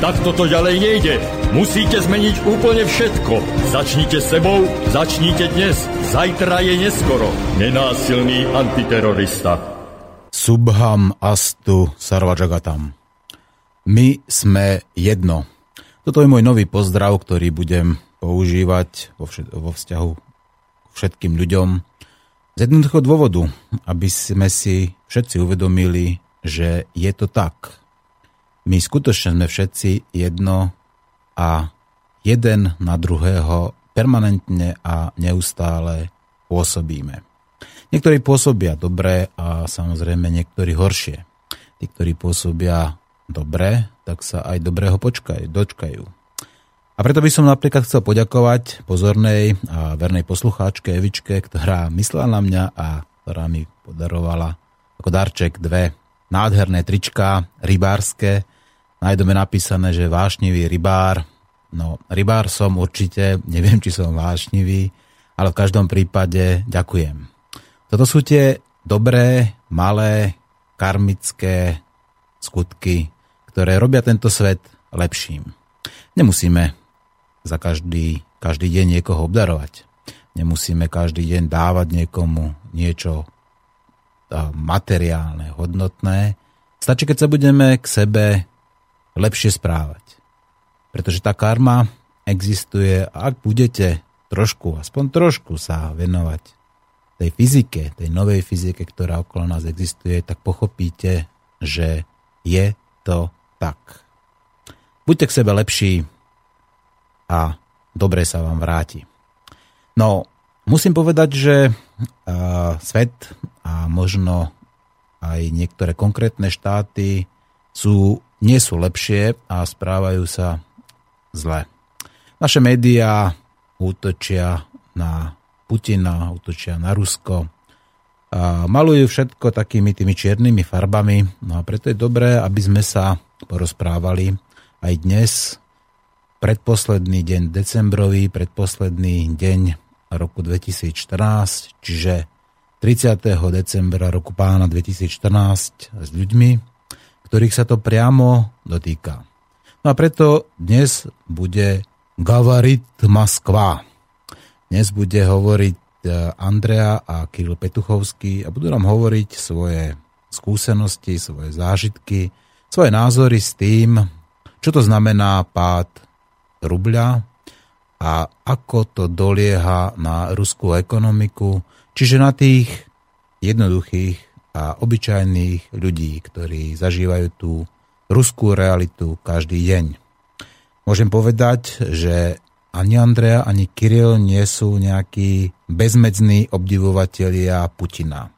Tak toto ďalej nejde. Musíte zmeniť úplne všetko. Začnite sebou, začnite dnes. Zajtra je neskoro. Nenásilný antiterorista. Subham Astu Sarvajagatam. My sme jedno. Toto je môj nový pozdrav, ktorý budem používať vo, všet- vo vzťahu k všetkým ľuďom. Z jednoduchého dôvodu, aby sme si všetci uvedomili, že je to tak. My skutočne sme všetci jedno a jeden na druhého permanentne a neustále pôsobíme. Niektorí pôsobia dobre a samozrejme niektorí horšie. Tí, ktorí pôsobia dobre, tak sa aj dobrého počkajú, dočkajú. A preto by som napríklad chcel poďakovať pozornej a vernej poslucháčke Evičke, ktorá myslela na mňa a ktorá mi podarovala ako darček dve nádherné trička rybárske. Nájdeme napísané, že vášnivý rybár. No, rybár som určite, neviem, či som vášnivý, ale v každom prípade ďakujem. Toto sú tie dobré, malé, karmické skutky, ktoré robia tento svet lepším. Nemusíme za každý, každý deň niekoho obdarovať. Nemusíme každý deň dávať niekomu niečo materiálne, hodnotné. Stačí, keď sa budeme k sebe lepšie správať. Pretože tá karma existuje a ak budete trošku, aspoň trošku sa venovať tej fyzike, tej novej fyzike, ktorá okolo nás existuje, tak pochopíte, že je to tak. Buďte k sebe lepší, a dobre sa vám vráti. No, musím povedať, že uh, svet a možno aj niektoré konkrétne štáty sú, nie sú lepšie a správajú sa zle. Naše médiá útočia na Putina, útočia na Rusko, a malujú všetko takými tými čiernymi farbami, no a preto je dobré, aby sme sa porozprávali aj dnes predposledný deň decembrový, predposledný deň roku 2014, čiže 30. decembra roku pána 2014 s ľuďmi, ktorých sa to priamo dotýka. No a preto dnes bude Gavarit Moskva. Dnes bude hovoriť e, Andrea a Kirill Petuchovský a budú nám hovoriť svoje skúsenosti, svoje zážitky, svoje názory s tým, čo to znamená pád rubľa a ako to dolieha na ruskú ekonomiku, čiže na tých jednoduchých a obyčajných ľudí, ktorí zažívajú tú ruskú realitu každý deň. Môžem povedať, že ani Andrea, ani Kiril nie sú nejakí bezmedzní obdivovatelia Putina.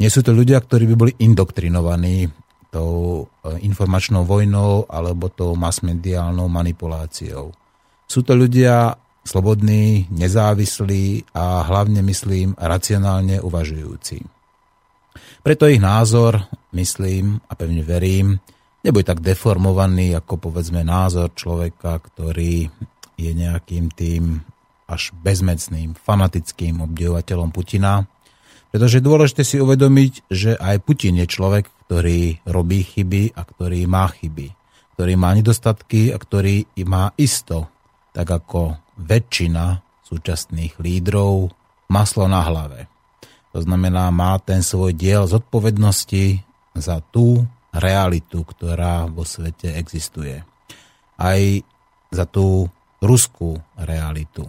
Nie sú to ľudia, ktorí by boli indoktrinovaní tou e, informačnou vojnou alebo tou masmediálnou manipuláciou. Sú to ľudia slobodní, nezávislí a hlavne myslím racionálne uvažujúci. Preto ich názor, myslím a pevne verím, nebude tak deformovaný ako povedzme názor človeka, ktorý je nejakým tým až bezmecným, fanatickým obdivovateľom Putina, pretože je dôležité si uvedomiť, že aj Putin je človek, ktorý robí chyby a ktorý má chyby, ktorý má nedostatky a ktorý má isto, tak ako väčšina súčasných lídrov, maslo na hlave. To znamená, má ten svoj diel zodpovednosti za tú realitu, ktorá vo svete existuje. Aj za tú ruskú realitu.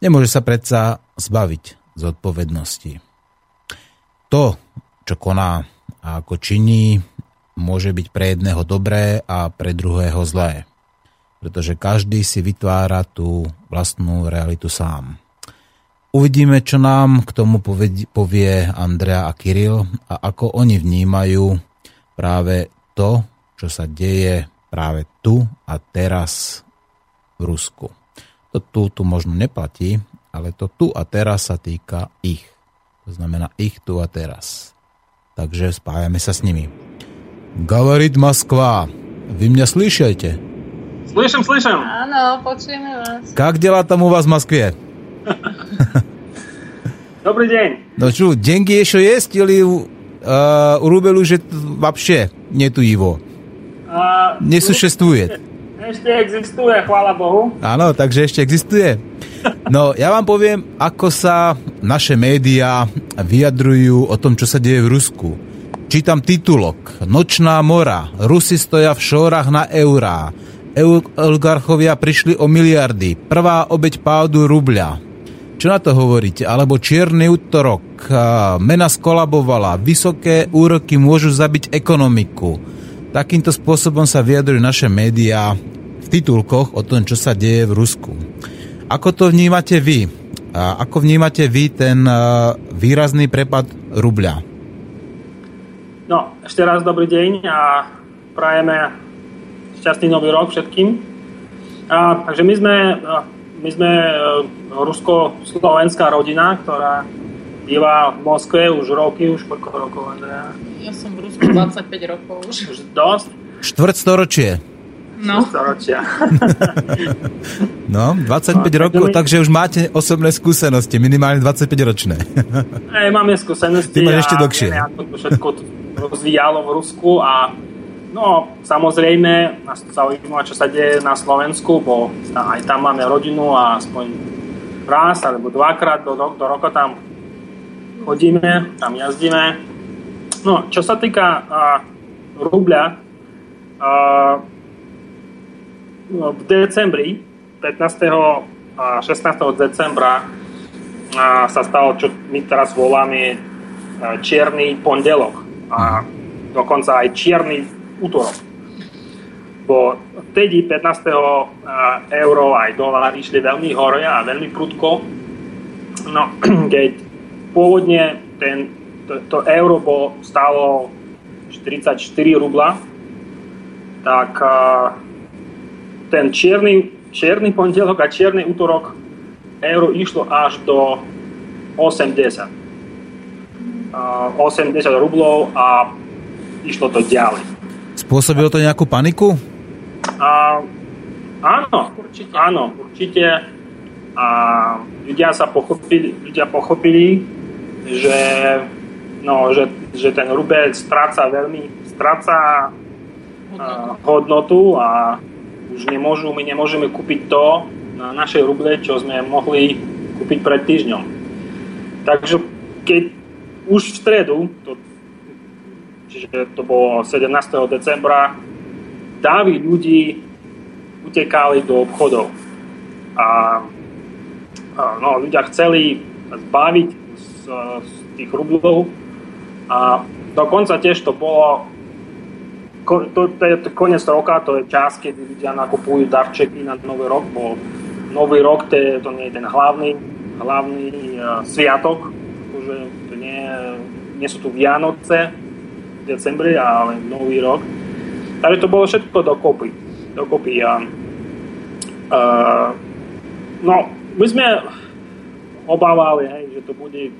Nemôže sa predsa zbaviť zodpovednosti. To, čo koná a ako činí, môže byť pre jedného dobré a pre druhého zlé. Pretože každý si vytvára tú vlastnú realitu sám. Uvidíme, čo nám k tomu povie Andrea a Kiril a ako oni vnímajú práve to, čo sa deje práve tu a teraz v Rusku. To tu, tu možno neplatí, ale to tu a teraz sa týka ich. To To znamená ich tu a teraz. Takže spájame sa s nimi. Говорит Москва. Вы меня слышите? Слышим, слышим. Áno, počujeme vás. Как дела там у вас в Москве? Добрый день. Ну что, деньги еще есть или э, рубль уже вообще нету его? A, Не существует. Ešte existuje, chvála Bohu. Áno, takže ešte existuje. No, ja vám poviem, ako sa naše médiá vyjadrujú o tom, čo sa deje v Rusku. Čítam titulok. Nočná mora. Rusi stoja v šórach na eurá. Eu- oligarchovia prišli o miliardy. Prvá obeď pádu rubľa. Čo na to hovoríte? Alebo čierny útorok. Mena skolabovala. Vysoké úroky môžu zabiť ekonomiku. Takýmto spôsobom sa vyjadrujú naše médiá v titulkoch o tom, čo sa deje v Rusku. Ako to vnímate vy? A ako vnímate vy ten výrazný prepad rubľa? No, ešte raz dobrý deň a prajeme šťastný nový rok všetkým. A, takže my sme, my sme e, rusko-slovenská rodina, ktorá býva v Moskve už roky, už koľko rokov, Andrea? Ja som v Rusku 25 rokov už. Už dosť? Štvrť storočie. No, Storočia. No, 25 No, rokov, takže my- takže už máte osobné skúsenosti, minimálne 25 ročné. Ej, máme skúsenosti Ty máš ešte dlhšie. ako to všetko rozvíjalo v Rusku a no, samozrejme nás to zaujíma, čo sa deje na Slovensku, bo aj tam máme rodinu a aspoň raz alebo dvakrát do, do, roka tam chodíme, tam jazdíme. No, čo sa týka a, rubľa, a, no, v decembri, 15. a 16. decembra a, sa stalo, čo my teraz voláme čierny pondelok a dokonca aj čierny útorok. Bo vtedy 15. e, euro aj dolár išli veľmi hore a veľmi prudko. No, keď pôvodne ten, to, to euro bol, stálo 44 rubla, tak a, ten čierny, čierny pondelok a čierny útorok euro išlo až do 80. A, 80 rublov a išlo to ďalej. Spôsobilo to nejakú paniku? A, áno, Určite. áno, určite. A ľudia sa pochopili, ľudia pochopili že, no, že, že ten rubel stráca veľmi, stráca a, hodnotu a už nemôžu, my nemôžeme kúpiť to na naše ruble, čo sme mohli kúpiť pred týždňom. Takže keď už v stredu, to, čiže to bolo 17. decembra, davy ľudí utekali do obchodov. A, a no, ľudia chceli zbaviť z, z tých rublov a dokonca tiež to bolo ko- to, to je to koniec roka, to je čas, keď ľudia nakupujú darčeky na nový rok, bo nový rok to, je, to nie je ten hlavný, hlavný uh, sviatok, akože to nie, nie sú tu Vianoce decembri, ale nový rok. Takže to bolo všetko dokopy. dokopy a, uh, no, my sme obávali, hej, že to bude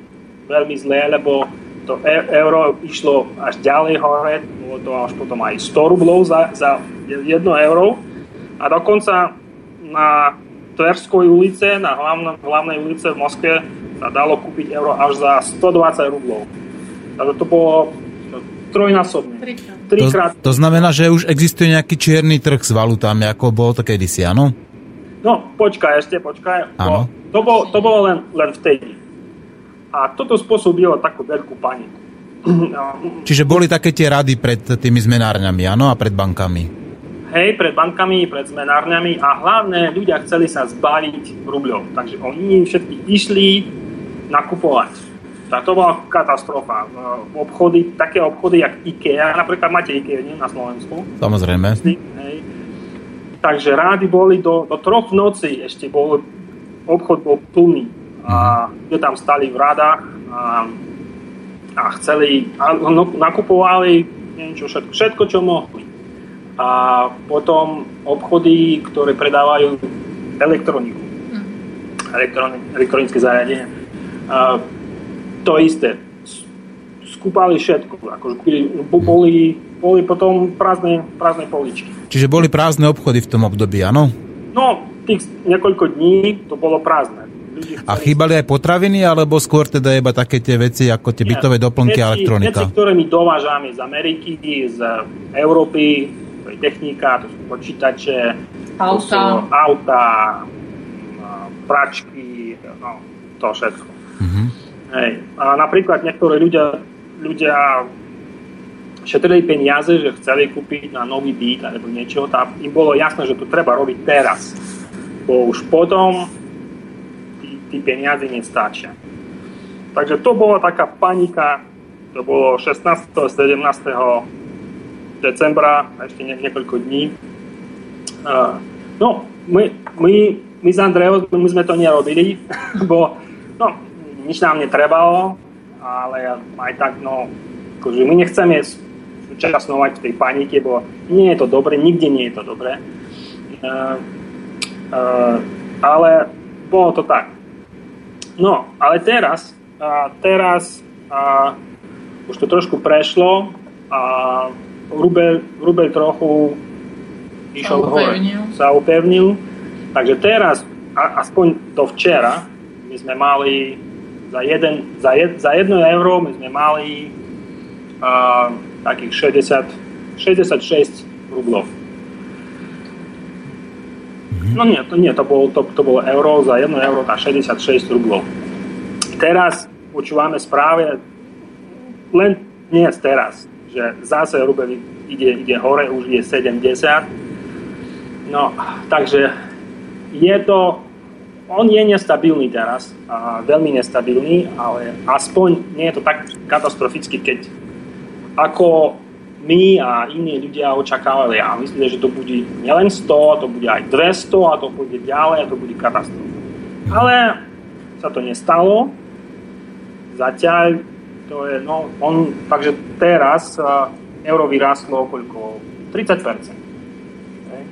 veľmi zlé, lebo to e- euro išlo až ďalej hore, bolo to až potom aj 100 rublov za, za 1 euro a dokonca na Tverskoj ulice, na hlavnom, hlavnej ulice v Moskve sa dalo kúpiť euro až za 120 rublov. Takže to bolo trojnásobne. Trikrát. To, to znamená, že už existuje nejaký čierny trh s valutami, ako bolo to kedysi, áno? No, počkaj ešte, počkaj. Áno. To, to bolo, to bolo len, len vtedy. A toto spôsobilo takú veľkú paniku. Čiže boli také tie rady pred tými zmenárňami, áno, a pred bankami. Hej, pred bankami, pred zmenárňami a hlavne ľudia chceli sa zbaviť rubľov. Takže oni všetky išli nakupovať. Tak to bola katastrofa. V Obchody, také obchody, jak IKEA, napríklad máte IKEA nie, na Slovensku. Samozrejme. Hej. Takže rádi boli do, do troch v noci, ešte bol, obchod bol plný. A ľudia tam stali v radách a, a chceli, a no, nakupovali neviem čo, všetko, všetko, čo mohli. A potom obchody, ktoré predávajú elektroniku, elektroni- elektronické zariadenia. To isté. Skúpali všetko. Akože boli, boli potom prázdne, prázdne poličky. Čiže boli prázdne obchody v tom období, áno? No, tých niekoľko dní to bolo prázdne. A chýbali aj potraviny, alebo skôr teda iba také tie veci, ako tie bytové doplnky a elektronika? Veci, ktoré my dovážame z Ameriky, z Európy, to je technika, to sú počítače, to sú Auta. auta, pračky, no, to všetko. Mhm. Hej. A napríklad niektorí ľudia, ľudia šetrili peniaze, že chceli kúpiť na nový byt alebo niečo, tak im bolo jasné, že to treba robiť teraz. Bo už potom tí, peniaze nestačia. Takže to bola taká panika, to bolo 16. 17. decembra, ešte nie, niekoľko dní. Uh, no, my, my, my s Andrejom, my sme to nerobili, bo no, nič nám netrebalo, ale aj tak, no, akože my nechceme súčasnovať v tej panike, bo nie je to dobre, nikde nie je to dobre. Uh, uh, ale bolo to tak. No, ale teraz, uh, teraz uh, už to trošku prešlo a rubel, rubel trochu išiel hore. Sa upevnil. Takže teraz, a, aspoň do včera, my sme mali za, jeden, za, jed, za jedno euro my sme mali uh, takých 60, 66 rublov. No nie, to nie, to bolo, to, to bolo euro, za jedno euro tá 66 rublov. Teraz počúvame správe, len dnes teraz, že zase rubel ide, ide hore, už je 70. No, takže je to, on je nestabilný teraz, a veľmi nestabilný, ale aspoň nie je to tak katastroficky, keď ako my a iní ľudia očakávali a mysleli, že to bude nielen 100, to bude aj 200 a to bude ďalej a to bude katastrofa. Ale sa to nestalo. Zatiaľ to je, no, on, takže teraz uh, euro vyrástlo koľko? 30%. Hej?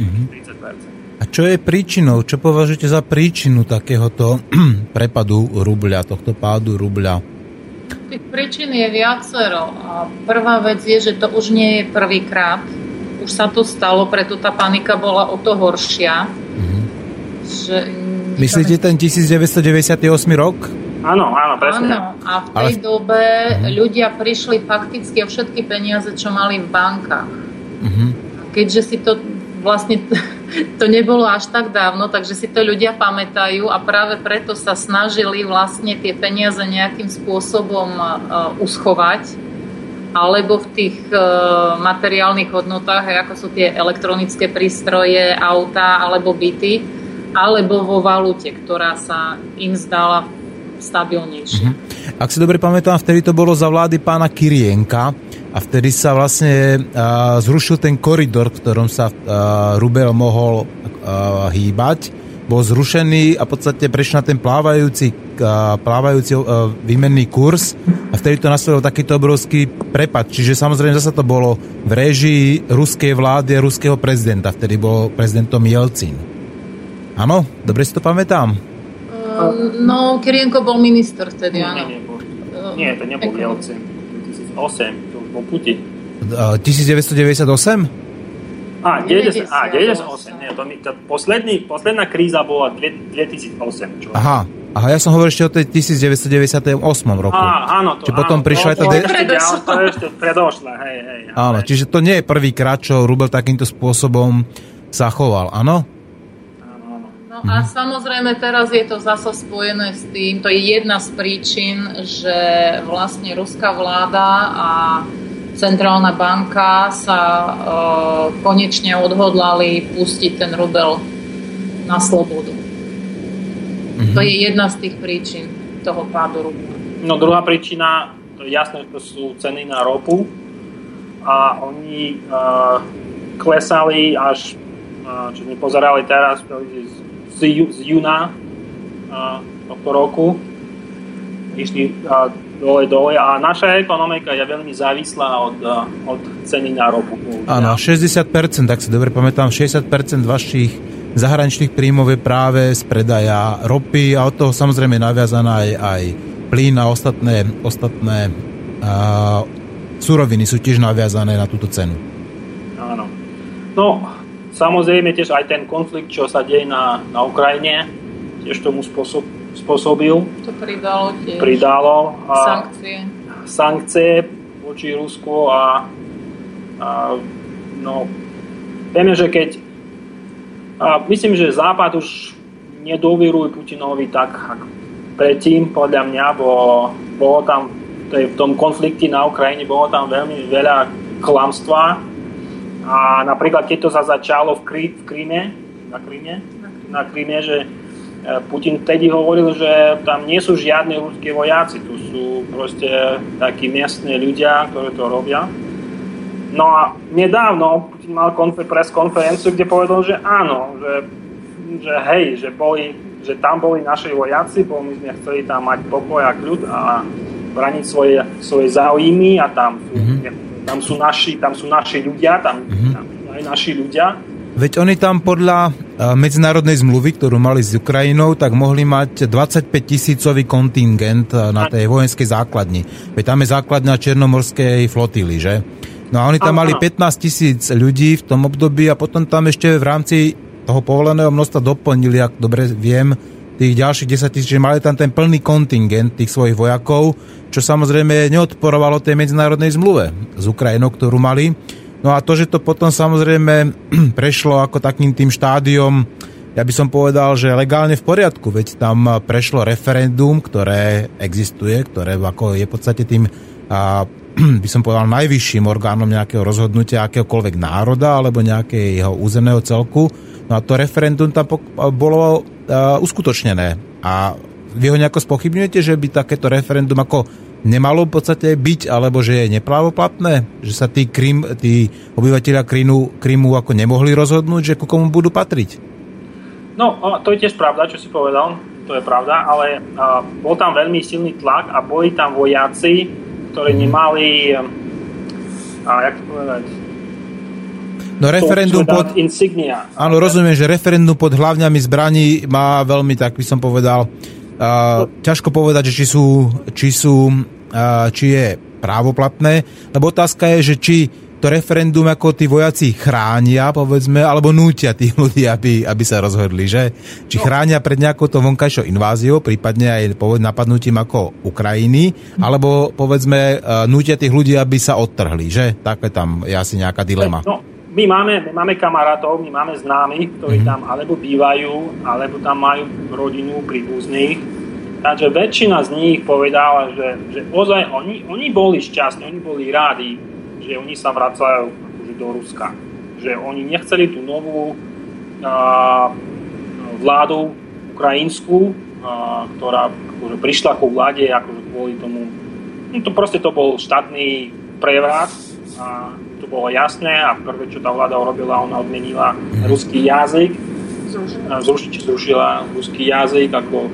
Mhm. 30%. Čo je príčinou? Čo považujete za príčinu takéhoto prepadu rubľa, tohto pádu rubľa? Tých príčin je viacero. A prvá vec je, že to už nie je prvýkrát. Už sa to stalo, preto tá panika bola o to horšia. Mhm. Že, Myslíte ten 1998 rok? Áno, áno, presne. Áno, a v tej Ale- dobe ľudia prišli fakticky o všetky peniaze, čo mali v bankách. Mhm. A keďže si to vlastne to nebolo až tak dávno, takže si to ľudia pamätajú a práve preto sa snažili vlastne tie peniaze nejakým spôsobom uh, uschovať alebo v tých uh, materiálnych hodnotách, ako sú tie elektronické prístroje, auta alebo byty, alebo vo valute, ktorá sa im zdala stabilnejšia. Ak si dobre pamätám, vtedy to bolo za vlády pána Kirienka a vtedy sa vlastne uh, zrušil ten koridor, v ktorom sa uh, Rubel mohol uh, hýbať. Bol zrušený a v podstate prešiel na ten plávajúci, uh, plávajúci uh, výmenný kurz a vtedy to nastavilo takýto obrovský prepad. Čiže samozrejme zase to bolo v réžii ruskej vlády a ruského prezidenta. Vtedy bol prezidentom Jelcin. Áno, dobre si to pamätám. Uh, No, Kirienko bol minister vtedy, Nie, áno. nebol. Uh, Nie, to nebol ekonom. Jelcin. 2008, Putin. Uh, 1998? A, 90, a 98. 98, nie, to mi, to posledný, posledná kríza bola dve- 2008. Čo? Aha, aha, ja som hovoril ešte o tej 1998 roku. Á, áno, to, Či potom áno, prišla to, to, de- to je ešte predošle, hej, hej. Áno, hej. čiže to nie je prvýkrát, čo Rubel takýmto spôsobom sa choval, áno? Áno, áno. No a samozrejme teraz je to zase spojené s tým, to je jedna z príčin, že vlastne ruská vláda a centrálna banka sa uh, konečne odhodlali pustiť ten rubel na slobodu. Mhm. To je jedna z tých príčin toho pádu rubla. No druhá príčina, to je jasné, že to sú ceny na ropu a oni uh, klesali až, uh, čo sme pozerali teraz, z, z, z júna uh, tohto roku, išli dole, dole a naša ekonomika je veľmi závislá od, od ceny na ropu. Áno, 60%, ak si dobre pamätám, 60% vašich zahraničných príjmov je práve z predaja ropy a od toho samozrejme je naviazaná aj, aj plyn a ostatné, ostatné a, suroviny sú tiež naviazané na túto cenu. Áno. No, samozrejme tiež aj ten konflikt, čo sa deje na, na Ukrajine, tiež tomu spôsob, spôsobil. To pridalo tiež. Pridalo. A sankcie. Sankcie voči Rusku a, a no, vieme, že keď a myslím, že Západ už nedôveruje Putinovi tak ako predtým, podľa mňa, bo bolo tam v tom konflikte na Ukrajine bolo tam veľmi veľa klamstva a napríklad keď to sa začalo v, Krí, v Kríme, na Kríme, na Kríme, že Putin vtedy hovoril, že tam nie sú žiadne ruské vojaci, tu sú proste takí miestne ľudia, ktorí to robia. No a nedávno Putin mal konfer- pres konferenciu, kde povedal, že áno, že, že hej, že, boli, že tam boli naši vojaci, bo my sme chceli tam mať pokoj a kľud a braniť svoje, svoje záujmy a tam sú, mm-hmm. tam sú, naši, tam sú naši ľudia, tam, mm-hmm. tam sú aj naši ľudia. Veď oni tam podľa medzinárodnej zmluvy, ktorú mali s Ukrajinou, tak mohli mať 25 tisícový kontingent na tej vojenskej základni. Veď tam je základňa Černomorskej flotily, že? No a oni tam mali 15 tisíc ľudí v tom období a potom tam ešte v rámci toho povoleného množstva doplnili, ak dobre viem, tých ďalších 10 tisíc, že mali tam ten plný kontingent tých svojich vojakov, čo samozrejme neodporovalo tej medzinárodnej zmluve s Ukrajinou, ktorú mali. No a to, že to potom samozrejme prešlo ako takým tým štádiom, ja by som povedal, že legálne v poriadku, veď tam prešlo referendum, ktoré existuje, ktoré ako je v podstate tým a, by som povedal najvyšším orgánom nejakého rozhodnutia akéhokoľvek národa alebo nejakého územného celku. No a to referendum tam bolo uh, uskutočnené. A vy ho nejako spochybňujete, že by takéto referendum ako nemalo v podstate byť, alebo že je neprávoplatné? Že sa tí, Krym, tí obyvateľia Krymu, Krymu ako nemohli rozhodnúť, že ku komu budú patriť? No, to je tiež pravda, čo si povedal, to je pravda, ale uh, bol tam veľmi silný tlak a boli tam vojaci, ktorí mhm. nemali, a jak to povedať, No referendum pod... Insignia. Áno, rozumiem, že referendum pod hlavňami zbraní má veľmi, tak by som povedal, Uh, ťažko povedať, že či sú, či, sú, uh, či je právoplatné, lebo otázka je, že či to referendum ako tí vojaci chránia, povedzme, alebo nútia tých ľudí, aby, aby sa rozhodli, že? Či no. chránia pred nejakou to vonkajšou inváziou, prípadne aj napadnutím ako Ukrajiny, alebo povedzme nútia tých ľudí, aby sa odtrhli, že? Také tam je asi nejaká dilema. No, my máme, my máme kamarátov, my máme známych, ktorí mm-hmm. tam alebo bývajú, alebo tam majú rodinu príbuzných. Takže väčšina z nich povedala, že, že ozaj oni, oni boli šťastní, oni boli rádi, že oni sa vracajú akože do Ruska. Že oni nechceli tú novú uh, vládu ukrajinskú, uh, ktorá akože prišla ku vláde akože kvôli tomu. No to proste to bol štátny prevrat. A to bolo jasné a prvé, čo tá vláda urobila, ona odmenila ruský jazyk, zrušila, zrušila ruský jazyk, ako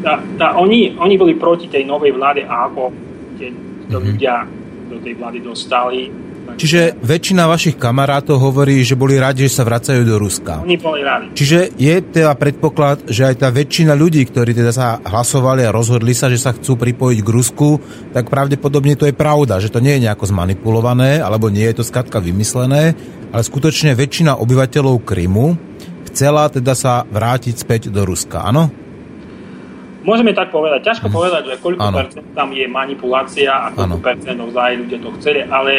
tá, tá, oni, oni boli proti tej novej vláde a ako tie, mhm. ľudia do tej vlády dostali, Čiže väčšina vašich kamarátov hovorí, že boli radi, že sa vracajú do Ruska. Oni boli radi. Čiže je teda predpoklad, že aj tá väčšina ľudí, ktorí teda sa hlasovali a rozhodli sa, že sa chcú pripojiť k Rusku, tak pravdepodobne to je pravda, že to nie je nejako zmanipulované, alebo nie je to skatka vymyslené, ale skutočne väčšina obyvateľov Krymu chcela teda sa vrátiť späť do Ruska, áno? Môžeme tak povedať. Ťažko mm. povedať, že koľko ano. percent tam je manipulácia a koľko ano. percent ozaj ľudia to chceli, ale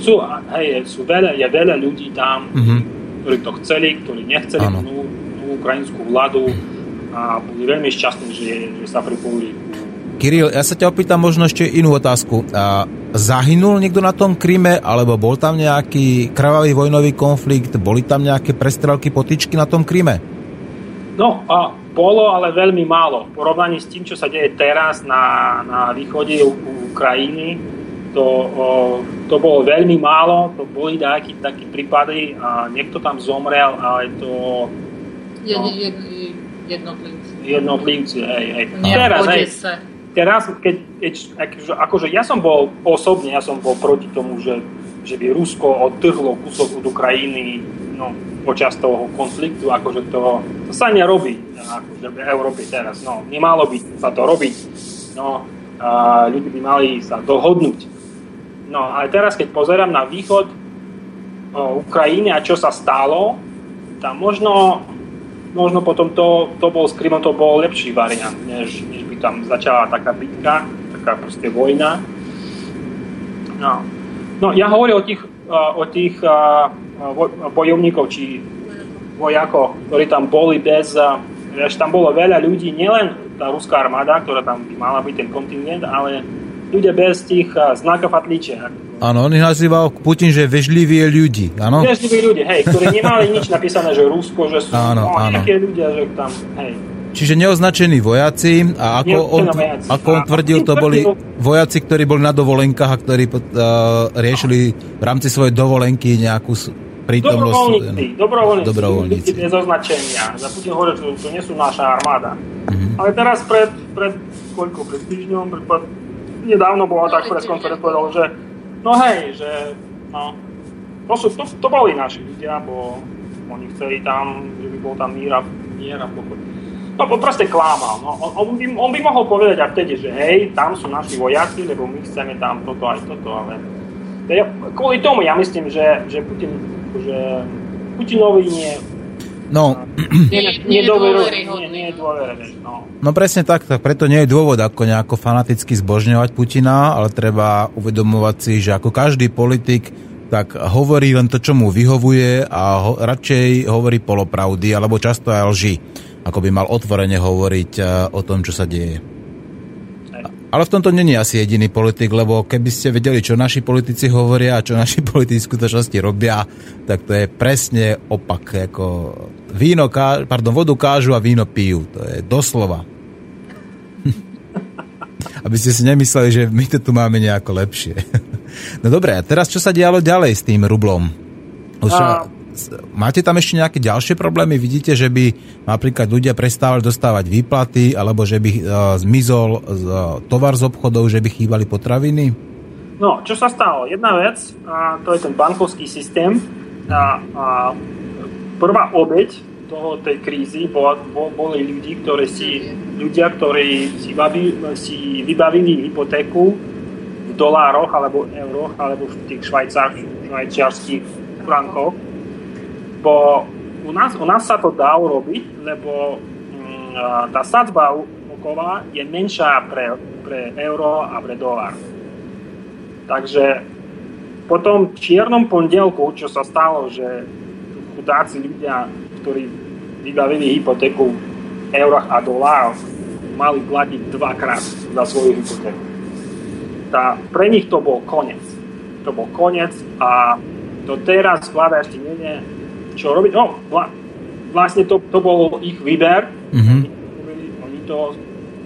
sú, hej, sú veľa, je veľa ľudí tam, mm-hmm. ktorí to chceli, ktorí nechceli tú, tú ukrajinskú vládu a boli veľmi šťastní, že, že sa pripojili Kiril, ja sa ťa opýtam možno ešte inú otázku. A zahynul niekto na tom Kryme, alebo bol tam nejaký krvavý vojnový konflikt, boli tam nejaké prestrelky, potičky na tom Kryme? No, a bolo, ale veľmi málo. V porovnaní s tým, čo sa deje teraz na, na východe Ukrajiny, to, o, to bolo veľmi málo, to boli nejaké také prípady a niekto tam zomrel, ale to... Jed, no, jed, jednotlivci. Jednotlivci, hej, hej. Nie, teraz, hej, teraz, keď, keď akože ja som bol osobne, ja som bol proti tomu, že, že by Rusko odtrhlo kúsok od Ukrajiny, no, počas toho konfliktu, akože to, to sa nerobí akože v Európe teraz. No, nemalo by sa to robiť. No, a ľudí by mali sa dohodnúť. No, ale teraz, keď pozerám na východ o, Ukrajiny a čo sa stalo, tam možno, možno potom to, to bol s Krymom, to bol lepší variant, než, než by tam začala taká bitka, taká proste vojna. No, no ja hovorím o tých, o tých bojovníkov, či vojakov, ktorí tam boli bez... Vieš, tam bolo veľa ľudí, nielen tá ruská armáda, ktorá tam by mala byť ten kontingent, ale ľudia bez tých znakov atličia. Áno, on ich nazýval Putin, že vežliví ľudí, áno? Vežliví ľudia, hej, ktorí nemali nič napísané, že Rusko, že sú áno, no, áno. ľudia, že tam, hej. Čiže neoznačení vojaci a ako on, ako on tvrdil, to boli vojaci, ktorí boli na dovolenkách a ktorí uh, riešili v rámci svojej dovolenky nejakú prítomnosť. Dobrovoľníci, dobrovoľníci, dobrovoľníci. bez označenia. Za Putin hovorí, že to nie sú naša armáda. Mhm. Ale teraz pred, pred koľko, pred týždňom, pred, pred, nedávno bola tak pres konferenc povedal, že no hej, že no, to, sú, to, to boli naši ľudia, bo oni chceli tam, že by bol tam mír a, mier a pokoj. No proste klámal. No. On, on, by, on by mohol povedať aj vtedy, že hej, tam sú naši vojaci, lebo my chceme tam toto aj toto, ale ja, kvôli tomu ja myslím, že, že Putin, že Putinovi nie, No, nie, nie, nie, dôveryhodný. No. no presne tak, tak preto nie je dôvod ako nejako fanaticky zbožňovať Putina, ale treba uvedomovať si, že ako každý politik tak hovorí len to, čo mu vyhovuje a ho, radšej hovorí polopravdy alebo často aj lži, ako by mal otvorene hovoriť uh, o tom, čo sa deje. Ale v tomto není asi jediný politik, lebo keby ste vedeli, čo naši politici hovoria a čo naši politici v skutočnosti robia, tak to je presne opak. Ako víno ká, pardon, vodu kážu a víno pijú. To je doslova. Aby ste si nemysleli, že my to tu máme nejako lepšie. no dobre, a teraz čo sa dialo ďalej s tým rublom? Už, a... Máte tam ešte nejaké ďalšie problémy? Vidíte, že by napríklad ľudia prestávali dostávať výplaty, alebo že by uh, zmizol uh, tovar z obchodov, že by chýbali potraviny? No, čo sa stalo? Jedna vec, a to je ten bankovský systém. A, a prvá obeď toho, tej krízy bola, boli ľudí, ktorí si, ľudia, ktorí si, baví, si vybavili hypotéku v dolároch alebo euroch alebo v tých švajčiarských frankoch bo u nás, u nás sa to dá urobiť, lebo mm, tá sadzba úroková je menšia pre, pre euro a pre dolár. Takže po tom čiernom pondelku, čo sa stalo, že chudáci ľudia, ktorí vybavili hypotéku v eurách a dolároch, mali platiť dvakrát za svoju hypotéku. Tá, pre nich to bol koniec. To bol koniec a to teraz vláda ešte nie, čo robiť. No, vla, vlastne to, to bol ich výber. Mm-hmm. Oni, to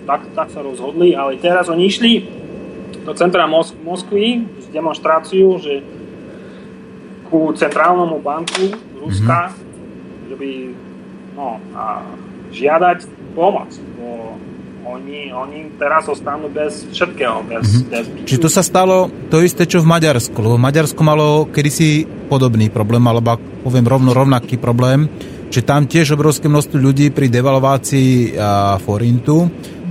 tak, tak sa rozhodli, ale teraz oni išli do centra Mos- Moskvy s demonstráciu, že ku centrálnemu banku Ruska, mm-hmm. že by no, a žiadať pomoc. Bo oni, oni teraz ostanú bez všetkého. Bez, mm-hmm. bez Čiže to sa stalo to isté, čo v Maďarsku, lebo Maďarsko malo kedysi podobný problém, alebo poviem rovno rovnaký problém, že tam tiež obrovské množstvo ľudí pri devalvácii forintu,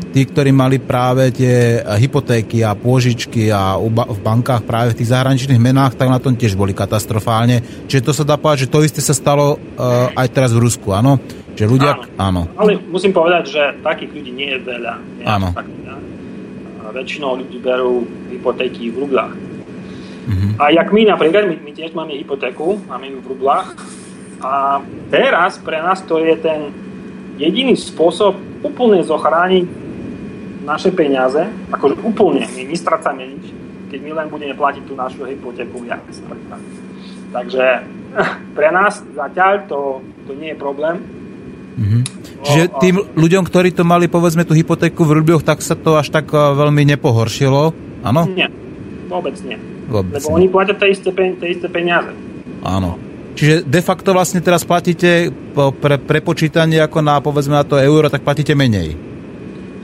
tí, ktorí mali práve tie hypotéky a pôžičky a v bankách práve v tých zahraničných menách, tak na tom tiež boli katastrofálne. Čiže to sa dá povedať, že to isté sa stalo uh, aj teraz v Rusku, áno? Že ľudia... Áno. áno. Ale musím povedať, že takých ľudí nie je veľa. Nie áno. Tak, väčšinou ľudí berú hypotéky v rublách. Mm-hmm. A jak my napríklad, my, my tiež máme hypotéku, máme ju v rublách. A teraz pre nás to je ten jediný spôsob úplne zochrániť naše peniaze, akože úplne, my nestracame nič, keď my len budeme platiť tú našu hypotéku viac. Takže pre nás zatiaľ to, to nie je problém. Mm-hmm. Čiže tým ľuďom, ktorí to mali povedzme tú hypotéku v rubľoch, tak sa to až tak eh, veľmi nepohoršilo, áno? Nie, vôbec nie. Vôbec Lebo nie. oni platia tie isté, tie isté peniaze. Áno. Čiže de facto vlastne teraz platíte pre prepočítanie ako na povedzme na to euro, tak platíte menej.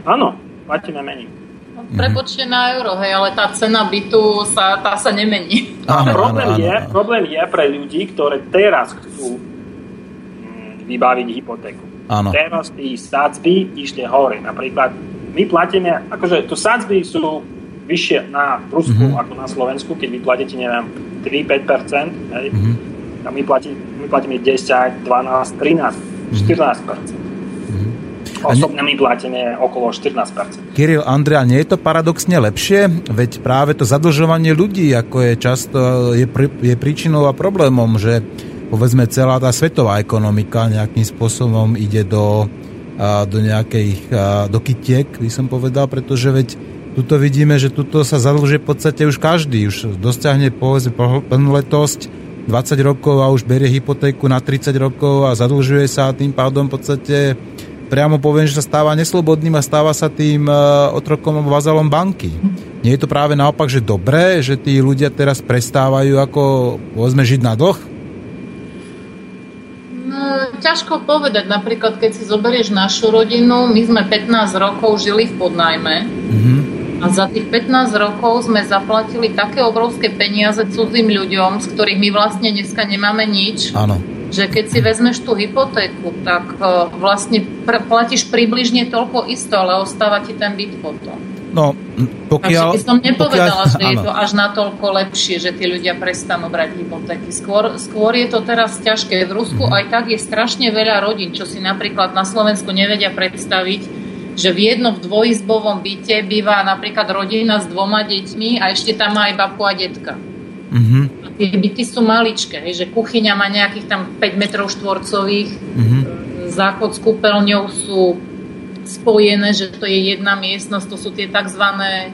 Áno, platíme menej. No, prepočte na euro, hej, ale tá cena bytu sa, tá sa nemení. Áno, problém, áno, je, áno. problém je pre ľudí, ktorí teraz chcú mm, vybaviť hypotéku. Áno. Teraz tí sadzby išli hore. Napríklad my platíme, akože to sadzby sú vyššie na Rusku mm-hmm. ako na Slovensku, keď vy platíte, neviem, 3-5%, hej, mm-hmm. a my, platí, my platíme 10, 12, 13, 14%. Osobne my platíme okolo 14%. Kirill, Andrea, nie je to paradoxne lepšie? Veď práve to zadlžovanie ľudí, ako je často, je, pr- je príčinou a problémom, že povedzme celá tá svetová ekonomika nejakým spôsobom ide do, do nejakých do kytiek, by som povedal, pretože veď tuto vidíme, že tuto sa zadlžuje v podstate už každý, už dosiahne povedzme plnoletosť 20 rokov a už berie hypotéku na 30 rokov a zadlžuje sa a tým pádom v podstate priamo poviem, že sa stáva neslobodným a stáva sa tým uh, otrokom a vazalom banky. Nie je to práve naopak, že dobré, že tí ľudia teraz prestávajú ako, povedzme, žiť na dlh? No, ťažko povedať. Napríklad, keď si zoberieš našu rodinu, my sme 15 rokov žili v podnajme. Mm-hmm. A za tých 15 rokov sme zaplatili také obrovské peniaze cudzím ľuďom, z ktorých my vlastne dneska nemáme nič. Áno že keď si vezmeš tú hypotéku, tak e, vlastne pr- platíš približne toľko isto, ale ostáva ti ten byt potom. No, pokiaľ... Takže by som nepovedala, pokiaľ, že áno. je to až natoľko lepšie, že tí ľudia prestanú brať hypotéky. Skôr, skôr je to teraz ťažké. V Rusku mm. aj tak je strašne veľa rodín, čo si napríklad na Slovensku nevedia predstaviť, že v jednom dvojizbovom byte býva napríklad rodina s dvoma deťmi a ešte tam má aj babu a detka. Mm-hmm tie byty sú maličké, že kuchyňa má nejakých tam 5 metrov štvorcových, mm-hmm. záchod s kúpeľňou sú spojené, že to je jedna miestnosť, to sú tie tzv.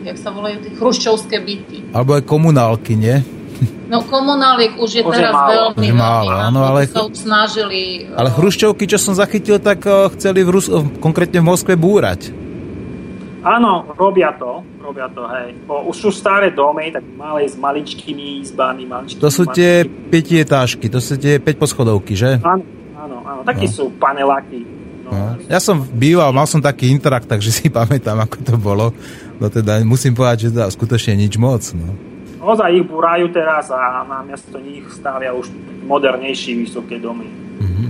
jak sa volajú, tie chruščovské byty. Alebo aj komunálky, nie? No komunáliek už je už teraz je veľmi, už málo, áno, ale, sa snažili... Ale chruščovky, čo som zachytil, tak eh, chceli v Rus- konkrétne v Moskve búrať. Áno, robia to, robia to, hej. Bo už sú staré domy, tak malé s maličkými izbami, maličkými. To sú tie pietietážky, to sú tie 5 poschodovky, že? Áno, áno, áno. Takí no. sú paneláky. No. No. Ja som býval, mal som taký interakt, takže si pamätám, ako to bolo. No teda musím povedať, že to skutočne nič moc. No. Ozaj ich búrajú teraz a na miesto nich stavia už modernejšie vysoké domy. Mm-hmm.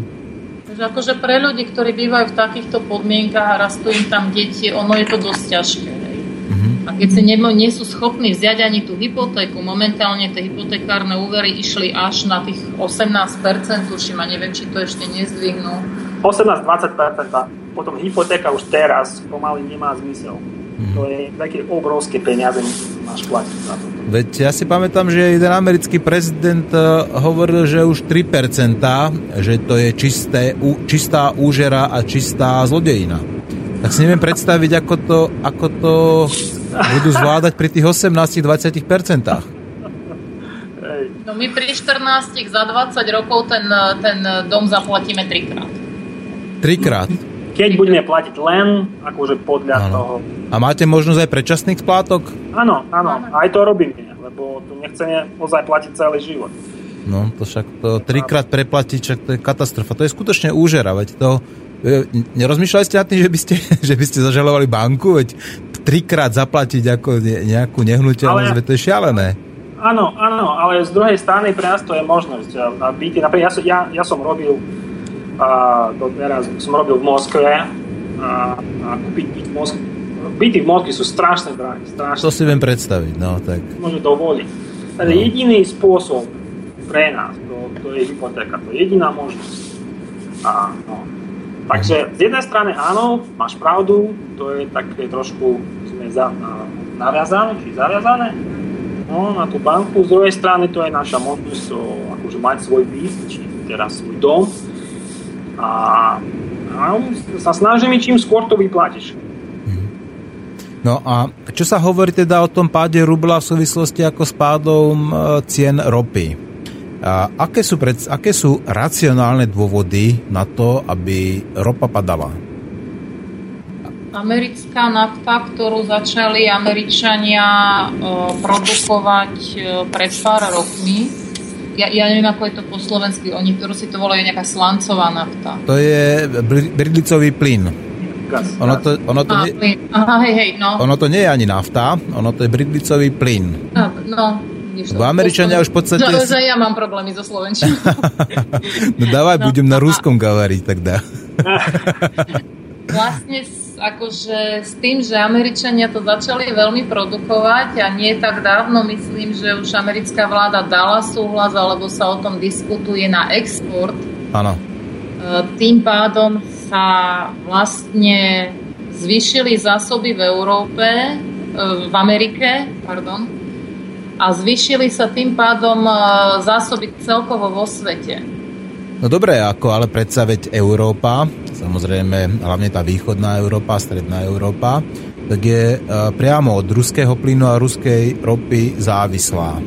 Takže akože pre ľudí, ktorí bývajú v takýchto podmienkach a rastú im tam deti, ono je to dosť ťažké. A keď si nemo, nie sú schopní vziať ani tú hypotéku, momentálne tie hypotekárne úvery išli až na tých 18%, tuším, a neviem, či to ešte nezdvihnú. 18-20%, potom hypotéka už teraz pomaly nemá zmysel. Mm-hmm. To je také obrovské peniaze, máš platiť za to. Veď ja si pamätám, že jeden americký prezident eh, hovoril, že už 3%, že to je čisté, čistá úžera a čistá zlodejina. Tak si neviem predstaviť, ako to, ako to budú zvládať pri tých 18-20%. No my pri 14 za 20 rokov ten, ten dom zaplatíme trikrát. Trikrát? Keď budeme platiť len akože podľa ano. toho. A máte možnosť aj predčasných splátok? Áno, áno, aj to robíme, lebo tu nechceme ozaj platiť celý život. No, to však to trikrát preplatiť, však to je katastrofa. To je skutočne úžera, veď to... E, nerozmýšľali ste nad tým, že by ste, že by ste zažalovali banku? Veď trikrát zaplatiť ako nejakú nehnuteľnosť, ale... to je šialené. Áno, áno, ale z druhej strany pre nás to je možnosť. A byty, napríklad ja, ja, ja som robil a to teraz som robil v Moskve a, a kúpiť byt v Moskve. Byty v Moskve sú strašne drahé. Strašne. To si viem predstaviť, no tak. Môže dovoliť. Takže no. jediný spôsob pre nás, to, to je hypotéka, to je jediná možnosť. A, no. Takže z jednej strany áno, máš pravdu, to je také trošku sme za, na, naviazané, či zaviazané no, na tú banku. Z druhej strany to je naša možnosť to, akože mať svoj byt, či teraz svoj dom a, a sa snažíme čím skôr to vyplatíš. No a čo sa hovorí teda o tom páde rubla v súvislosti ako s pádom cien ropy? A aké, sú pred, aké sú racionálne dôvody na to, aby ropa padala? Americká nafta, ktorú začali Američania e, produkovať e, pred pár rokmi, ja, ja neviem, ako je to po slovensky, oni si to volajú nejaká slancová nafta. To je bridlicový plyn. Ono to, ono to, nie, plyn. Aha, hej, hej, no. ono to nie je ani nafta, ono to je bridlicový plyn. No, no Bo Američania už v podstate... Že, že ja mám problémy so slovenčinou. no dávaj, no, budem na ruskom tak dá. vlastne akože s tým, že Američania to začali veľmi produkovať a nie tak dávno myslím, že už americká vláda dala súhlas alebo sa o tom diskutuje na export. Áno. E, tým pádom sa vlastne zvýšili zásoby v Európe, e, v Amerike, pardon, a zvýšili sa tým pádom e, zásoby celkovo vo svete. No dobre, ako ale predsa veď Európa, samozrejme hlavne tá východná Európa, stredná Európa, tak je e, priamo od ruského plynu a ruskej ropy závislá.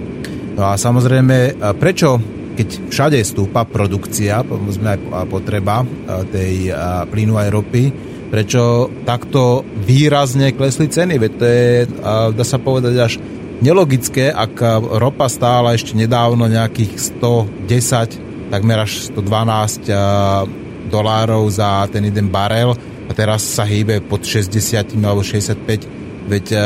No a samozrejme, e, prečo keď všade stúpa produkcia, povedzme aj potreba tej plynu aj ropy, prečo takto výrazne klesli ceny? Veď to je, dá sa povedať, až nelogické, ak ropa stála ešte nedávno nejakých 110 takmer až 112 eh, dolárov za ten jeden barel a teraz sa hýbe pod 60 alebo 65. Veď eh,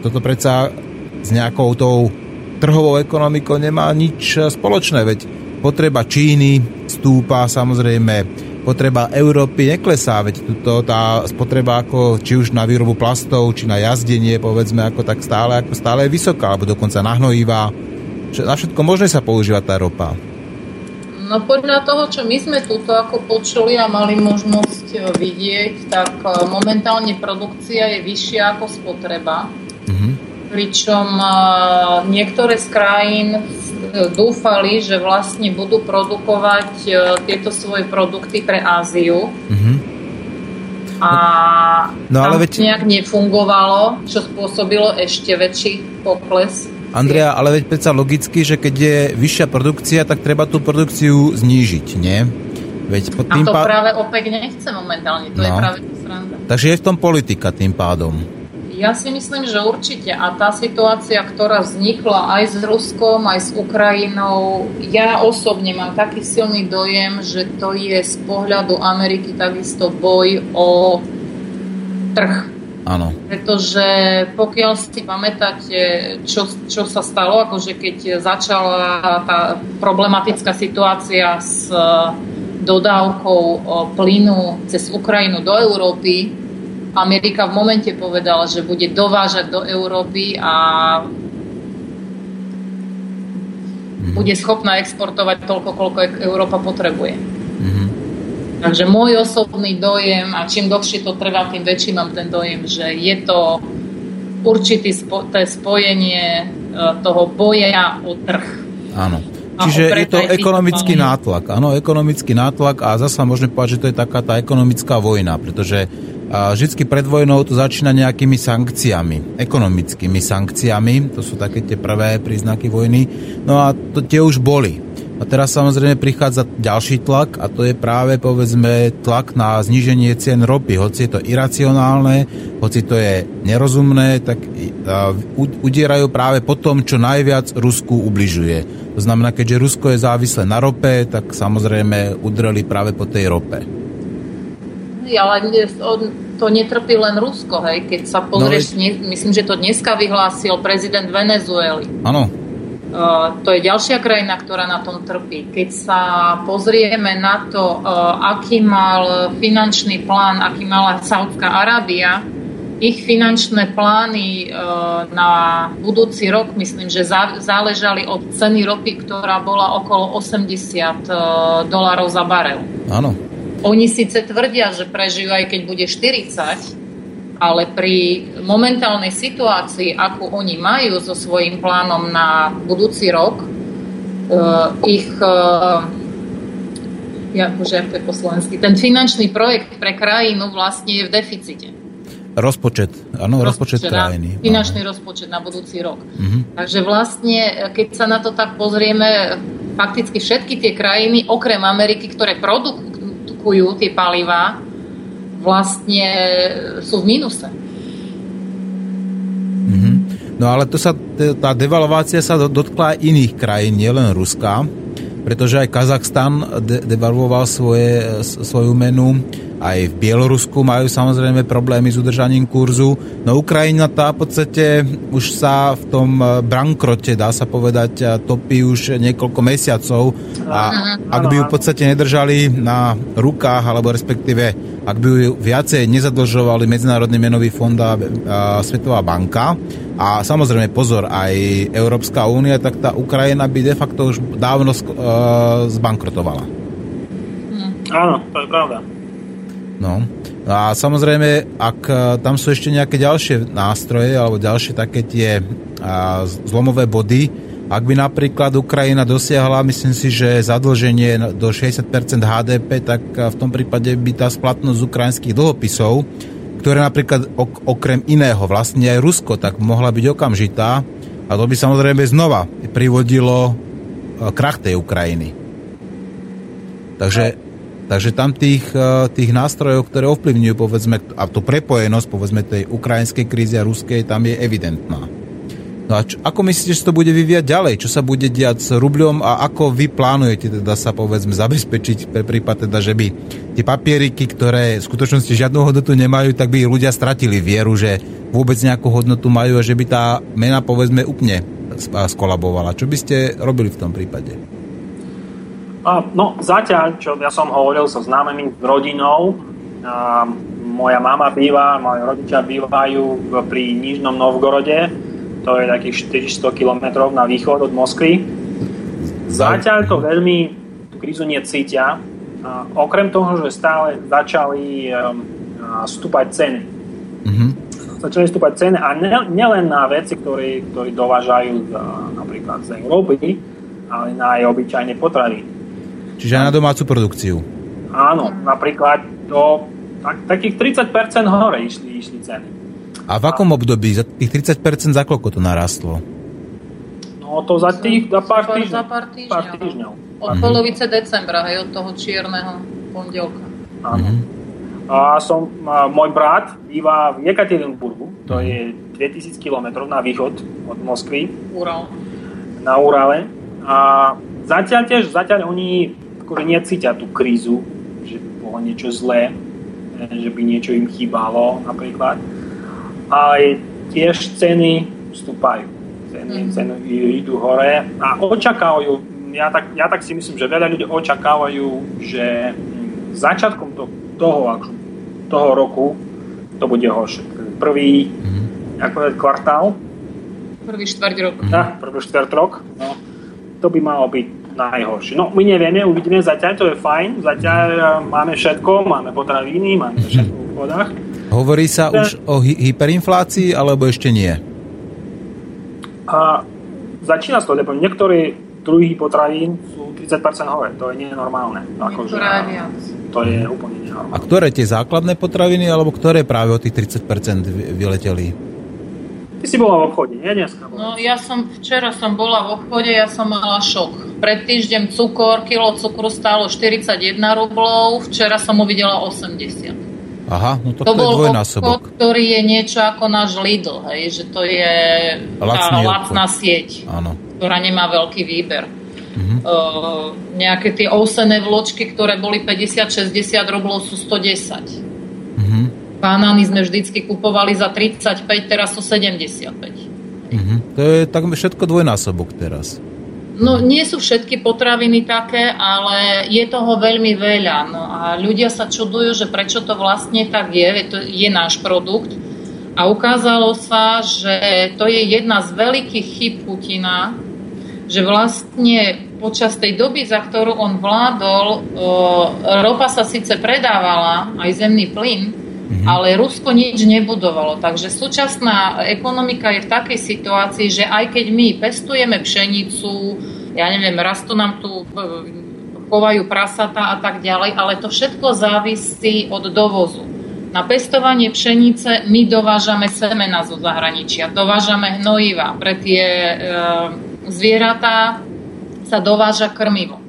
toto predsa s nejakou tou trhovou ekonomikou nemá nič eh, spoločné, veď potreba Číny stúpa samozrejme, potreba Európy neklesá, veď tuto tá spotreba ako či už na výrobu plastov, či na jazdenie, povedzme, ako tak stále, ako stále je vysoká, alebo dokonca na hnojivá. Na všetko možné sa používa tá ropa. No podľa toho, čo my sme túto ako počuli a mali možnosť e, vidieť, tak e, momentálne produkcia je vyššia ako spotreba. Mm-hmm. Pričom e, niektoré z krajín dúfali, že vlastne budú produkovať tieto svoje produkty pre Áziu. Mm-hmm. A no, ale tam veď... nejak nefungovalo, čo spôsobilo ešte väčší pokles Andrea, ale veď predsa logicky, že keď je vyššia produkcia, tak treba tú produkciu znížiť, nie? Veď pod tým A to pá... práve OPEC nechce momentálne, to no. je práve sranda. Takže je v tom politika tým pádom. Ja si myslím, že určite. A tá situácia, ktorá vznikla aj s Ruskom, aj s Ukrajinou, ja osobne mám taký silný dojem, že to je z pohľadu Ameriky takisto boj o trh Áno. Pretože pokiaľ si pamätáte, čo, čo sa stalo, akože keď začala tá problematická situácia s dodávkou plynu cez Ukrajinu do Európy, Amerika v momente povedala, že bude dovážať do Európy a mhm. bude schopná exportovať toľko, koľko Európa potrebuje. Mm-hmm. Takže môj osobný dojem, a čím dlhšie to trvá, tým väčší mám ten dojem, že je to určité spo, spojenie e, toho boja o trh. Áno. Čiže je to ekonomický nátlak. Áno, ekonomický nátlak a zasa môžeme povedať, že to je taká tá ekonomická vojna, pretože vždy pred vojnou to začína nejakými sankciami, ekonomickými sankciami, to sú také tie prvé príznaky vojny, no a to tie už boli. A teraz samozrejme prichádza ďalší tlak a to je práve povedzme tlak na zníženie cien ropy. Hoci je to iracionálne, hoci to je nerozumné, tak udierajú práve po tom, čo najviac Rusku ubližuje. To znamená, keďže Rusko je závislé na rope, tak samozrejme udreli práve po tej rope. Ale to netrpí len Rusko, hej. Keď sa pozrieš, no, myslím, že to dneska vyhlásil prezident Venezuely. Áno to je ďalšia krajina, ktorá na tom trpí. Keď sa pozrieme na to, eh, aký mal finančný plán, aký mala Saudská Arábia, ich finančné plány eh, na budúci rok, myslím, že záležali od ceny ropy, ktorá bola okolo 80 dolárov za barel. Áno. Oni síce tvrdia, že prežijú aj keď bude 40, ale pri momentálnej situácii, ako oni majú so svojím plánom na budúci rok, uh, ich uh, ja, bože, to je po slovensky, ten finančný projekt pre krajinu vlastne je v deficite. Rozpočet, áno, rozpočet, rozpočet krajiny. Na, finančný áno. rozpočet na budúci rok. Uh-huh. Takže vlastne, keď sa na to tak pozrieme, fakticky všetky tie krajiny, okrem Ameriky, ktoré produkujú tie palivá, vlastne sú v mínuse. Mm-hmm. No ale to sa, tá devalvácia sa dotkla iných krajín, nielen Ruska, pretože aj Kazachstan de- devalvoval svoje, svoju menu, aj v Bielorusku majú samozrejme problémy s udržaním kurzu. No Ukrajina tá v podstate už sa v tom e, bankrote, dá sa povedať, topí už niekoľko mesiacov a ak by ju v podstate nedržali na rukách, alebo respektíve ak by ju viacej nezadlžovali Medzinárodný menový fond a, Svetová banka a samozrejme pozor, aj Európska únia, tak tá Ukrajina by de facto už dávno uh, zbankrotovala. Áno, to je pravda. No. A samozrejme, ak e, tam sú ešte nejaké ďalšie nástroje alebo ďalšie také tie a, zlomové body, ak by napríklad Ukrajina dosiahla, myslím si, že zadlženie do 60% HDP, tak e, v tom prípade by tá splatnosť ukrajinských dlhopisov, ktoré napríklad ok, okrem iného vlastne aj Rusko, tak mohla byť okamžitá a to by samozrejme znova privodilo e, krach tej Ukrajiny. Takže Takže tam tých, eh, tých nástrojov, ktoré ovplyvňujú povedzme, a tú prepojenosť povedzme tej ukrajinskej krízy a ruskej, tam je evidentná. No a čo, ako myslíte, že to bude vyvíjať ďalej? Čo sa bude diať s rubľom a ako vy plánujete teda sa povedzme zabezpečiť pre prípad teda, že by tie papieriky, ktoré v skutočnosti žiadnu hodnotu nemajú, tak by ľudia stratili vieru, že vôbec nejakú hodnotu majú a že by tá mena povedzme úplne skolabovala. Čo by ste robili v tom prípade? No, zatiaľ, čo ja som hovoril so známymi rodinou, a moja mama býva, moji rodičia bývajú pri Nižnom Novgorode, to je takých 400 km na východ od Moskvy. Zatiaľ to veľmi tú krízu necítia. Okrem toho, že stále začali stúpať ceny. Mm-hmm. Začali stúpať ceny a nielen na veci, ktoré, ktoré dovážajú napríklad z Európy, ale na aj obyčajné potraviny. Čiže aj na domácu produkciu. Áno, napríklad to tak, takých 30% hore išli, išli ceny. A v akom období? Za tých 30% za koľko to narastlo? No to za tých za pár, týždňov, za pár týždňov. Pár týždňov. Od mhm. polovice decembra, hej, od toho čierneho pondelka. Áno. Mhm. A som, a môj brat býva v Jekaterinburgu, to mhm. je 2000 km na východ od Moskvy. Ural. Na Urale. A zatiaľ tiež, zatiaľ oni akože necítia tú krízu, že by bolo niečo zlé, že by niečo im chýbalo napríklad. Ale tiež ceny vstúpajú. Ceny, mm. ceny idú hore a očakávajú, ja tak, ja tak si myslím, že veľa ľudí očakávajú, že začiatkom to, toho, toho roku to bude horšie. Prvý mm. ako kvartál. Prvý štvrť rok. Ja, prvý štvrť rok. No, to by malo byť najhoršie. No my nevieme, uvidíme, zatiaľ to je fajn, zatiaľ e, máme všetko, máme potraviny, máme všetko v vodách. Hovorí sa Ten... už o hy- hyperinflácii, alebo ešte nie? A začína sa to, lebo niektoré druhy potravín sú 30% hore, to je nenormálne. Akože, to je úplne nenormálne. A ktoré tie základné potraviny, alebo ktoré práve o tých 30% vyleteli? Ty si bola v obchode, nie dneska? Bola. No ja som, včera som bola v obchode, ja som mala šok. Pred týždňom cukor, kilo cukru stálo 41 rublov, včera som uvidela 80. Aha, no to, to je bol dvojnásobok. Obchod, ktorý je niečo ako náš Lidl, hej, že to je tá lacná sieť, Áno. ktorá nemá veľký výber. Uh-huh. Uh, nejaké tie ousené vločky, ktoré boli 50-60 rublov, sú 110. Banány sme vždycky kupovali za 35, teraz sú 75. Uh-huh. To je tak všetko dvojnásobok teraz. No nie sú všetky potraviny také, ale je toho veľmi veľa. No a ľudia sa čudujú, že prečo to vlastne tak je, to je náš produkt. A ukázalo sa, že to je jedna z veľkých chyb Putina, že vlastne počas tej doby, za ktorú on vládol, ropa sa síce predávala, aj zemný plyn, Mm-hmm. Ale Rusko nič nebudovalo. Takže súčasná ekonomika je v takej situácii, že aj keď my pestujeme pšenicu, ja neviem, rastú nám tu, chovajú prasata a tak ďalej, ale to všetko závisí od dovozu. Na pestovanie pšenice my dovážame semena zo zahraničia, dovážame hnojiva. Pre tie e, zvieratá sa dováža krmivo.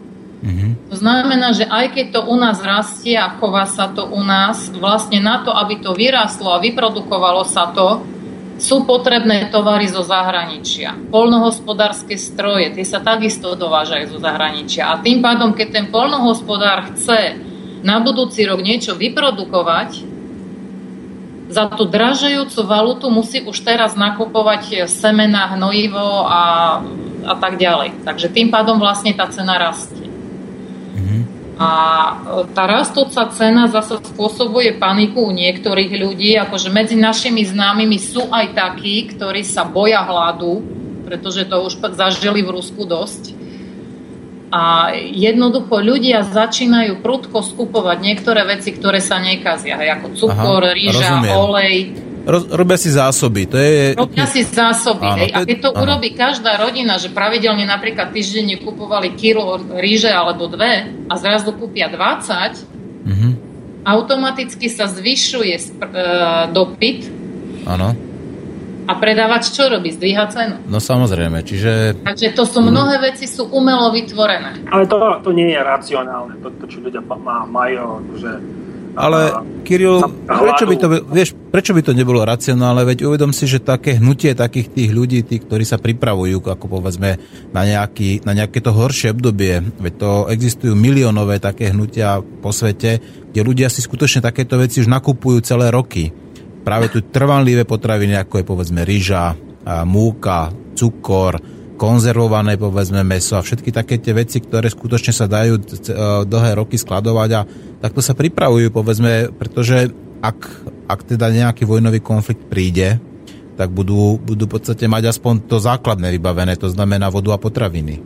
To znamená, že aj keď to u nás rastie a chová sa to u nás, vlastne na to, aby to vyrástlo a vyprodukovalo sa to, sú potrebné tovary zo zahraničia. Polnohospodárske stroje, tie sa takisto dovážajú zo zahraničia. A tým pádom, keď ten polnohospodár chce na budúci rok niečo vyprodukovať, za tú dražajúcu valutu musí už teraz nakupovať semena, hnojivo a, a tak ďalej. Takže tým pádom vlastne tá cena rastie. A tá rastúca cena zase spôsobuje paniku u niektorých ľudí, akože medzi našimi známymi sú aj takí, ktorí sa boja hladu, pretože to už zažili v Rusku dosť a jednoducho ľudia začínajú prudko skupovať niektoré veci, ktoré sa nekazia, ako cukor, Aha, rýža, rozumiem. olej. Roz, robia si zásoby. To je... Robia si zásoby. Áno, hej. A keď to áno. urobí každá rodina, že pravidelne napríklad týždenne kupovali kilo ríže alebo dve a zrazu kúpia 20, mm-hmm. automaticky sa zvyšuje e, dopyt. Áno a predávač čo robí? Zdvíha cenu. No samozrejme, čiže... Takže to sú mnohé veci sú umelo vytvorené. Ale to, to nie je racionálne, to, to čo ľudia má, majú, že ale Kiril, prečo by, to, vieš, prečo by to nebolo racionálne? Veď uvedom si, že také hnutie takých tých ľudí, tých, ktorí sa pripravujú, ako povedzme, na, nejaký, na nejaké to horšie obdobie, veď to existujú miliónové také hnutia po svete, kde ľudia si skutočne takéto veci už nakupujú celé roky práve tu trvanlivé potraviny, ako je povedzme ryža, múka, cukor, konzervované povedzme meso a všetky také tie veci, ktoré skutočne sa dajú e, dlhé roky skladovať a takto sa pripravujú povedzme, pretože ak, ak teda nejaký vojnový konflikt príde, tak budú, budú v podstate mať aspoň to základné vybavené, to znamená vodu a potraviny.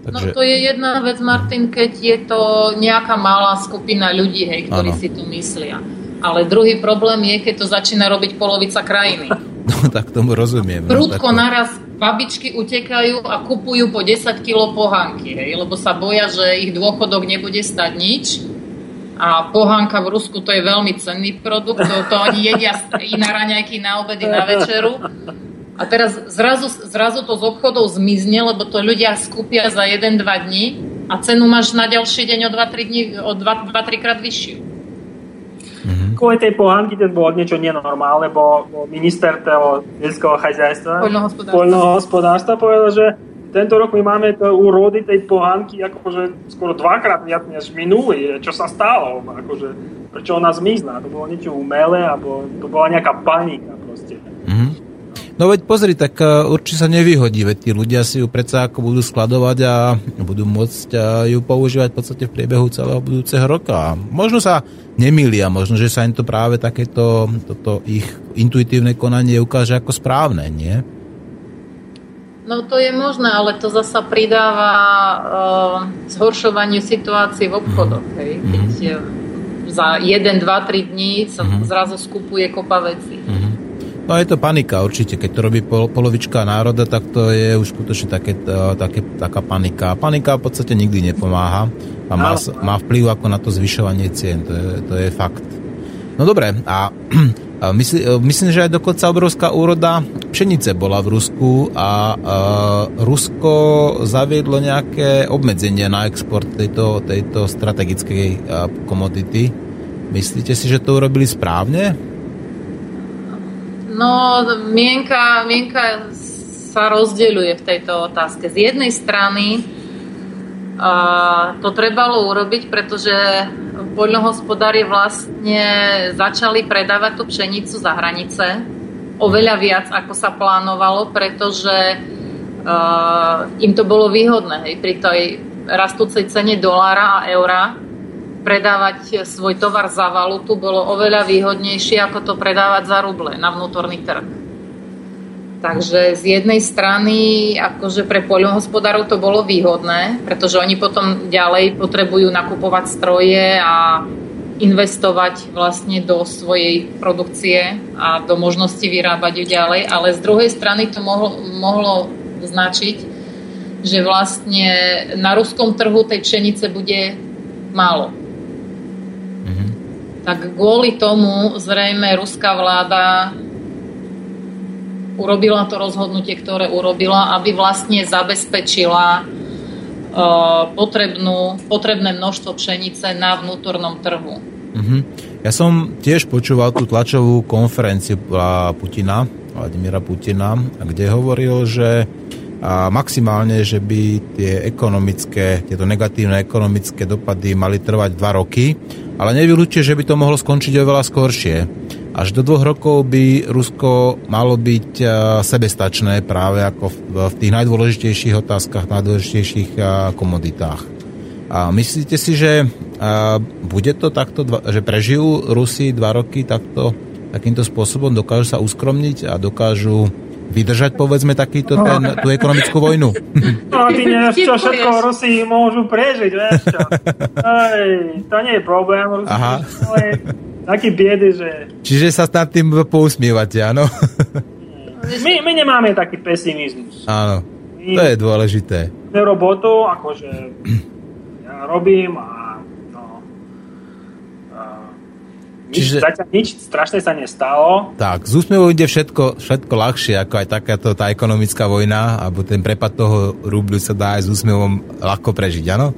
No, Takže... No to je jedna vec, Martin, keď je to nejaká malá skupina ľudí, hej, ktorí ano. si tu myslia. Ale druhý problém je, keď to začína robiť polovica krajiny. No tak tomu rozumiem. No, Prúdko no, naraz babičky utekajú a kupujú po 10 kg pohánky, hej, lebo sa boja, že ich dôchodok nebude stať nič. A pohánka v Rusku to je veľmi cenný produkt, to, to oni jedia i na raňajky, na obedy, na večeru. A teraz zrazu, zrazu to z obchodov zmizne, lebo to ľudia skúpia za 1-2 dní a cenu máš na ďalší deň o 2-3 dní, o 2-3 krát vyššiu. Kvôli tej pohánky ten bolo niečo nenormálne, bo, minister toho sierského chazajstva, poľnohospodárstva povedal, že tento rok my máme to úrody tej pohánky akože skoro dvakrát viac než minulý. Čo sa stalo? Akože, prečo ona zmizla? To bolo niečo umelé, alebo to bola nejaká panika proste. Mm-hmm. No veď pozri, tak e, určite sa nevyhodí, veď tí ľudia si ju predsa ako budú skladovať a budú môcť e, ju používať v podstate v priebehu celého budúceho roka. Možno sa nemýlia, možno, že sa im to práve takéto toto ich intuitívne konanie ukáže ako správne, nie? No to je možné, ale to zasa pridáva uh, zhoršovaniu situácií v obchodoch. Mm. Hej? Keď mm. za 1, 2, 3 dní sa mm. zrazu skupuje kopa veci. Mm. No je to panika určite, keď to robí pol, polovička národa, tak to je už skutočne také, také, taká panika. Panika v podstate nikdy nepomáha a má, má vplyv ako na to zvyšovanie cien, to je, to je fakt. No dobre, a, mysl, myslím, že aj dokonca obrovská úroda pšenice bola v Rusku a, a Rusko zaviedlo nejaké obmedzenia na export tejto, tejto strategickej komodity. Myslíte si, že to urobili správne? No, mienka, mienka sa rozdeľuje v tejto otázke. Z jednej strany a, to trebalo urobiť, pretože poľnohospodári vlastne začali predávať tú pšenicu za hranice oveľa viac, ako sa plánovalo, pretože uh, im to bolo výhodné. Hej, pri tej rastúcej cene dolára a eura predávať svoj tovar za valutu bolo oveľa výhodnejšie, ako to predávať za ruble na vnútorný trh. Takže z jednej strany, akože pre poľnohospodárov to bolo výhodné, pretože oni potom ďalej potrebujú nakupovať stroje a investovať vlastne do svojej produkcie a do možnosti vyrábať ju ďalej, ale z druhej strany to mohlo, mohlo značiť, že vlastne na ruskom trhu tej pšenice bude málo tak kvôli tomu zrejme ruská vláda urobila to rozhodnutie, ktoré urobila, aby vlastne zabezpečila uh, potrebnú, potrebné množstvo pšenice na vnútornom trhu. Uh-huh. Ja som tiež počúval tú tlačovú konferenciu Putina, Vladimíra Putina, kde hovoril, že a maximálne, že by tie ekonomické, tieto negatívne ekonomické dopady mali trvať dva roky, ale nevylučuje, že by to mohlo skončiť oveľa skoršie. Až do dvoch rokov by Rusko malo byť sebestačné práve ako v tých najdôležitejších otázkach, najdôležitejších komoditách. A myslíte si, že bude to takto, že prežijú Rusi dva roky takto, takýmto spôsobom, dokážu sa uskromniť a dokážu vydržať, povedzme, takýto ten, tú ekonomickú vojnu? No, ty nevieš, čo všetko Rusi môžu prežiť, vieš čo. Ej, to nie je problém. Rusi Aha. taký biedy, že... Čiže sa nad tým pousmievate, áno? My, my nemáme taký pesimizmus. Áno, to je dôležité. Robotu, akože ja robím a Čiže... Zatiaľ nič strašné sa nestalo. Tak, z úsmevom ide všetko, všetko ľahšie, ako aj takáto tá ekonomická vojna, alebo ten prepad toho rubľu sa dá aj s úsmevom ľahko prežiť, áno?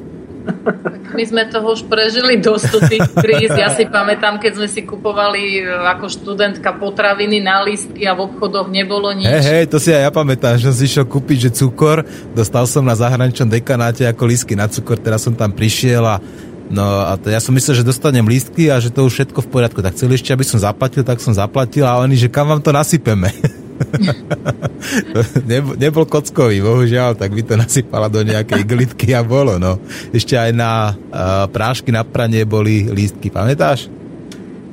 My sme toho už prežili dosť tých kríz. Ja si pamätám, keď sme si kupovali e, ako študentka potraviny na lístky a v obchodoch nebolo nič. Hej, hej, to si aj ja pamätám, že som si išiel kúpiť, že cukor, dostal som na zahraničnom dekanáte ako lístky na cukor, teraz som tam prišiel a No a to ja som myslel, že dostanem lístky a že to už všetko v poriadku. Tak chceli ešte, aby som zaplatil, tak som zaplatil a oni, že kam vám to nasypeme. nebol, nebol kockový, bohužiaľ, tak by to nasypala do nejakej glitky a bolo, no. Ešte aj na uh, prášky na pranie boli lístky, pamätáš?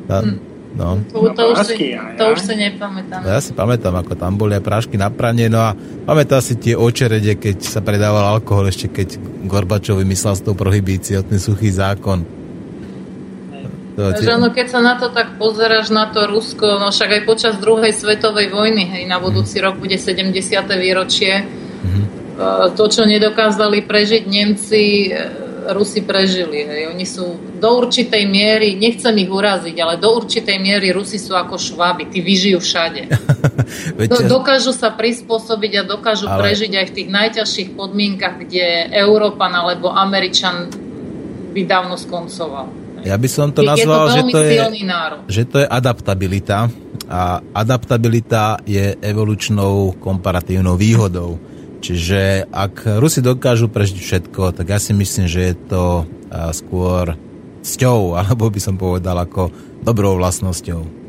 Hm. No. To, to, už si, to už si nepamätám. Ja si pamätám, ako tam boli aj prášky na pranie, no a pamätám si tie očerede, keď sa predával alkohol, ešte keď Gorbačov vymyslel s tou prohibíciou, ten suchý zákon. To, tie... ano, keď sa na to tak pozeráš, na to Rusko, no však aj počas druhej svetovej vojny, hej, na budúci mm. rok bude 70. výročie, mm-hmm. to, čo nedokázali prežiť Nemci, Rusi prežili. Hej. Oni sú do určitej miery, nechcem ich uraziť, ale do určitej miery Rusi sú ako šváby, tí vyžijú všade. do, dokážu sa prispôsobiť a dokážu ale... prežiť aj v tých najťažších podmienkach, kde Európan alebo Američan by dávno skoncoval. Ja by som to nazval, je to že, to je, že to je adaptabilita a adaptabilita je evolučnou komparatívnou výhodou. Čiže ak Rusi dokážu prežiť všetko, tak ja si myslím, že je to skôr cťou, alebo by som povedal ako dobrou vlastnosťou.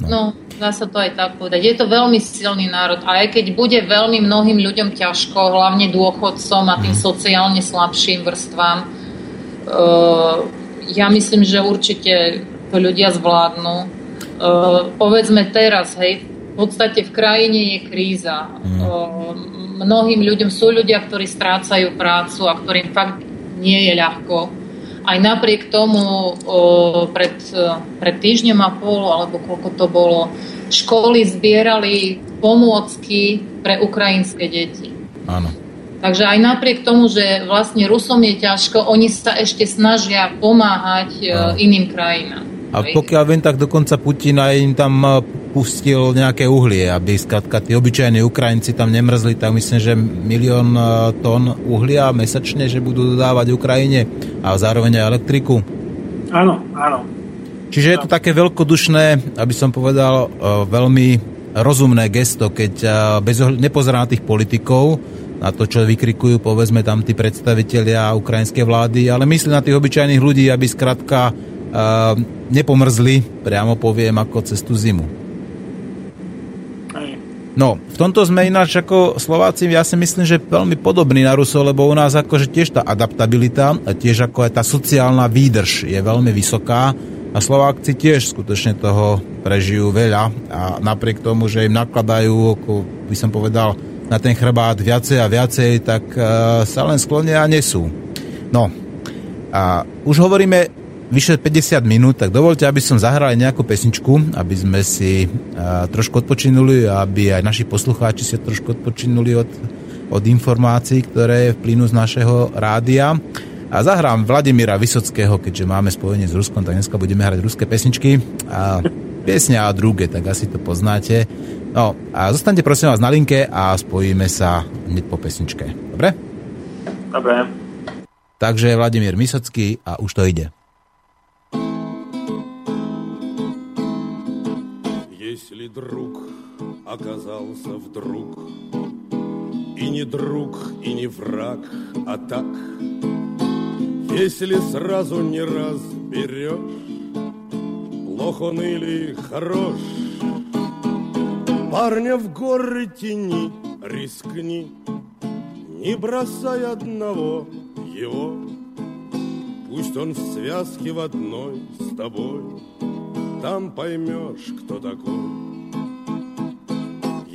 No. no, dá sa to aj tak povedať. Je to veľmi silný národ a aj keď bude veľmi mnohým ľuďom ťažko, hlavne dôchodcom a tým mm. sociálne slabším vrstvám, uh, ja myslím, že určite to ľudia zvládnu. Uh, povedzme teraz, hej, podstate v krajine je kríza. Mm. Mnohým ľuďom sú ľudia, ktorí strácajú prácu a ktorým fakt nie je ľahko. Aj napriek tomu pred, pred týždňom a pol, alebo koľko to bolo, školy zbierali pomôcky pre ukrajinské deti. Áno. Takže aj napriek tomu, že vlastne Rusom je ťažko, oni sa ešte snažia pomáhať Áno. iným krajinám. A pokiaľ viem, tak dokonca Putin aj im tam e, pustil nejaké uhlie, aby skrátka tí obyčajní Ukrajinci tam nemrzli, tak myslím, že milión e, tón uhlia mesačne, že budú dodávať Ukrajine a zároveň aj elektriku. Áno, áno. Čiže je to také veľkodušné, aby som povedal, e, veľmi rozumné gesto, keď bez ohľadu nepozerá na tých politikov, na to, čo vykrikujú, povedzme tam tí predstavitelia ukrajinskej vlády, ale myslí na tých obyčajných ľudí, aby skrátka nepomrzli, priamo poviem, ako cez tú zimu. No, v tomto sme ináč ako Slováci, ja si myslím, že veľmi podobný na Rusov, lebo u nás akože tiež tá adaptabilita a tiež ako aj tá sociálna výdrž je veľmi vysoká a Slováci tiež skutočne toho prežijú veľa a napriek tomu, že im nakladajú, ako by som povedal, na ten chrbát viacej a viacej, tak uh, sa len sklonia a nesú. No, a už hovoríme vyše 50 minút, tak dovolte, aby som zahral aj nejakú pesničku, aby sme si uh, trošku odpočinuli aby aj naši poslucháči si trošku odpočinuli od, od informácií, ktoré vplynú z našeho rádia. A zahrám Vladimíra Vysockého, keďže máme spojenie s Ruskom, tak dneska budeme hrať ruské pesničky. A piesňa a druge, tak asi to poznáte. No a zostaňte prosím vás na linke a spojíme sa hneď po pesničke. Dobre? Dobre. Takže Vladimír Vysocký a už to ide. Друг оказался вдруг и не друг, и не враг, а так. Если сразу не разберешь, плох он или хорош, парня в горы тени рискни, не бросай одного его. Пусть он в связке в одной с тобой, там поймешь, кто такой.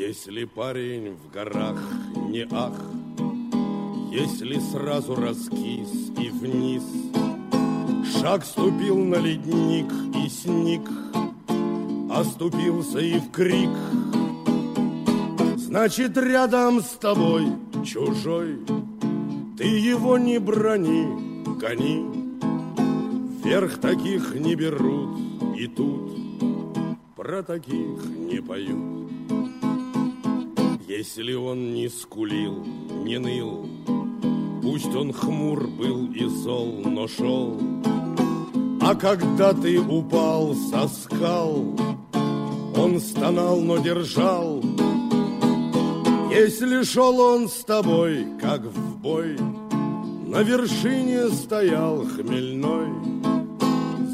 Если парень в горах не ах, Если сразу раскис и вниз, Шаг ступил на ледник и сник, Оступился и в крик. Значит, рядом с тобой чужой, Ты его не брони, гони, Вверх таких не берут и тут Про таких не поют. Если он не скулил, не ныл, Пусть он хмур был и зол, но шел. А когда ты упал со скал, Он стонал, но держал. Если шел он с тобой, как в бой, На вершине стоял хмельной,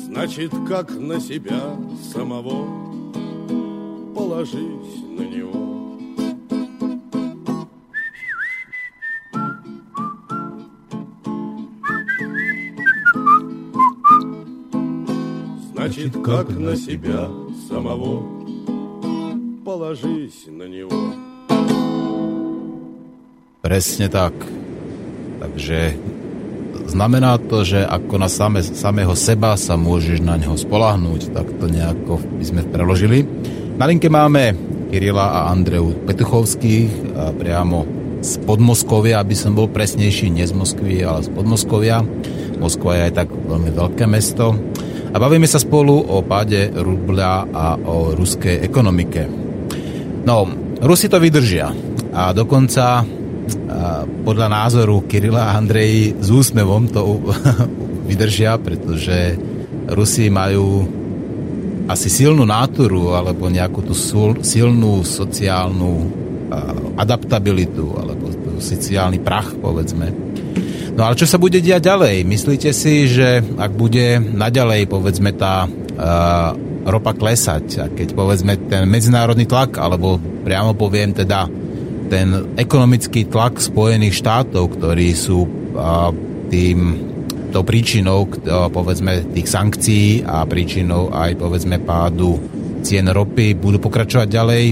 Значит, как на себя самого Положись на него. Значит, как на себя самого Положись на него. Presne tak. Takže znamená to, že ako na same, samého seba sa môžeš na neho spolahnúť, tak to nejako by sme preložili. Na linke máme Kirila a Andreu Petuchovských a priamo z Podmoskovia, aby som bol presnejší, nie z Moskvy, ale z Podmoskovia. Moskva je aj tak veľmi veľké mesto. A bavíme sa spolu o páde rubľa a o ruskej ekonomike. No, Rusi to vydržia. A dokonca a podľa názoru Kirila a Andrej s úsmevom to vydržia, pretože Rusi majú asi silnú náturu alebo nejakú tú silnú sociálnu adaptabilitu alebo sociálny prach, povedzme No ale čo sa bude diať ďalej? Myslíte si, že ak bude naďalej, povedzme, tá uh, ropa klesať, a keď povedzme ten medzinárodný tlak, alebo priamo poviem teda ten ekonomický tlak Spojených štátov, ktorí sú uh, tým tou príčinou, uh, povedzme, tých sankcií a príčinou aj, povedzme, pádu cien ropy budú pokračovať ďalej.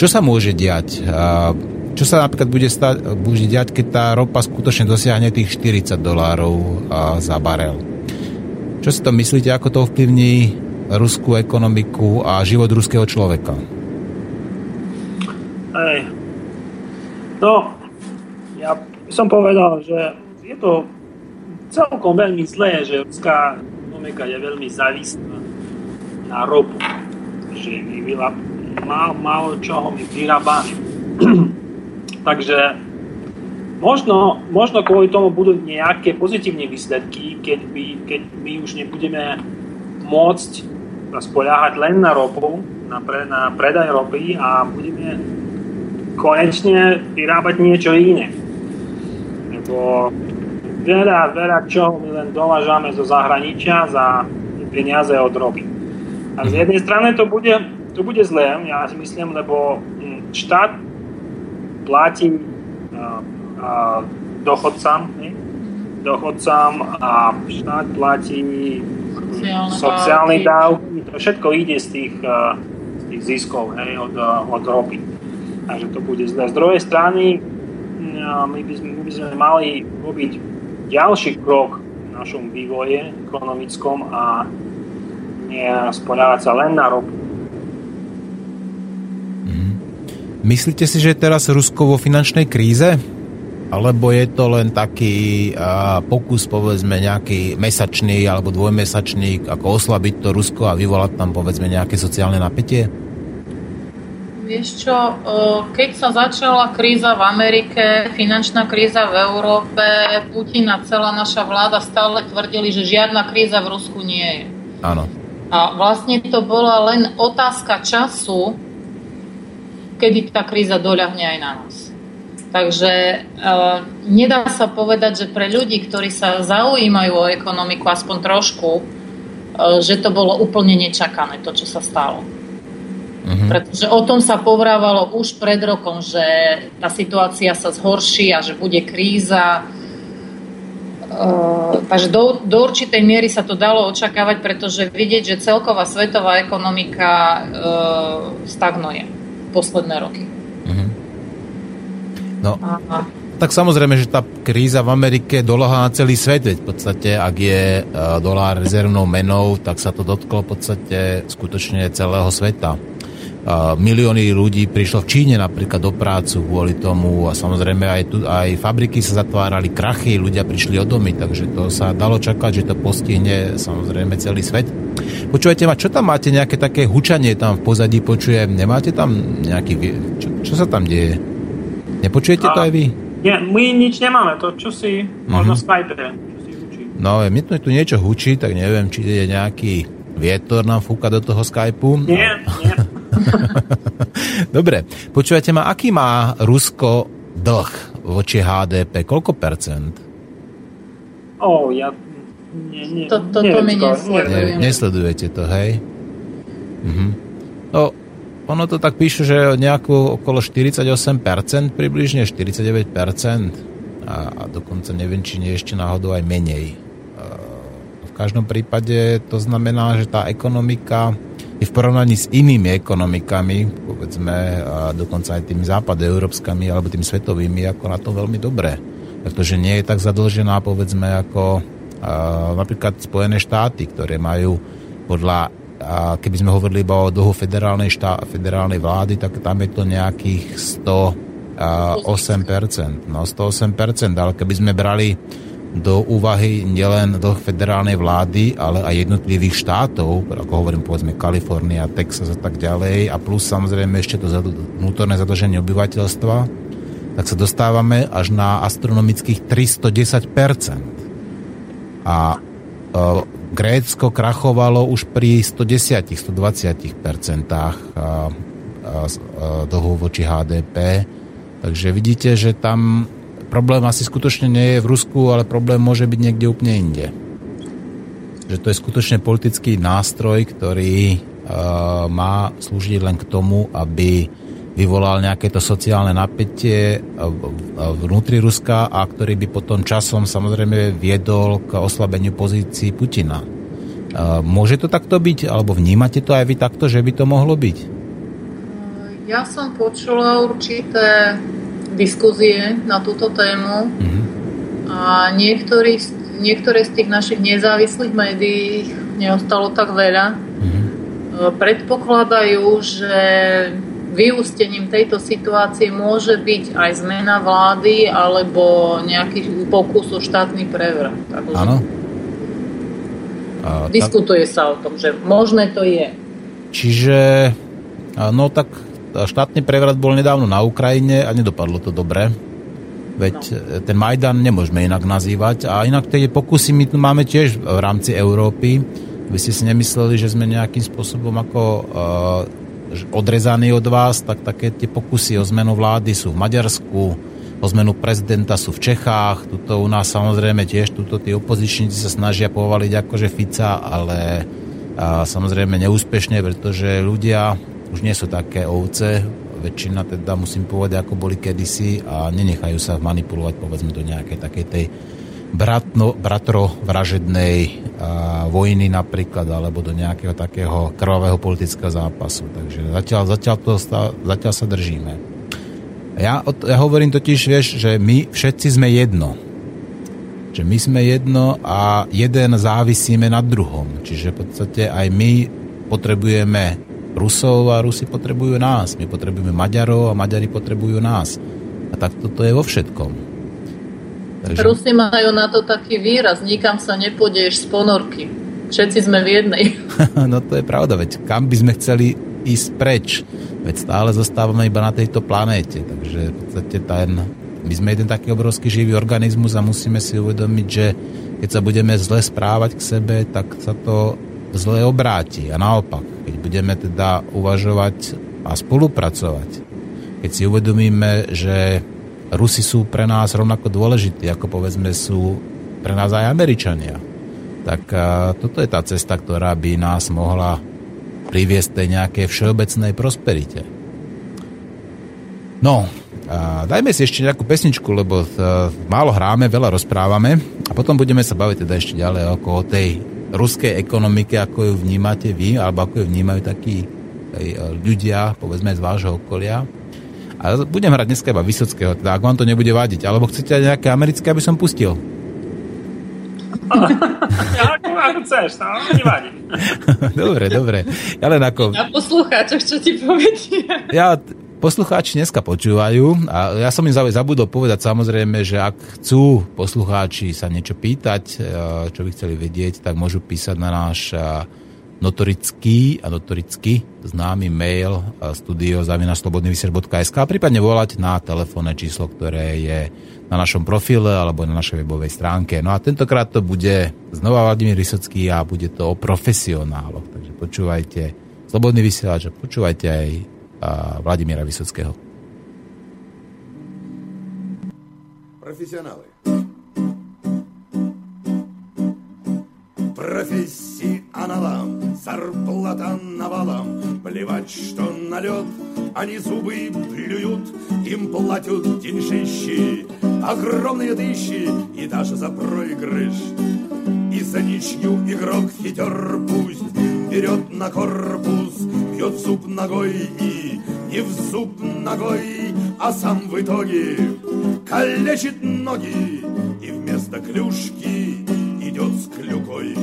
Čo sa môže diať? Uh, čo sa napríklad bude, stať, bude diať, keď tá ropa skutočne dosiahne tých 40 dolárov za barel? Čo si to myslíte, ako to ovplyvní ruskú ekonomiku a život ruského človeka? Hej. No, ja som povedal, že je to celkom veľmi zlé, že ruská ekonomika je veľmi závislá na ropu. Že my málo, málo čoho my vyrábame. Takže možno, možno kvôli tomu budú nejaké pozitívne výsledky, keď my, keď my už nebudeme môcť spoľaháť len na ropu, na, pre, na predaj ropy a budeme konečne vyrábať niečo iné. Lebo veľa, veľa čo my len dovážame zo zahraničia za peniaze od ropy. A z jednej strany to bude, to bude zlé, ja si myslím, lebo hm, štát platí dochodcam, ne? dochodcam a štát platí sociálne, sociálne dávky. To všetko ide z tých, z tých ziskov hej, od, od ropy. Takže to bude zle. Z druhej strany my by, sme, my by sme mali robiť ďalší krok v našom vývoje ekonomickom a nie spoľávať sa len na ropu Myslíte si, že je teraz Rusko vo finančnej kríze? Alebo je to len taký a, pokus, povedzme, nejaký mesačný alebo dvojmesačný, ako oslabiť to Rusko a vyvolať tam, povedzme, nejaké sociálne napätie? Vieš čo, keď sa začala kríza v Amerike, finančná kríza v Európe, Putin a celá naša vláda stále tvrdili, že žiadna kríza v Rusku nie je. Áno. A vlastne to bola len otázka času, kedy tá kríza doľahne aj na nás. Takže uh, nedá sa povedať, že pre ľudí, ktorí sa zaujímajú o ekonomiku aspoň trošku, uh, že to bolo úplne nečakané, to, čo sa stalo. Uh-huh. Pretože o tom sa povrávalo už pred rokom, že tá situácia sa zhorší a že bude kríza. Uh, takže do, do určitej miery sa to dalo očakávať, pretože vidieť, že celková svetová ekonomika uh, stagnuje posledné roky. Uh-huh. No, Aha. tak samozrejme, že tá kríza v Amerike dolohá na celý svet, veď v podstate, ak je uh, dolár rezervnou menou, tak sa to dotklo v podstate skutočne celého sveta. Milióny ľudí prišlo v Číne napríklad do prácu kvôli tomu a samozrejme aj, tu, aj fabriky sa zatvárali, krachy, ľudia prišli o domy, takže to sa dalo čakať, že to postihne samozrejme celý svet. Počujete ma, čo tam máte, nejaké také hučanie tam v pozadí počujem, nemáte tam nejaký, čo, čo sa tam deje? Nepočujete to aj vy? Nie, my nič nemáme, to čo si možno Skype, čo si hučí. No, mne tu niečo hučí, tak neviem, či je nejaký vietor nám fúka do toho Skypeu. Nie, nie. Dobre, počúvate ma, aký má Rusko dlh voči HDP? Koľko percent? O, oh, ja... Nie, nie, to, to, to my nesledujeme. Nesledujete to, hej? Mhm. No, ono to tak píše, že nejakú okolo 48%, približne 49%. A, a dokonca neviem, či nie ešte náhodou aj menej. V každom prípade to znamená, že tá ekonomika je v porovnaní s inými ekonomikami, povedzme, a dokonca aj tými západoeurópskami alebo tými svetovými, ako na to veľmi dobré. Pretože nie je tak zadlžená, povedzme, ako a, napríklad Spojené štáty, ktoré majú podľa a keby sme hovorili iba o dlhu federálnej, štá, federálnej vlády, tak tam je to nejakých 108%. No 108%, ale keby sme brali do úvahy nielen dlh federálnej vlády, ale aj jednotlivých štátov, ako hovorím povedzme Kalifornia, Texas a tak ďalej, a plus samozrejme ešte to vnútorné zadlženie obyvateľstva, tak sa dostávame až na astronomických 310%. A Grécko krachovalo už pri 110-120% dlhu voči HDP. Takže vidíte, že tam problém asi skutočne nie je v Rusku, ale problém môže byť niekde úplne inde. Že to je skutočne politický nástroj, ktorý má slúžiť len k tomu, aby vyvolal nejaké to sociálne napätie vnútri Ruska a ktorý by potom časom samozrejme viedol k oslabeniu pozícií Putina. Môže to takto byť, alebo vnímate to aj vy takto, že by to mohlo byť? Ja som počula určité diskuzie na túto tému uh-huh. a niektorý, niektoré z tých našich nezávislých médií, neostalo tak veľa, uh-huh. predpokladajú, že vyústením tejto situácie môže byť aj zmena vlády alebo nejaký pokus o štátny prevrat. Áno. Diskutuje sa o tom, že možné to je. Čiže, no tak štátny prevrat bol nedávno na Ukrajine a nedopadlo to dobre. Veď no. ten Majdan nemôžeme inak nazývať. A inak tie pokusy my tu máme tiež v rámci Európy. Vy ste si nemysleli, že sme nejakým spôsobom ako uh, odrezaní od vás, tak také tie pokusy o zmenu vlády sú v Maďarsku, o zmenu prezidenta sú v Čechách, tuto u nás samozrejme tiež, tuto tí opozičníci sa snažia povaliť akože Fica, ale a samozrejme neúspešne, pretože ľudia už nie sú také ovce, väčšina teda musím povedať, ako boli kedysi a nenechajú sa manipulovať povedzme do nejakej takej tej bratno, bratro vražednej a, vojny napríklad, alebo do nejakého takého krvavého politického zápasu. Takže zatiaľ, zatiaľ, to, zatiaľ sa držíme. Ja, ja hovorím totiž, vieš, že my všetci sme jedno. Že my sme jedno a jeden závisíme na druhom. Čiže v podstate aj my potrebujeme Rusov a Rusi potrebujú nás. My potrebujeme Maďarov a Maďari potrebujú nás. A tak toto je vo všetkom. Takže... Rusi majú na to taký výraz, nikam sa nepôjdeš z ponorky. Všetci sme v jednej. no to je pravda, veď kam by sme chceli ísť preč? Veď stále zostávame iba na tejto planéte, takže v podstate ten, my sme jeden taký obrovský živý organizmus a musíme si uvedomiť, že keď sa budeme zle správať k sebe, tak sa to zle obráti. A naopak, keď budeme teda uvažovať a spolupracovať, keď si uvedomíme, že Rusi sú pre nás rovnako dôležití, ako povedzme sú pre nás aj Američania. Tak toto je tá cesta, ktorá by nás mohla priviesť tej nejakej všeobecnej prosperite. No, a dajme si ešte nejakú pesničku, lebo málo hráme, veľa rozprávame a potom budeme sa baviť teda ešte ďalej ako o tej ruskej ekonomike, ako ju vnímate vy, alebo ako ju vnímajú takí ľudia, povedzme z vášho okolia. A budem hrať dneska iba Vysockého, teda ak vám to nebude vadiť. Alebo chcete aj nejaké americké, aby som pustil? ako, ako chceš, no, nevadí. dobre, dobre. Ja len ako... A poslucháčoch, čo ti povedia? Ja, poslucháči dneska počúvajú a ja som im zabudol povedať samozrejme, že ak chcú poslucháči sa niečo pýtať, e, čo by chceli vedieť, tak môžu písať na náš e, notorický a notoricky známy mail studio.slobodnyvysier.sk a prípadne volať na telefónne číslo, ktoré je na našom profile alebo na našej webovej stránke. No a tentokrát to bude znova Vladimír Vysocký a bude to o profesionáloch. Takže počúvajte Slobodný vysielač a počúvajte aj Vladimíra Vysockého. Profesionály. Профессионалам зарплата навалом Плевать, что налет, они зубы плюют Им платят деньжищи, огромные тысячи И даже за проигрыш И за ничью игрок хитер пусть Берет на корпус, бьет зуб ногой И не в зуб ногой, а сам в итоге Калечит ноги и вместо клюшки идет с клюкой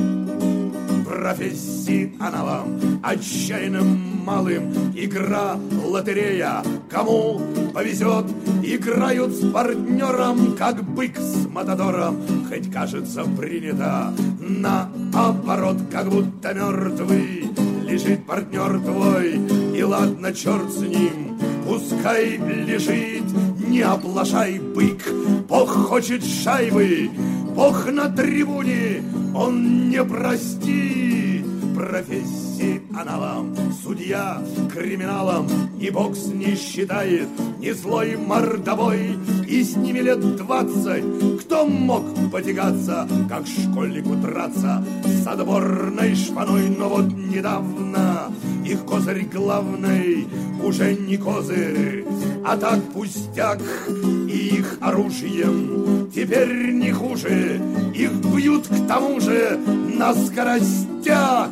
профессионалам, отчаянным малым. Игра, лотерея, кому повезет, играют с партнером, как бык с матадором. Хоть кажется принято наоборот, как будто мертвый лежит партнер твой. И ладно, черт с ним, пускай лежит, не оплошай, бык, Бог хочет шайбы, Бог на трибуне, он не простит профессионалам. Судья криминалам ни бокс не считает, ни злой мордовой, и с ними лет двадцать. Кто мог потягаться, как школьнику драться с отборной шпаной, но вот недавно их козырь главный уже не козырь, а так пустяк, и их оружием теперь не хуже, их бьют к тому же на скоростях.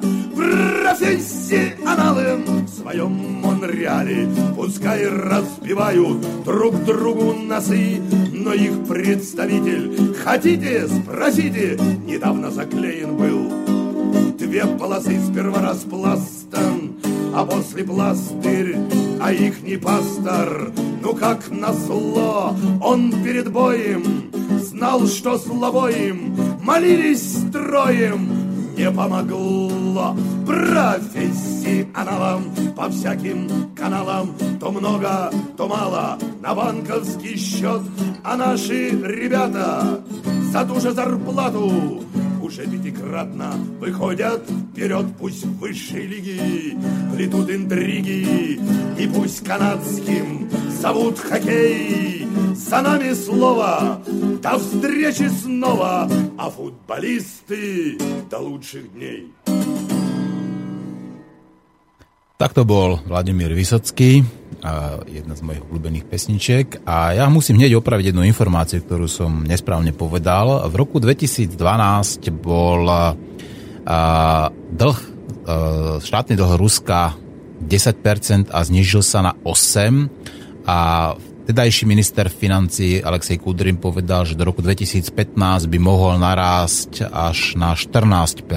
Профессионалы в своем Монреале. Пускай разбивают друг другу носы Но их представитель, хотите, спросите Недавно заклеен был. Две полосы сперва распластан А после пластырь, а их не пастор. Ну как назло, он перед боем Знал, что слабоем Молились строем не помогло профессионалам по всяким каналам. То много, то мало на банковский счет, а наши ребята за ту же зарплату уже пятикратно выходят вперед, пусть в высшей лиги плетут интриги, и пусть канадским зовут хоккей. За нами слово, до встречи снова, а футболисты до лучших дней. Tak to bol Vladimír Vysocký, jedna z mojich obľúbených pesničiek. A ja musím hneď opraviť jednu informáciu, ktorú som nesprávne povedal. V roku 2012 bol dlh, štátny dlh Ruska 10% a znižil sa na 8%. A Tedajší minister financí Alexej Kudrin povedal, že do roku 2015 by mohol narásť až na 14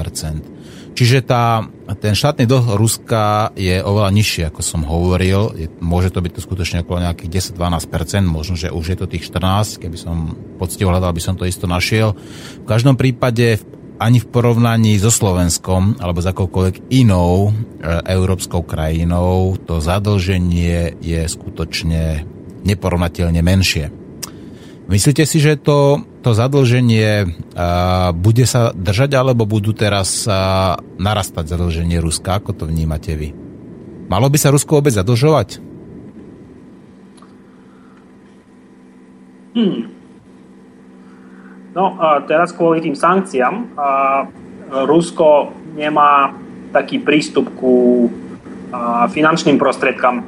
Čiže tá, ten štátny dlh Ruska je oveľa nižší, ako som hovoril. Je, môže to byť to skutočne okolo nejakých 10-12%, možno, že už je to tých 14, keby som poctivo hľadal, by som to isto našiel. V každom prípade ani v porovnaní so Slovenskom alebo s akoukoľvek inou e, európskou krajinou to zadlženie je skutočne neporovnateľne menšie. Myslíte si, že to, to zadlženie uh, bude sa držať, alebo budú teraz uh, narastať zadlženie Ruska? Ako to vnímate vy? Malo by sa Rusko vôbec zadlžovať? Hmm. No a teraz kvôli tým sankciám a Rusko nemá taký prístup ku finančným prostriedkam,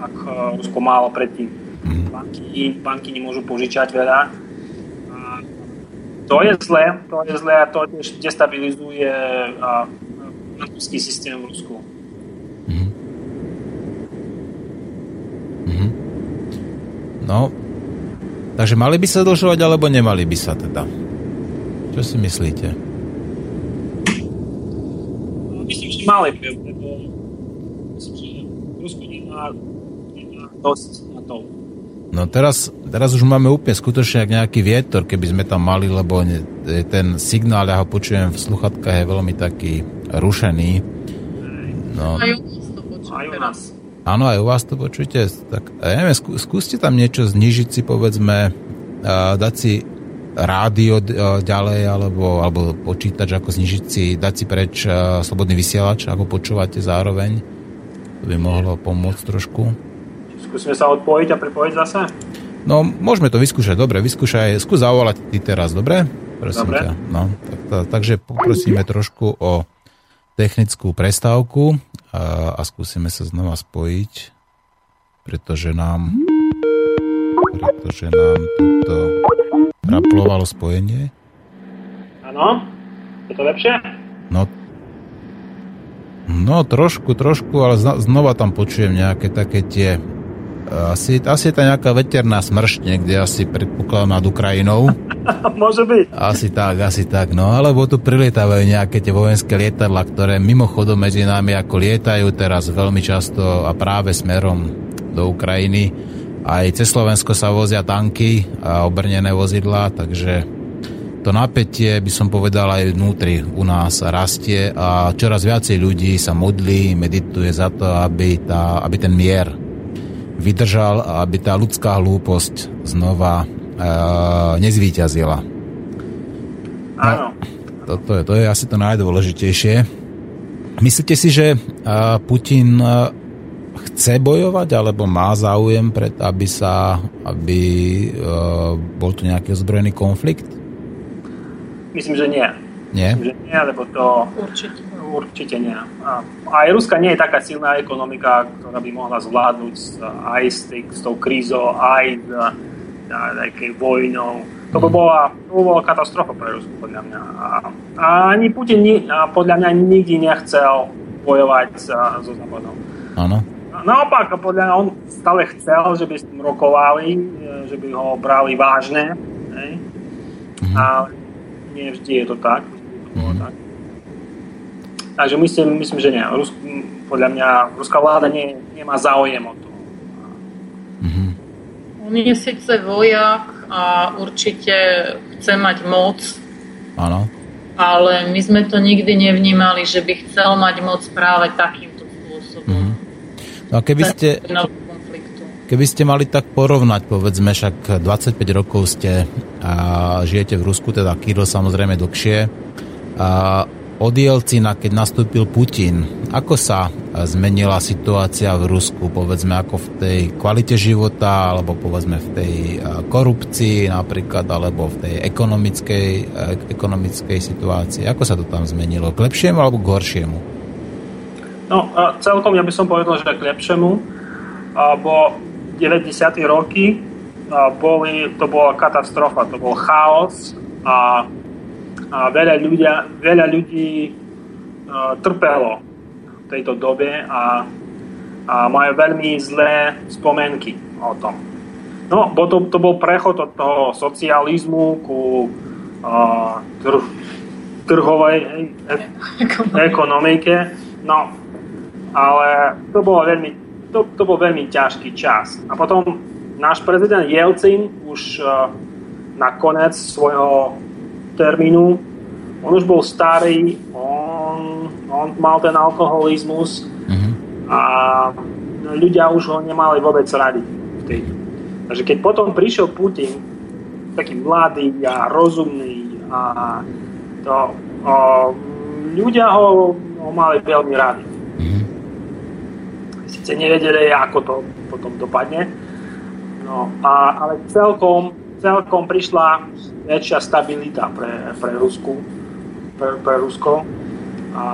ak Rusko malo predtým. Mhm. Banky, banky nemôžu požičať veľa. A to je zlé, to je zlé a to tiež destabilizuje bankovský systém v Rusku. Mhm. Mhm. No, takže mali by sa dlžovať, alebo nemali by sa teda? Čo si myslíte? Myslím, že mali by, lebo myslím, že Rusko nemá, nemá dosť na to. No teraz, teraz už máme úplne skutočne jak nejaký vietor, keby sme tam mali, lebo ten signál, ja ho počujem v sluchatkách, je veľmi taký rušený. No, Aj u nás áno, aj u vás to počujete. Tak, ja neviem, skú, skúste tam niečo znižiť si, povedzme, a dať si rádio a, ďalej, alebo, alebo počítač, ako znižiť si, dať si preč a, slobodný vysielač, ako počúvate zároveň. To by mohlo pomôcť trošku. Skúsime sa odpojiť a pripojiť zase? No, môžeme to vyskúšať, dobre, vyskúšaj, skús zavolať ty teraz, dobre? Prosím Dobre. ťa. No, tak, tak, takže poprosíme trošku o technickú prestávku a, a skúsime sa znova spojiť, pretože nám pretože nám tuto raplovalo spojenie. Áno? Je to lepšie? No, no trošku, trošku, ale znova tam počujem nejaké také tie asi, asi je tam nejaká veterná smršť niekde, asi predpokladám nad Ukrajinou. Môže byť. Asi tak, asi tak, no alebo tu prilietávajú nejaké tie vojenské lietadla, ktoré mimochodom medzi nami ako lietajú teraz veľmi často a práve smerom do Ukrajiny. Aj cez Slovensko sa vozia tanky a obrnené vozidlá, takže to napätie by som povedal aj vnútri u nás rastie a čoraz viacej ľudí sa modlí, medituje za to, aby, tá, aby ten mier vydržal a aby tá ľudská hlúposť znova e, nezvíťazila. Áno. Toto je, to je asi to najdôležitejšie. Myslíte si, že a, Putin a, chce bojovať, alebo má záujem, pred, aby sa, aby a, bol tu nejaký ozbrojený konflikt? Myslím, že nie. Nie? Myslím, že nie, lebo to Určite. Určite nie. A aj Ruska nie je taká silná ekonomika, ktorá by mohla zvládnuť aj s, tej, s tou krízou, aj s a, nejakej vojnou. To by bola, to by bola katastrofa pre Rusku, podľa mňa. A, a ani Putin ni, a podľa mňa nikdy nechcel bojovať sa, so Západom. Áno. Naopak, podľa mňa on stále chcel, že by s tým rokovali, e, že by ho brali vážne. Hej? Mhm. Ale nie vždy je to tak. Vždy to bolo Mhm. tak. Takže myslím, myslím že nie. Rus, podľa mňa ruská vláda nie, nemá záujem o to. Mhm. On je síce vojak a určite chce mať moc, Áno. ale my sme to nikdy nevnímali, že by chcel mať moc práve takýmto spôsobom. Mhm. No a keby ste. Keby ste mali tak porovnať, povedzme, však 25 rokov ste a žijete v Rusku, teda Kirill samozrejme dlhšie. A od Jelcina, keď nastúpil Putin, ako sa zmenila situácia v Rusku, povedzme, ako v tej kvalite života, alebo povedzme v tej a, korupcii napríklad, alebo v tej ekonomickej, e, ekonomickej situácii. Ako sa to tam zmenilo? K lepšiemu alebo k horšiemu? No, celkom ja by som povedal, že k lepšiemu, bo 90. roky boli, to bola katastrofa, to bol chaos a, a veľa, ľudia, veľa ľudí a, trpelo v tejto dobe a, a majú veľmi zlé spomenky o tom. No, bo to, to bol prechod od toho socializmu ku a, tr, trhovej hej, ekonomike. No, ale to bolo veľmi, to, to bol veľmi ťažký čas. A potom náš prezident Jelcin už uh, na konec svojho termínu, on už bol starý, on, on mal ten alkoholizmus Mhm. a ľudia už ho nemali vôbec radi. Takže keď potom prišiel Putin, taký mladý a rozumný a to, o, ľudia ho, ho mali veľmi radi. Mhm. Sice nevedeli, ako to potom dopadne, no, a, ale celkom, celkom prišla väčšia stabilita pre, pre, Rusku, pre, pre Rusko. A,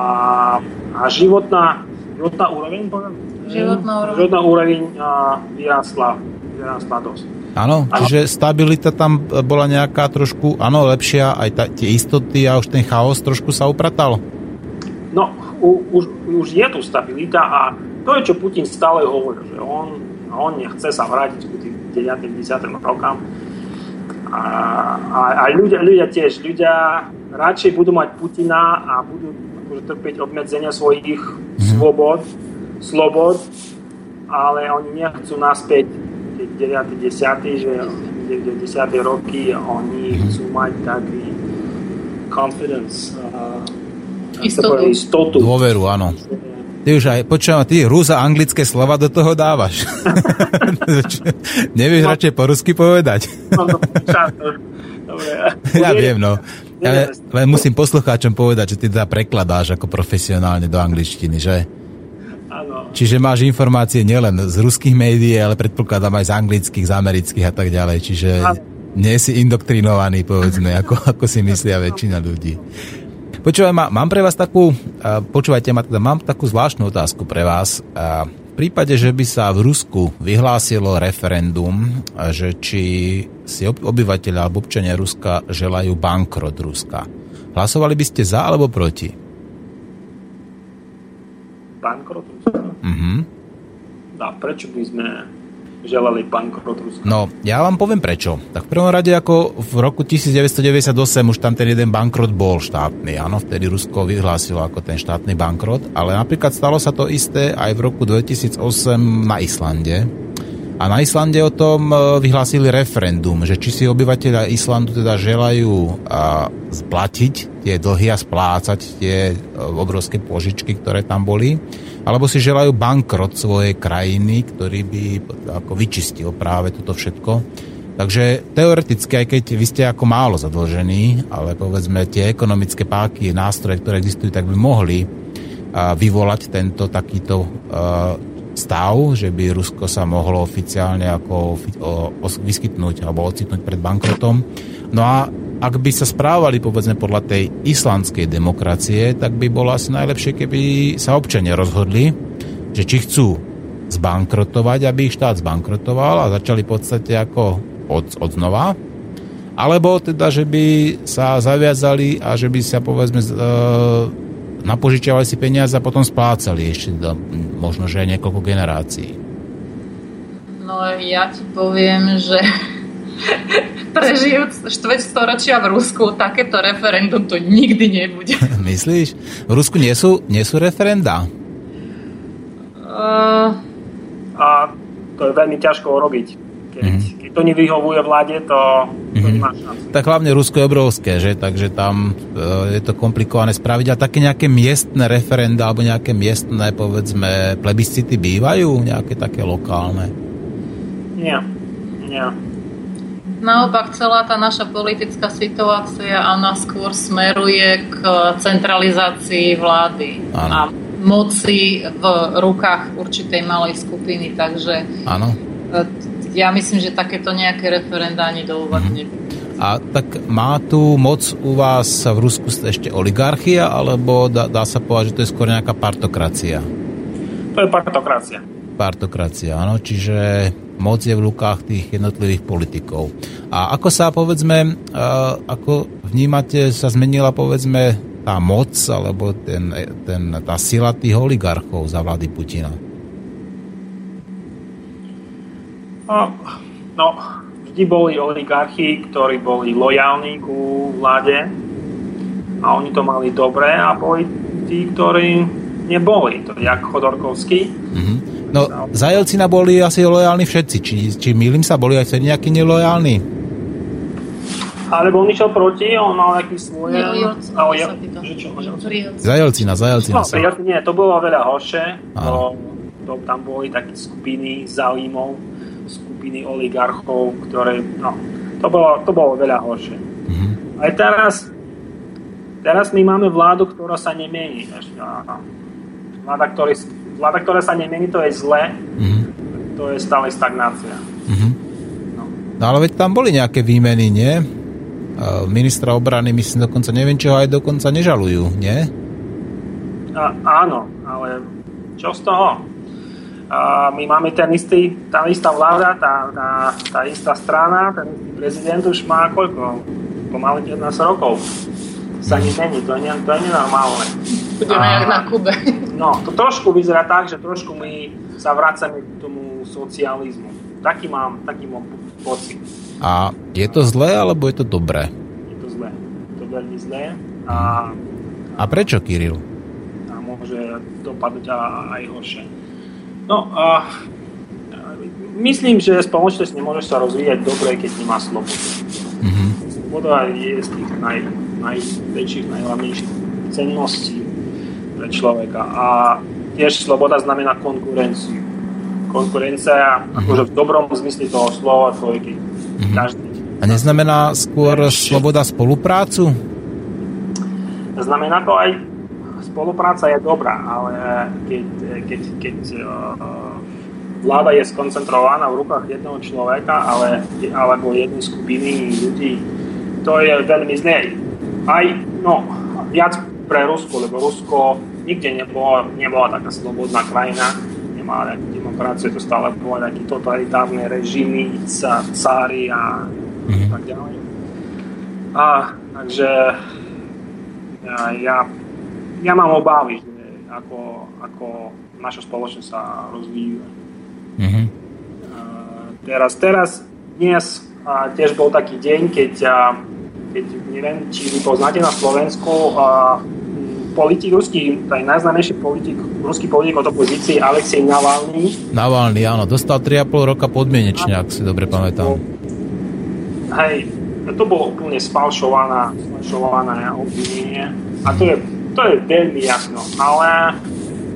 a životná, životná úroveň, poviem? Životná úroveň. Životná úroveň vyrastla, vyrastla dosť. Áno, čiže stabilita tam bola nejaká trošku, áno, lepšia, aj ta, tie istoty a už ten chaos trošku sa upratal? No, u, už, už je tu stabilita a to je, čo Putin stále hovorí, že on, on nechce sa vrátiť k tým 9. 10. rokám. A, a, a ľudia, ľudia tiež, ľudia radšej budú mať Putina a budú akože, trpieť obmedzenia svojich mm-hmm. slobod, slobod, ale oni nechcú naspäť 9. 10. že 10. roky oni mhm. chcú mať taký confidence, uh, istotu. istotu. Dôveru, áno. Ty už aj, počujem, ty rúza anglické slova do toho dávaš. Nevieš no. radšej po rusky povedať? no, no, Dobre. Ja viem, no. Ale, ale musím poslucháčom povedať, že ty teda prekladáš ako profesionálne do angličtiny, že? Čiže máš informácie nielen z ruských médií, ale predpokladám aj z anglických, z amerických a tak ďalej. Čiže nie si indoktrinovaný, povedzme, ako, ako si myslia väčšina ľudí. Počúvaj, má, mám pre vás takú, počúvajte ma, teda mám takú zvláštnu otázku pre vás. V prípade, že by sa v Rusku vyhlásilo referendum, že či si obyvateľia alebo občania Ruska želajú bankrot Ruska, hlasovali by ste za alebo proti? bankrot Ruska? Mm-hmm. A prečo by sme želali bankrot Ruska? No, ja vám poviem prečo. Tak v prvom rade, ako v roku 1998 už tam ten jeden bankrot bol štátny. Áno, vtedy Rusko vyhlásilo ako ten štátny bankrot, ale napríklad stalo sa to isté aj v roku 2008 na Islande. A na Islande o tom e, vyhlásili referendum, že či si obyvateľia Islandu teda želajú splatiť tie dlhy a splácať tie e, obrovské požičky, ktoré tam boli, alebo si želajú bankrot svojej krajiny, ktorý by ako vyčistil práve toto všetko. Takže teoreticky, aj keď vy ste ako málo zadlžení, ale povedzme tie ekonomické páky, nástroje, ktoré existujú, tak by mohli vyvolať tento takýto stav, že by Rusko sa mohlo oficiálne ako vyskytnúť alebo ocitnúť pred bankrotom. No a ak by sa správali povedzme podľa tej islandskej demokracie, tak by bolo asi najlepšie, keby sa občania rozhodli, že či chcú zbankrotovať, aby ich štát zbankrotoval a začali v podstate ako od, od znova, alebo teda, že by sa zaviazali a že by sa povedzme e, napožičiavali si peniaze a potom splácali ešte do, možno, že aj niekoľko generácií. No ja ti poviem, že prežijúc štveť storočia v Rusku, takéto referendum to nikdy nebude. Myslíš? V Rusku nie sú, nie sú referenda? Uh... A to je veľmi ťažko urobiť keď, mm-hmm. keď to nevyhovuje vláde, to, to mm-hmm. nemá šancu. Tak hlavne Rusko je obrovské, že? takže tam e, je to komplikované spraviť. A také nejaké miestne referenda alebo nejaké miestne, povedzme, plebiscity bývajú? Nejaké také lokálne? Nie, nie. Naopak celá tá naša politická situácia a ona skôr smeruje k centralizácii vlády ano. a moci v rukách určitej malej skupiny, takže ano. E, ja myslím, že takéto nejaké referenda ani do úvahy mm. A tak má tu moc u vás v Rusku ešte oligarchia, alebo dá, dá sa povedať, že to je skôr nejaká partokracia? To je partokracia. Partokracia, áno, čiže moc je v rukách tých jednotlivých politikov. A ako sa, povedzme, ako vnímate, sa zmenila, povedzme, tá moc, alebo ten, ten, tá sila tých oligarchov za vlády Putina? No, no, vždy boli oligarchy, ktorí boli lojálni ku vláde a oni to mali dobré a boli tí, ktorí neboli. To je jak Chodorkovský. Mm-hmm. No, za Jelcina boli asi lojálni všetci. Či, či milím sa, boli aj nejakí nelojálni? Alebo on išiel proti, on mal nejaký svoj... Za Jelcina, za Jelcina. No, nie, to bolo veľa horšie. To, to, tam boli také skupiny zaujímov skupiny oligarchov, ktoré, no, to bolo, to bolo veľa horšie. Mm-hmm. Aj teraz, teraz my máme vládu, ktorá sa nemení. Vláda, ktorý, vláda, ktorá sa nemení, to je zlé, mm-hmm. to je stále stagnácia. Mm-hmm. No. No ale veď tam boli nejaké výmeny, nie? Ministra obrany, myslím dokonca, neviem, čo aj dokonca nežalujú, nie? A, áno, ale čo z toho? A my máme ten istý, tá istá vláda, tá, tá, tá istá strana, ten istý prezident už má koľko? Pomaly 11 rokov. Sa nič není, to je, to je nenormálne. Budeme jak na Kube. No, to trošku vyzerá tak, že trošku my sa vracame k tomu socializmu. Taký mám, taký mám pocit. A je to zlé, alebo je to dobré? Je to zlé. Je to veľmi zlé. A, a prečo, Kiril? A môže dopadnúť aj horšie. No, a, myslím, že spoločnosť nemôže sa rozvíjať dobre, keď nemá slobodu. Mm-hmm. Sloboda je z tých naj, najväčších, najhlavnejších cenností pre človeka. A tiež sloboda znamená konkurenciu. Konkurencia, mm-hmm. akože v dobrom zmysle toho slova, to je Mm-hmm. Každý. A neznamená skôr sloboda spoluprácu? Znamená to aj spolupráca je dobrá, ale keď, keď, keď uh, vláda je skoncentrovaná v rukách jedného človeka ale, alebo jednej skupiny ľudí, to je veľmi zlé. Aj no, viac pre Rusko, lebo Rusko nikde nebolo, nebola taká slobodná krajina, má nejakú demokraciu, to stále bolo nejaké totalitárne režimy, cáry a mm-hmm. tak ďalej. A takže ja, ja, ja mám obavy, že ako, ako naša spoločnosť sa rozvíja. Mm-hmm. teraz, teraz, dnes a tiež bol taký deň, keď, a, keď neviem, či vy poznáte na Slovensku a, politik, ruský, taj najznámejší politik, ruský politik od opozície, Alexej Navalny. Navalny, áno, dostal 3,5 roka podmienečne, ak si dobre pamätám. Hej, to bolo úplne sfalšovaná, sfalšované obvinenie a to je, to je veľmi jasno, ale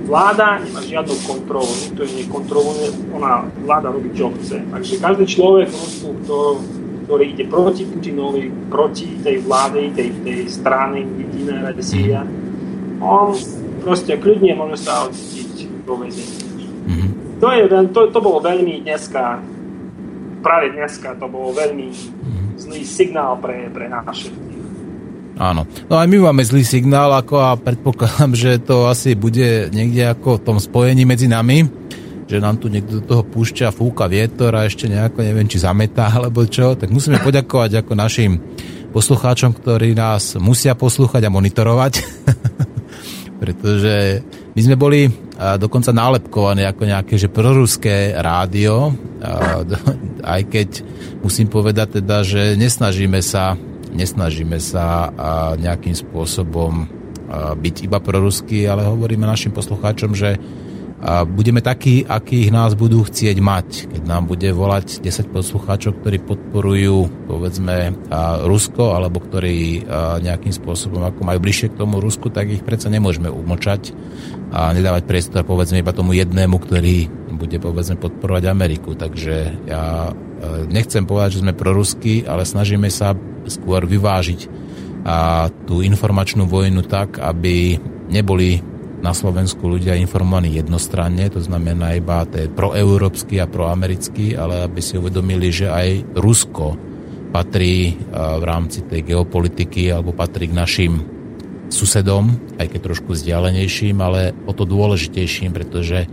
vláda nemá žiadnu kontrolu, nikto ju nekontroluje, ona vláda robí čo chce. Takže každý človek v Rusku, ktorý ide proti Putinovi, proti tej vlády, tej, tej strany Jediná Síria, on proste kľudne môže sa odcítiť do väzenia. Mm-hmm. To, je, to, to bolo veľmi dneska, práve dneska to bolo veľmi mm-hmm. zlý signál pre, pre naše Áno. No aj my máme zlý signál ako a predpokladám, že to asi bude niekde ako v tom spojení medzi nami, že nám tu niekto do toho púšťa, fúka vietor a ešte nejako, neviem, či zametá alebo čo, tak musíme poďakovať ako našim poslucháčom, ktorí nás musia poslúchať a monitorovať. pretože my sme boli dokonca nálepkovaní ako nejaké že proruské rádio, aj keď musím povedať teda, že nesnažíme sa, nesnažíme sa nejakým spôsobom byť iba proruský, ale hovoríme našim poslucháčom, že a budeme takí, akých nás budú chcieť mať. Keď nám bude volať 10 poslucháčov, ktorí podporujú povedzme Rusko, alebo ktorí nejakým spôsobom ako majú bližšie k tomu Rusku, tak ich predsa nemôžeme umočať a nedávať priestor povedzme iba tomu jednému, ktorý bude povedzme podporovať Ameriku. Takže ja nechcem povedať, že sme proruskí, ale snažíme sa skôr vyvážiť a tú informačnú vojnu tak, aby neboli na Slovensku ľudia informovaní jednostranne, to znamená iba to je proeurópsky a proamerický, ale aby si uvedomili, že aj Rusko patrí v rámci tej geopolitiky alebo patrí k našim susedom, aj keď trošku vzdialenejším, ale o to dôležitejším, pretože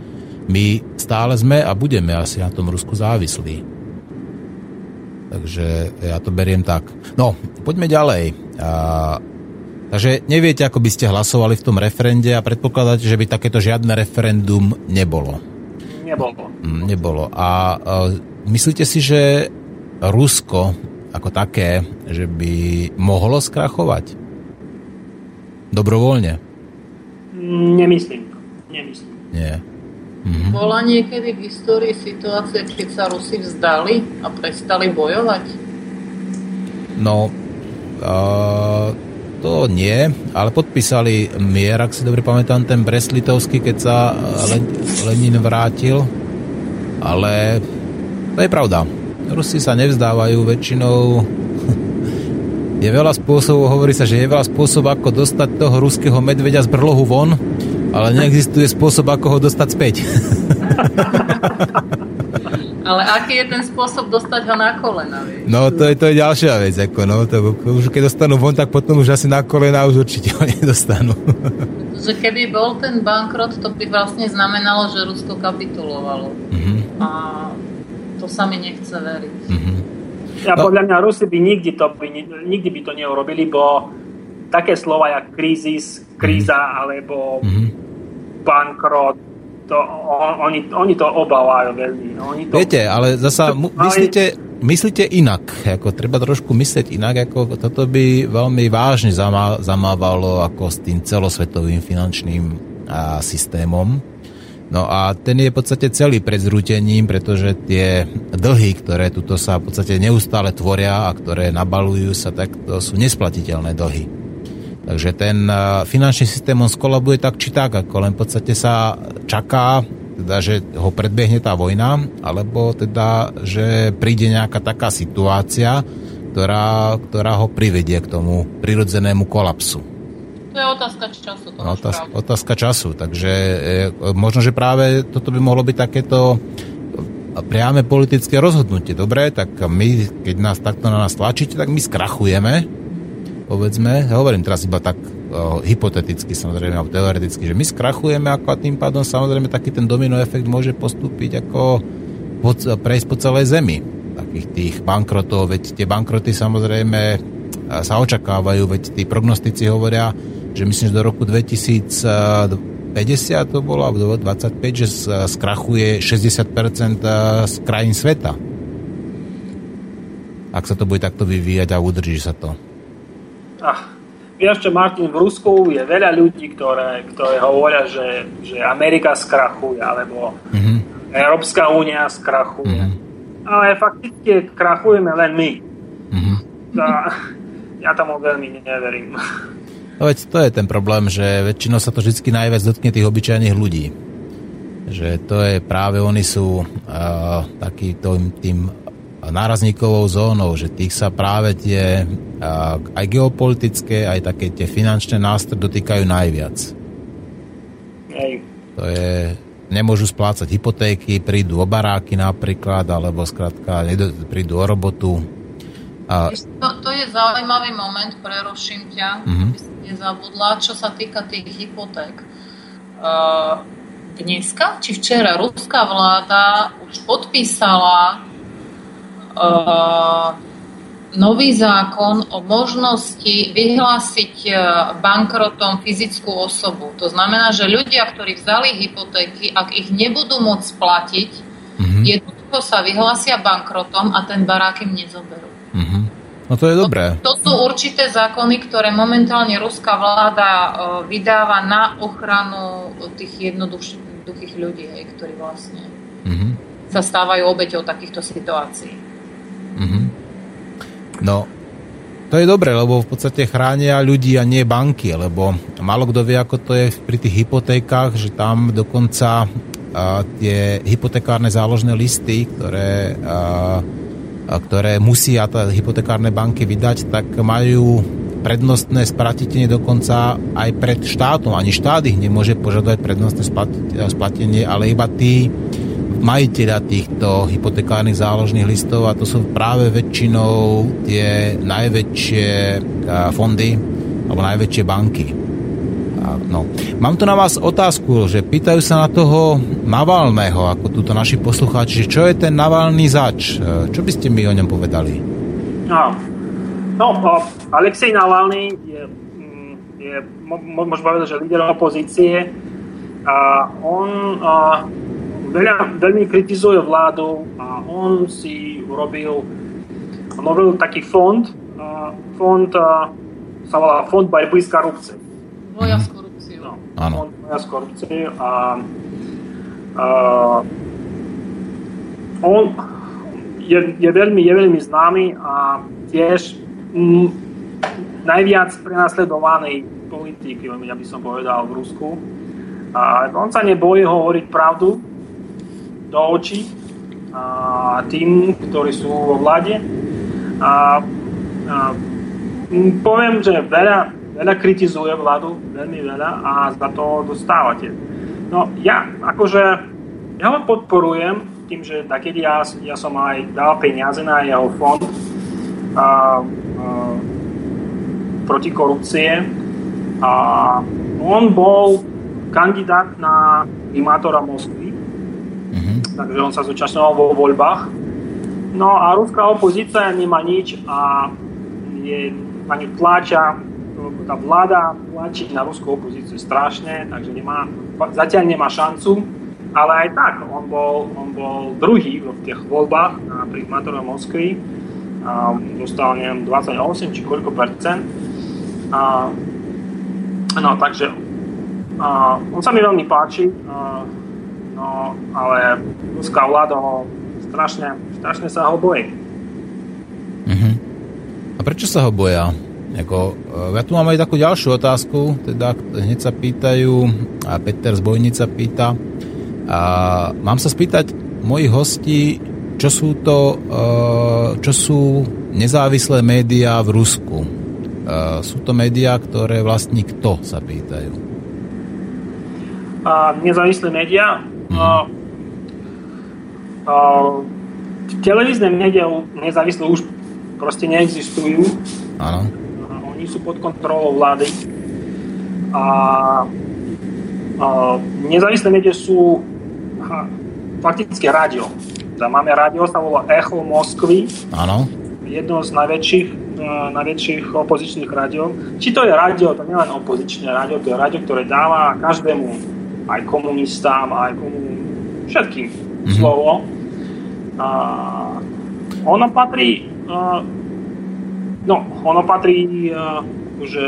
my stále sme a budeme asi na tom Rusku závislí. Takže ja to beriem tak. No, poďme ďalej. Takže neviete, ako by ste hlasovali v tom referende a predpokladáte, že by takéto žiadne referendum nebolo. Nebolo. Mm, nebolo. A uh, myslíte si, že Rusko ako také, že by mohlo skrachovať? Dobrovoľne? Nemyslím. Nemyslím. Nie. Mhm. Bola niekedy v histórii situácia, keď sa Rusi vzdali a prestali bojovať? No, uh, to nie, ale podpísali mier, ak si dobre pamätám, ten Brest-Litovský, keď sa Lenin vrátil. Ale to je pravda. Rusi sa nevzdávajú väčšinou. Je veľa spôsobov, hovorí sa, že je veľa spôsobov, ako dostať toho ruského medveďa z brlohu von, ale neexistuje spôsob, ako ho dostať späť. Ale aký je ten spôsob dostať ho na kolena? Vieš? No to je, to je ďalšia vec. Ako, no, to, už keď dostanú von, tak potom už asi na kolena už určite ho nedostanú. že keby bol ten bankrot, to by vlastne znamenalo, že Rusko kapitulovalo. Uh-huh. A to sa mi nechce veriť. Uh-huh. Ja podľa mňa Rusi by nikdy, to by, nikdy by to neurobili, bo také slova jak krízis, kríza uh-huh. alebo uh-huh. bankrot, to, oni, oni to obávajú veľmi. Oni to... Viete, ale zasa to, myslíte, myslíte inak. Ako, treba trošku myslieť inak. Ako, toto by veľmi vážne zamá, zamávalo ako s tým celosvetovým finančným a, systémom. No a ten je v podstate celý pred zrútením, pretože tie dlhy, ktoré tuto sa v podstate neustále tvoria a ktoré nabalujú sa, tak to sú nesplatiteľné dlhy. Takže ten e, finančný systém on skolabuje tak či tak, ako len v podstate sa čaká, teda, že ho predbehne tá vojna, alebo teda, že príde nejaká taká situácia, ktorá, ktorá ho privedie k tomu prirodzenému kolapsu. To je otázka času. To no, otázka, otázka času. Takže e, možno, že práve toto by mohlo byť takéto priame politické rozhodnutie. Dobre, tak my, keď nás takto na nás tlačíte, tak my skrachujeme, povedzme, hovorím teraz iba tak o, hypoteticky samozrejme, alebo teoreticky, že my skrachujeme ako a tým pádom samozrejme taký ten domino efekt môže postúpiť ako pod, prejsť po celej zemi. Takých tých bankrotov, veď tie bankroty samozrejme sa očakávajú, veď tí prognostici hovoria, že myslím, že do roku 2050 to bolo, alebo 25, že skrachuje 60% z krajín sveta. Ak sa to bude takto vyvíjať a udrží sa to. Ach, vieš čo, Martin, v Rusku je veľa ľudí, ktoré, ktoré hovoria, že, že Amerika skrachuje, alebo mm-hmm. Európska únia skrachuje. Mm-hmm. Ale fakticky krachujeme len my. Mm-hmm. Tá, ja tomu veľmi neverím. No veď to je ten problém, že väčšinou sa to vždy najviac dotkne tých obyčajných ľudí. Že to je práve, oni sú uh, taký tým, tým nárazníkovou zónou, že tých sa práve tie aj geopolitické, aj také tie finančné nástroje dotýkajú najviac. Hej. To je, nemôžu splácať hypotéky, prídu o baráky napríklad, alebo skrátka prídu o robotu. A... To, to je zaujímavý moment, preruším ťa, mm-hmm. aby si nezabudla, čo sa týka tých hypoték. Uh, dneska, či včera, ruská vláda už podpísala nový zákon o možnosti vyhlásiť uh, bankrotom fyzickú osobu. To znamená, že ľudia, ktorí vzali hypotéky, ak ich nebudú môcť splatiť, mm-hmm. jednoducho sa vyhlásia bankrotom a ten barák im nezoberú. Mm-hmm. No to je dobré. To, to sú určité zákony, ktoré momentálne ruská vláda uh, vydáva na ochranu tých jednoduchých ľudí, ktorí vlastne mm-hmm. sa stávajú obeťou takýchto situácií. Mm-hmm. No, to je dobré, lebo v podstate chránia ľudí a nie banky, lebo málo kto vie, ako to je pri tých hypotékách, že tam dokonca a, tie hypotekárne záložné listy, ktoré, a, ktoré musia tá hypotekárne banky vydať, tak majú prednostné splatenie dokonca aj pred štátom. Ani štát ich nemôže požadovať prednostné splatenie, ale iba tí majiteľa týchto hypotekárnych záložných listov a to sú práve väčšinou tie najväčšie fondy alebo najväčšie banky. No. Mám tu na vás otázku, že pýtajú sa na toho Navalného, ako túto naši poslucháči, že čo je ten Navalný zač? E, čo by ste mi o ňom povedali? No, no Alexej Navalný je, mm, je môžem povedať, že líder opozície a on a, veľa, veľmi kritizuje vládu a on si urobil, on urobil taký fond, a fond a, sa volá Fond borby s korupciou. Boja s korupciou. No, Áno. Fond boja s korupciou a, a on je, je, veľmi, je veľmi známy a tiež m, najviac prenasledovaný politik, ja by som povedal, v Rusku. A on sa nebojí hovoriť pravdu, do očí a tým, ktorí sú vo vláde. A, a poviem, že veľa, veľa kritizuje vládu, veľmi veľa a za to dostávate. No ja akože, ja ho podporujem tým, že takedy ja, ja som aj dal peniaze na jeho fond a, a, proti korupcie a on bol kandidát na primátora Moskvy. Takže on sa zúčastňoval vo voľbách. No a ruská opozícia nemá nič a je, ani tlača, tá vláda tlačí na ruskú opozíciu strašne, takže nemá, zatiaľ nemá šancu, ale aj tak, on bol, on bol druhý v tých voľbách na primátora Moskvy, a dostal neviem 28 či koľko percent. A, no takže a, on sa mi veľmi páči, a, no ale ruská vláda ho strašne, strašne sa ho bojí. Uh-huh. A prečo sa ho boja? Jako, e, ja tu mám aj takú ďalšiu otázku, teda hneď sa pýtajú, a Peter z Bojnica pýta, a mám sa spýtať mojich hostí, čo sú to, e, čo sú nezávislé médiá v Rusku. E, sú to médiá, ktoré vlastní kto, sa pýtajú. A nezávislé médiá? Hmm. A, televízne médiá nezávislé už proste neexistujú. Áno. Oni sú pod kontrolou vlády. A, a nezávislé médiá sú aha, fakticky rádio. Teda máme rádio, sa volá Echo Moskvy. Áno. Jedno z najväčších, uh, najväčších opozičných rádiov. Či to je rádio, to nie len opozičné rádio, to je rádio, ktoré dáva každému, aj komunistám, aj komun... všetkým mm-hmm. slovo. A ono patrí uh, no, ono patrí uh, že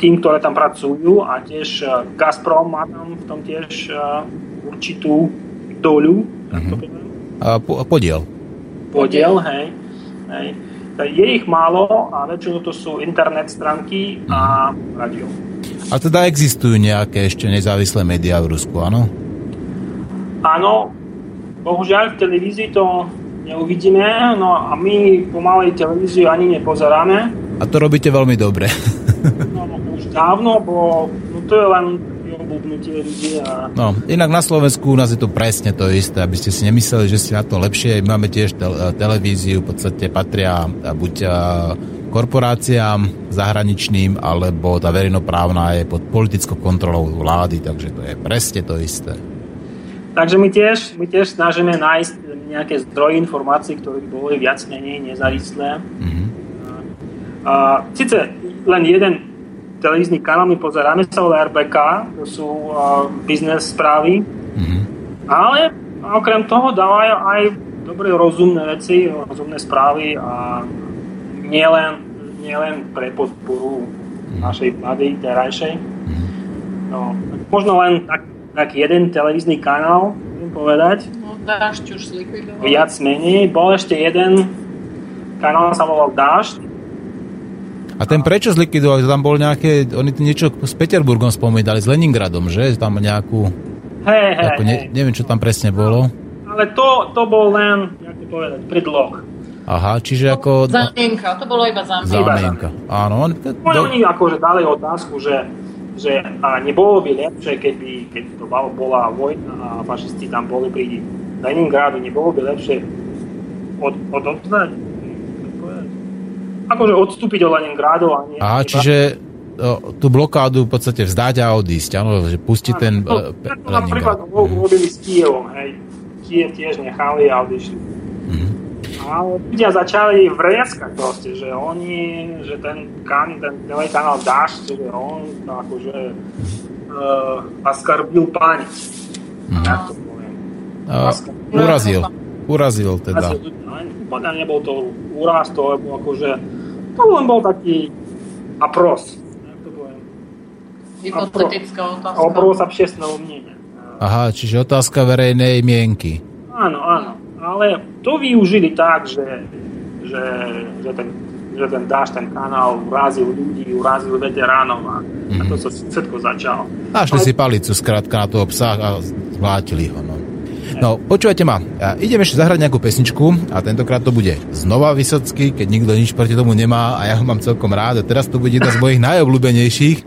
tým, ktoré tam pracujú a tiež Gazprom má tam v tom tiež určitú doľu. Uh-huh. A po, podiel. Podiel, hej. hej. Je ich málo a väčšinou to sú internet stránky a mhm. radio. A teda existujú nejaké ešte nezávislé médiá v Rusku, áno? Áno, bohužiaľ v televízii to neuvidíme, no a my pomalej televíziu ani nepozeráme. A to robíte veľmi dobre. no, už dávno, bo no, to je len obľúbnutie ľudí. A... No, inak na Slovensku u nás je to presne to isté, aby ste si nemysleli, že ste na to lepšie. Máme tiež te- televíziu, v podstate patria buď korporáciám zahraničným, alebo tá verejnoprávna je pod politickou kontrolou vlády, takže to je presne to isté. Takže my tiež, my tiež snažíme nájsť nejaké zdroje informácií, ktoré by boli viac menej nezávislé. Mm-hmm. A, sice len jeden televízny kanál my pozeráme sa volá RBK, to sú uh, biznes správy, mm-hmm. ale okrem toho dávajú aj dobré rozumné veci, rozumné správy a nielen, nielen pre podporu mm-hmm. našej vlády terajšej. Mm-hmm. No, možno len tak, tak jeden televízny kanál, povedať. Dášť už zlikvidoval. Viac menej. Bol ešte jeden kanál, sa volal Dášť. A ten prečo zlikvidoval? Tam bol nejaké, oni niečo s Peterburgom spomínali, s Leningradom, že? Tam nejakú... Hej, hej, ako, ne, neviem, čo tam presne bolo. Ale to, to bol len, jak to povedať, predlog. Aha, čiže ako... Zámienka, to bolo iba zámienka. Zámienka, áno. On, to, do... Oni akože dali otázku, že že a nebolo by lepšie, keby, keď to bola vojna a fašisti tam boli pri Leningradu, nebolo by lepšie od, od, od, akože odstúpiť od Leningradu a nie... Aha, čiže tú blokádu v podstate vzdať a odísť, áno, že pustiť ten no, uh, Napríklad robili s Kievom, hej. Kiev tiež nechali a odišli. Mm-hmm ale ľudia začali vrieskať proste, že oni, že ten, kan, ten telekanál Dašť, že on akože eh, uh, askarbil pani. Mm. Ja to poviem. Uh, urazil. Urazil teda. No, podľa nebol to úraz, to lebo akože to len bol taký apros. Hypotetická otázka. Obrovská všestného mnenia. Aha, čiže otázka verejnej mienky. Áno, áno ale to využili tak, že, že, že, ten, že ten dáš, ten kanál urazil ľudí, urazil veteránov a, mm-hmm. a to mhm. sa všetko začalo. Našli ale... si palicu skrátka na toho psa a zvlátili ho. No. No, počúvajte ma, ja idem ešte zahrať nejakú pesničku a tentokrát to bude znova Vysocký, keď nikto nič proti tomu nemá a ja ho mám celkom rád. A teraz to bude jedna z mojich najobľúbenejších.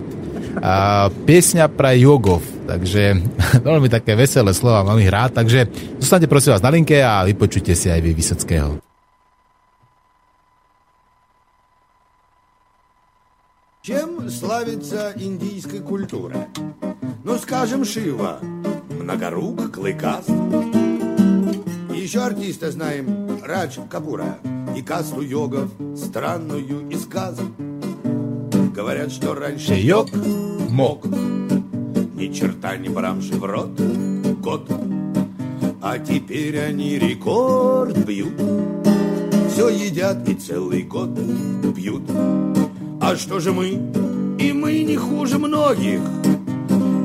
A piesňa pre Jogov takže veľmi také veselé slova, mám ich rád, takže zostanete prosím vás na linke a vypočujte si aj vy Vysockého. Чем славится индийская культура? Ну, скажем, Шива, многорук, клыкаст. Еще артиста знаем, Радж Капура, и касту йогов, странную из сказок. Говорят, что раньше йог мог, ни черта не брамши в рот, год. А теперь они рекорд бьют, все едят и целый год пьют. А что же мы? И мы не хуже многих.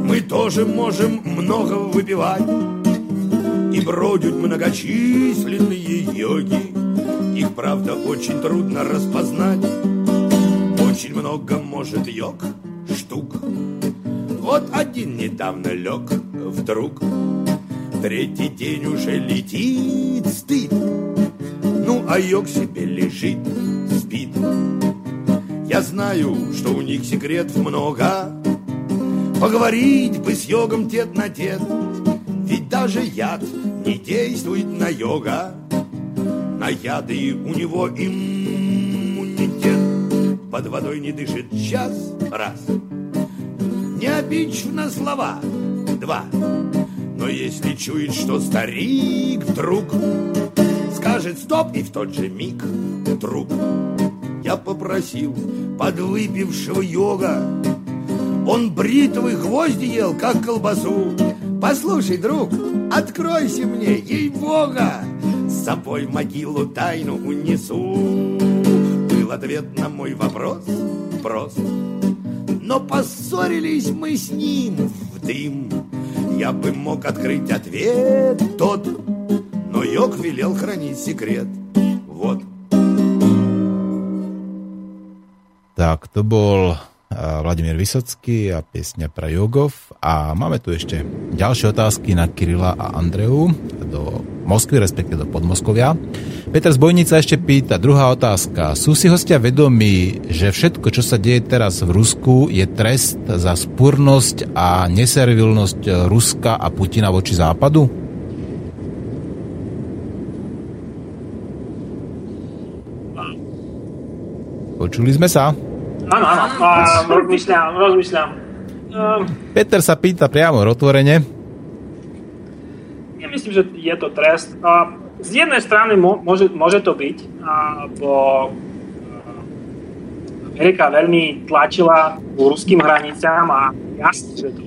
Мы тоже можем много выпивать. И бродят многочисленные йоги. Их, правда, очень трудно распознать. Очень много может йог. Вот один недавно лег вдруг. Третий день уже летит стыд. Ну, а йог себе лежит, спит. Я знаю, что у них секретов много. Поговорить бы с йогом тет на тет. Ведь даже яд не действует на йога. На яды у него иммунитет. Под водой не дышит час, раз. Не обидчив слова, два. Но если чует, что старик вдруг Скажет стоп, и в тот же миг труп я попросил подвыпившего йога. Он бритвы гвозди ел, как колбасу. Послушай, друг, откройся мне, ей-бога, С собой могилу тайну унесу. Был ответ на мой вопрос прост. Но поссорились мы с ним в дым. Я бы мог открыть ответ тот, но Йог велел хранить секрет. Вот. Tak, to bol Vladimír Vysocký a piesňa pre jogov. A máme tu ešte ďalšie otázky na Kirila a Andreu do Moskvy, respektíve do Podmoskovia. Peter Zbojnica ešte pýta, druhá otázka. Sú si hostia vedomí, že všetko, čo sa deje teraz v Rusku, je trest za spurnosť a neservilnosť Ruska a Putina voči Západu? Počuli sme sa? Áno, áno, rozmýšľam, rozmýšľam. Um, Peter sa pýta priamo otvorene. Ja myslím, že je to trest. A z jednej strany môže, môže to byť, bo Amerika veľmi tlačila k ruským hraniciám a jasne, že to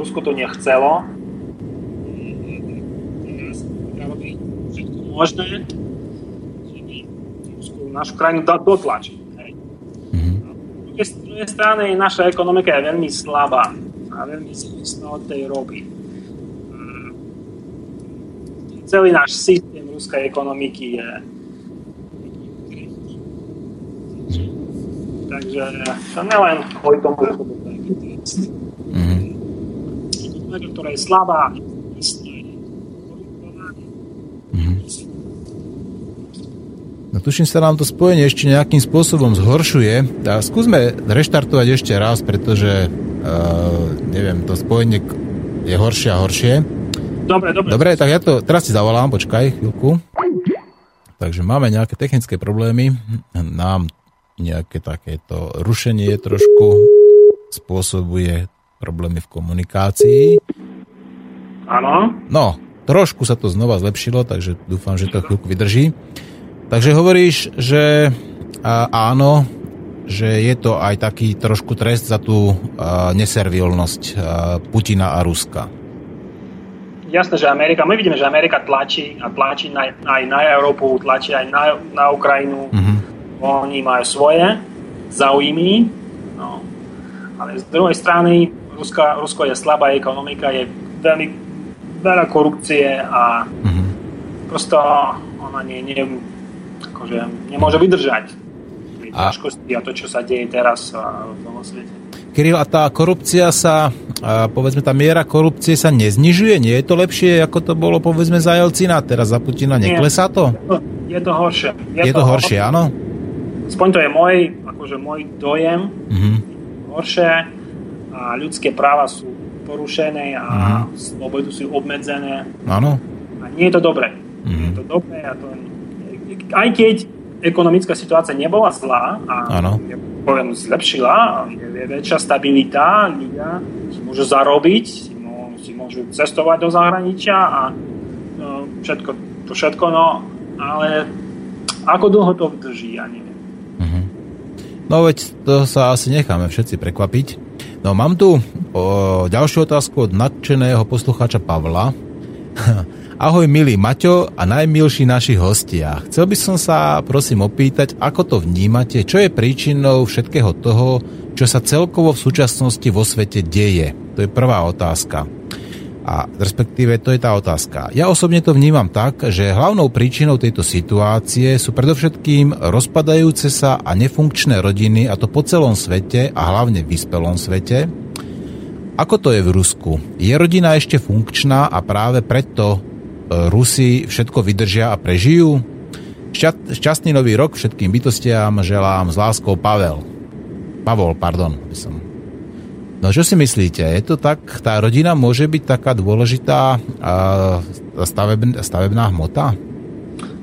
Rusko to nechcelo. Všetko možné, našu krajinu dotlačiť z druhej strany naša ekonomika je veľmi slabá a veľmi závislá od tej ropy. Celý náš systém ruskej ekonomiky je Takže to nelen kvôli tomu, že to text. Mm-hmm. ktorá je slabá, No tuším sa nám to spojenie ešte nejakým spôsobom zhoršuje. A skúsme reštartovať ešte raz, pretože uh, neviem, to spojenie je horšie a horšie. Dobre, dobre. Dobre, tak ja to teraz si zavolám, počkaj chvíľku. Takže máme nejaké technické problémy. Nám nejaké takéto rušenie trošku spôsobuje problémy v komunikácii. Áno. No, trošku sa to znova zlepšilo, takže dúfam, že to chvíľku vydrží. Takže hovoríš, že áno, že je to aj taký trošku trest za tú neservilnosť Putina a Ruska. Jasné, že Amerika, my vidíme, že Amerika tlačí a tlačí na, aj na Európu, tlačí aj na, na Ukrajinu. Mm-hmm. Oni majú svoje záujmy, no. ale z druhej strany Ruska, Rusko je slabá ekonomika, je veľmi veľa korupcie a mm-hmm. prosto ona nie, nie, akože nemôže vydržať a... ťažkosti a to, čo sa deje teraz v tom svete. Kirill, a tá korupcia sa, povedzme, tá miera korupcie sa neznižuje? Nie je to lepšie, ako to bolo, povedzme, za Jelcina, teraz za Putina? Neklesá to? Je to horšie. Je, je to, to horšie, áno? Aspoň to je môj, akože môj dojem. Mm-hmm. Horšie a ľudské práva sú porušené a mm. slobody sú obmedzené. Áno. A nie je to dobré. Mm. Nie je to dobré a to, aj keď ekonomická situácia nebola zlá a poviem, zlepšila, je väčšia stabilita, ľudia si môžu zarobiť, si, môžu, si môžu cestovať do zahraničia a no, všetko, to všetko, no, ale ako dlho to vydrží, ja neviem. Uh-huh. No veď to sa asi necháme všetci prekvapiť. No mám tu o, ďalšiu otázku od nadšeného poslucháča Pavla. Ahoj milý Maťo a najmilší naši hostia. Chcel by som sa prosím opýtať, ako to vnímate, čo je príčinou všetkého toho, čo sa celkovo v súčasnosti vo svete deje. To je prvá otázka. A respektíve to je tá otázka. Ja osobne to vnímam tak, že hlavnou príčinou tejto situácie sú predovšetkým rozpadajúce sa a nefunkčné rodiny, a to po celom svete a hlavne v vyspelom svete. Ako to je v Rusku? Je rodina ešte funkčná a práve preto Rusi všetko vydržia a prežijú? Šťastný nový rok všetkým bytostiam želám s láskou Pavel. Pavol, pardon. Som. No čo si myslíte? Je to tak, tá rodina môže byť taká dôležitá staveb, stavebná hmota?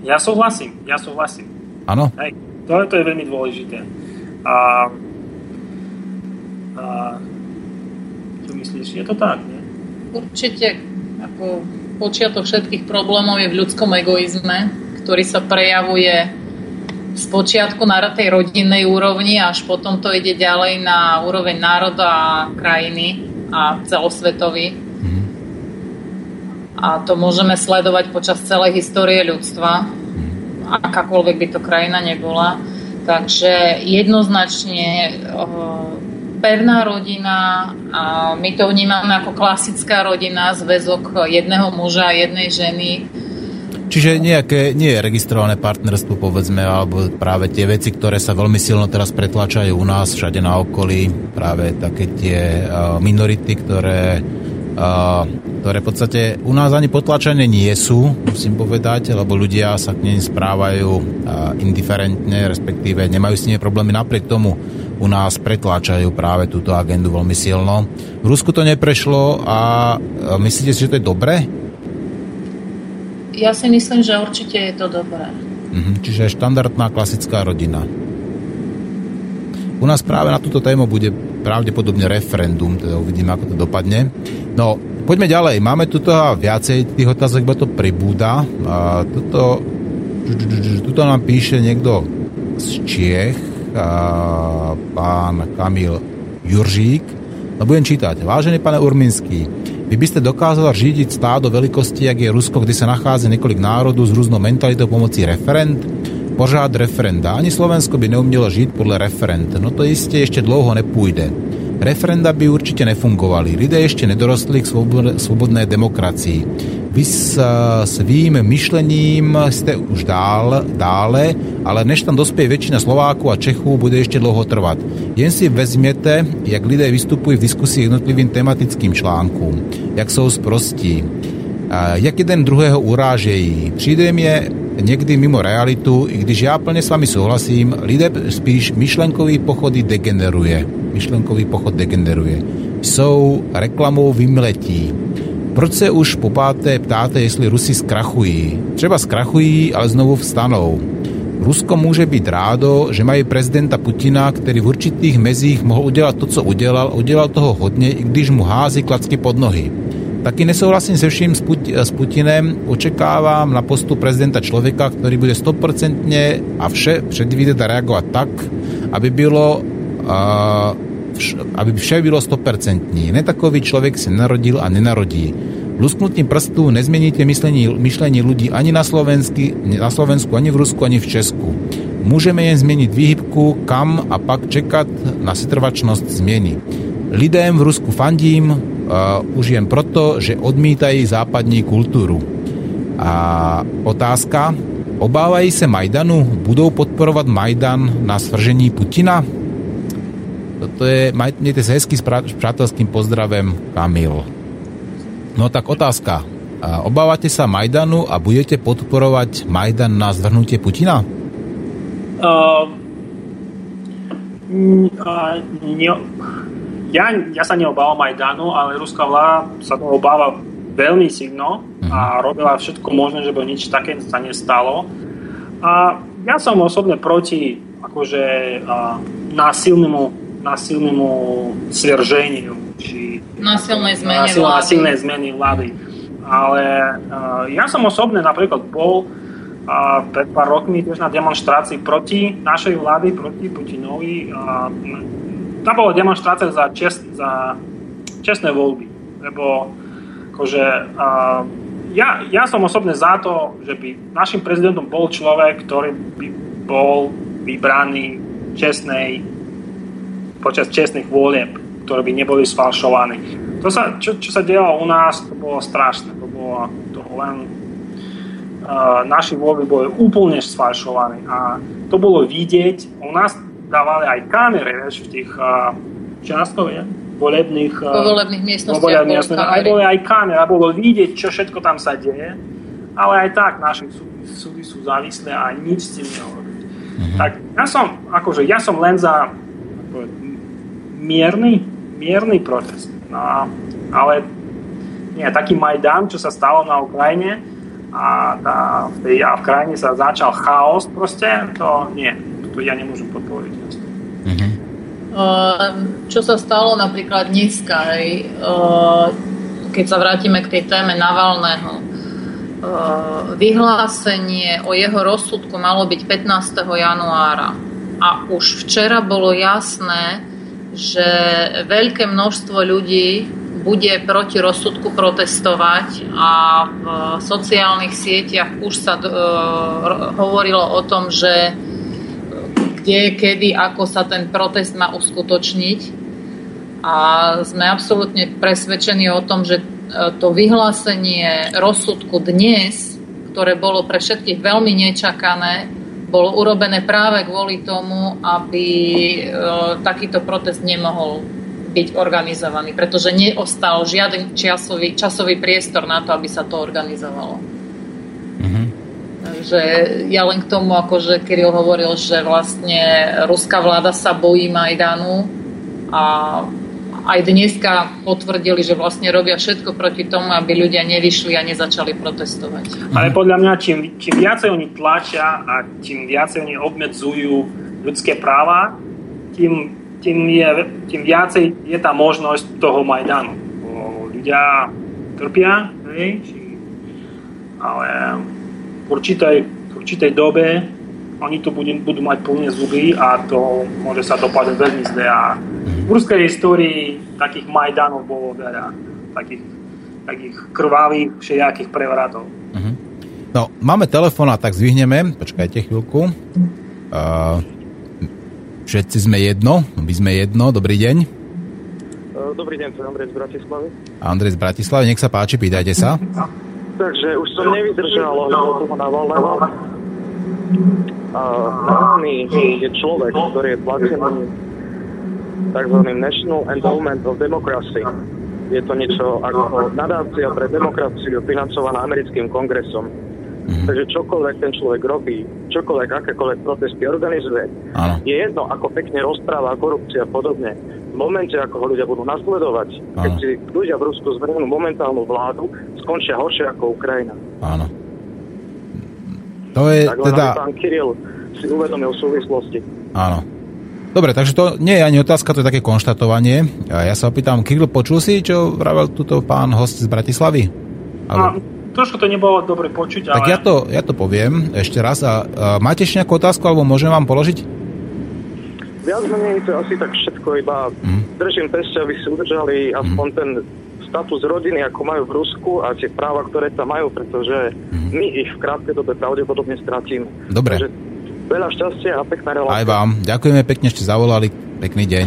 Ja súhlasím, ja súhlasím. Áno? To je veľmi dôležité. A, a čo myslíš, je to tak, nie? Určite, ako počiatok všetkých problémov je v ľudskom egoizme, ktorý sa prejavuje z počiatku na tej rodinnej úrovni až potom to ide ďalej na úroveň národa a krajiny a celosvetový. Mm. A to môžeme sledovať počas celej histórie ľudstva, akákoľvek by to krajina nebola. Takže jednoznačne pevná rodina a my to vnímame ako klasická rodina, zväzok jedného muža a jednej ženy. Čiže nejaké, nie je registrované partnerstvo, povedzme, alebo práve tie veci, ktoré sa veľmi silno teraz pretlačajú u nás všade na okolí, práve také tie minority, ktoré, ktoré v podstate u nás ani potlačené nie sú, musím povedať, lebo ľudia sa k nej správajú indiferentne, respektíve nemajú s nimi problémy napriek tomu, u nás pretláčajú práve túto agendu veľmi silno. V Rusku to neprešlo a myslíte si, že to je dobré? Ja si myslím, že určite je to dobré. Mhm, čiže štandardná klasická rodina. U nás práve na túto tému bude pravdepodobne referendum, teda uvidíme, ako to dopadne. No, poďme ďalej. Máme tu toho viacej tých otázok, bo to pribúda. A toto, tuto nám píše niekto z Čiech, pán Kamil Juržík. No budem čítať. Vážený pane Urminský, vy by ste dokázal řídiť stádo veľkosti, jak je Rusko, kde sa nachádza niekoľk národov s rôznou mentalitou pomocí referent? Pořád referenda. Ani Slovensko by neumělo žít podle referent. No to isté ešte dlouho nepůjde. Referenda by určite nefungovali. Lidé ešte nedorostli k svobodné demokracii. Vy s svým myšlením ste už dál, dále, ale než tam dospie väčšina Slovákov a Čechů, bude ešte dlho trvať. Jen si vezměte, jak lidé vystupujú v diskusii jednotlivým tematickým článkům, jak jsou sprostí, jak jeden druhého urážejí. Přijde je někdy mimo realitu, i když já plně s vami souhlasím, lidé spíš myšlenkový pochody degeneruje. Myšlenkový pochod degeneruje. Jsou reklamou vymletí. Proč se už po páté ptáte, jestli Rusi zkrachují? Třeba zkrachují, ale znovu vstanou. Rusko může být rádo, že mají prezidenta Putina, který v určitých mezích mohl udělat to, co udělal, udělal toho hodně, i když mu hází klacky pod nohy. Taky nesouhlasím se vším s Putinem. Očekávám na postu prezidenta člověka, který bude 100% a vše předvídat a reagovat tak, aby bylo aby vše bylo 100%. Netakový člověk se narodil a nenarodí. Lusknutím prstu nezměníte myšlení, myšlení ľudí ani na, Slovensky, na Slovensku, ani v Rusku, ani v Česku. Můžeme jen změnit výhybku, kam a pak čekat na setrvačnost změny. Lidem v Rusku fandím uh, už jen proto, že odmítají západní kulturu. A otázka, obávají se Majdanu? Budou podporovat Majdan na svržení Putina? Toto je, majte sa hezky s přátelským pozdravem, Kamil. No tak otázka. Obávate sa Majdanu a budete podporovať Majdan na zvrhnutie Putina? Uh, uh, ne, ja, ja sa neobávam Majdanu, ale ruská vláda sa to obáva veľmi silno a robila všetko možné, že by nič také sa nestalo. A ja som osobne proti akože a, násilnému, násilnému svержeniu. Či, Násilnej zmene násil, vlády. násilnej zmeny vlády. Ale uh, ja som osobne napríklad bol a pred pár rokmi tiež na demonstrácii proti našej vlády, proti Putinovi. A, tam bola demonstrácia za, čest, za čestné voľby. Lebo akože, a, ja, ja som osobne za to, že by našim prezidentom bol človek, ktorý by bol vybraný čestnej, počas čestných volieb, ktoré by neboli sfalšované. To sa, čo, čo sa dialo u nás, to bolo strašné. To bolo to len uh, naši voľby boli úplne sfalšované a to bolo vidieť. U nás dávali aj kamery, vieš, v tých uh, čiastkoch, je? volebných, uh, Po volebných miestnostiach volebných boli. Aj boli aj kamery, a bolo vidieť, čo všetko tam sa deje. Ale aj tak naše súdy, súdy sú závislé a nič s tým nehovorí. Tak ja som, akože, ja som len za ako, mierny, mierny protest. No, ale nie, taký Majdan, čo sa stalo na Ukrajine a, tá, v tej, a v krajine sa začal chaos proste, to nie, to ja nemôžem podporiť. Uh, čo sa stalo napríklad dneska, uh, keď sa vrátime k tej téme Navalného. Uh, vyhlásenie o jeho rozsudku malo byť 15. januára a už včera bolo jasné, že veľké množstvo ľudí bude proti rozsudku protestovať a v sociálnych sieťach už sa uh, hovorilo o tom, že kde, kedy, ako sa ten protest má uskutočniť. A sme absolútne presvedčení o tom, že e, to vyhlásenie rozsudku dnes, ktoré bolo pre všetkých veľmi nečakané, bolo urobené práve kvôli tomu, aby e, takýto protest nemohol byť organizovaný, pretože neostal žiaden časový, časový priestor na to, aby sa to organizovalo. Takže ja len k tomu, ako že Kirill hovoril, že vlastne ruská vláda sa bojí Majdanu a aj dneska potvrdili, že vlastne robia všetko proti tomu, aby ľudia nevyšli a nezačali protestovať. Ale podľa mňa, čím, čím viacej oni tlačia a čím viacej oni obmedzujú ľudské práva, tým, tým, je, tým viacej je tá možnosť toho Majdanu. Ľudia trpia, hej, ale v určitej, v určitej dobe oni tu budú, budú mať plné zuby a to môže sa dopadnúť veľmi zle. A v ruskej histórii takých Majdanov bolo veľa, takých, takých krvavých všelijakých prevratov. No, máme telefón a tak zvihneme. Počkajte chvíľku. Uh, všetci sme jedno. My sme jedno. Dobrý deň. Dobrý deň, to je Andrej z Bratislavy. Andrej z Bratislavy, nech sa páči, pýtajte sa. Takže už som nevydržal ohľadom toho Navalného. A Navalny je človek, ktorý je platený tzv. National Endowment of Democracy. Je to niečo ako nadácia pre demokraciu financovaná americkým kongresom. Takže čokoľvek ten človek robí, čokoľvek, akékoľvek protesty organizuje, Áno. je jedno, ako pekne rozpráva korupcia a podobne. V momente, ako ho ľudia budú nasledovať, keď si ľudia v Rusku zvrhnú momentálnu vládu, skončia horšie ako Ukrajina. Áno. To je Tak len teda... aby pán Kiril si uvedomil súvislosti. Áno. Dobre, takže to nie je ani otázka, to je také konštatovanie. A ja sa opýtam, Kirill, počul si, čo vravel tuto pán host z Bratislavy? A trošku to nebolo dobre počuť, ale... Tak ja to, ja to poviem ešte raz. A, a máte ešte nejakú otázku, alebo môžem vám položiť? Viac menej to je asi tak všetko, iba Mhm. držím peste, aby si udržali aspoň ten status rodiny, ako majú v Rusku a tie práva, ktoré tam majú, pretože my ich v krátkej dobe pravdepodobne stratíme. Mhm. Dobre. Takže veľa šťastia a pekná relácia. Aj vám. Ďakujeme pekne, ste zavolali. Pekný deň.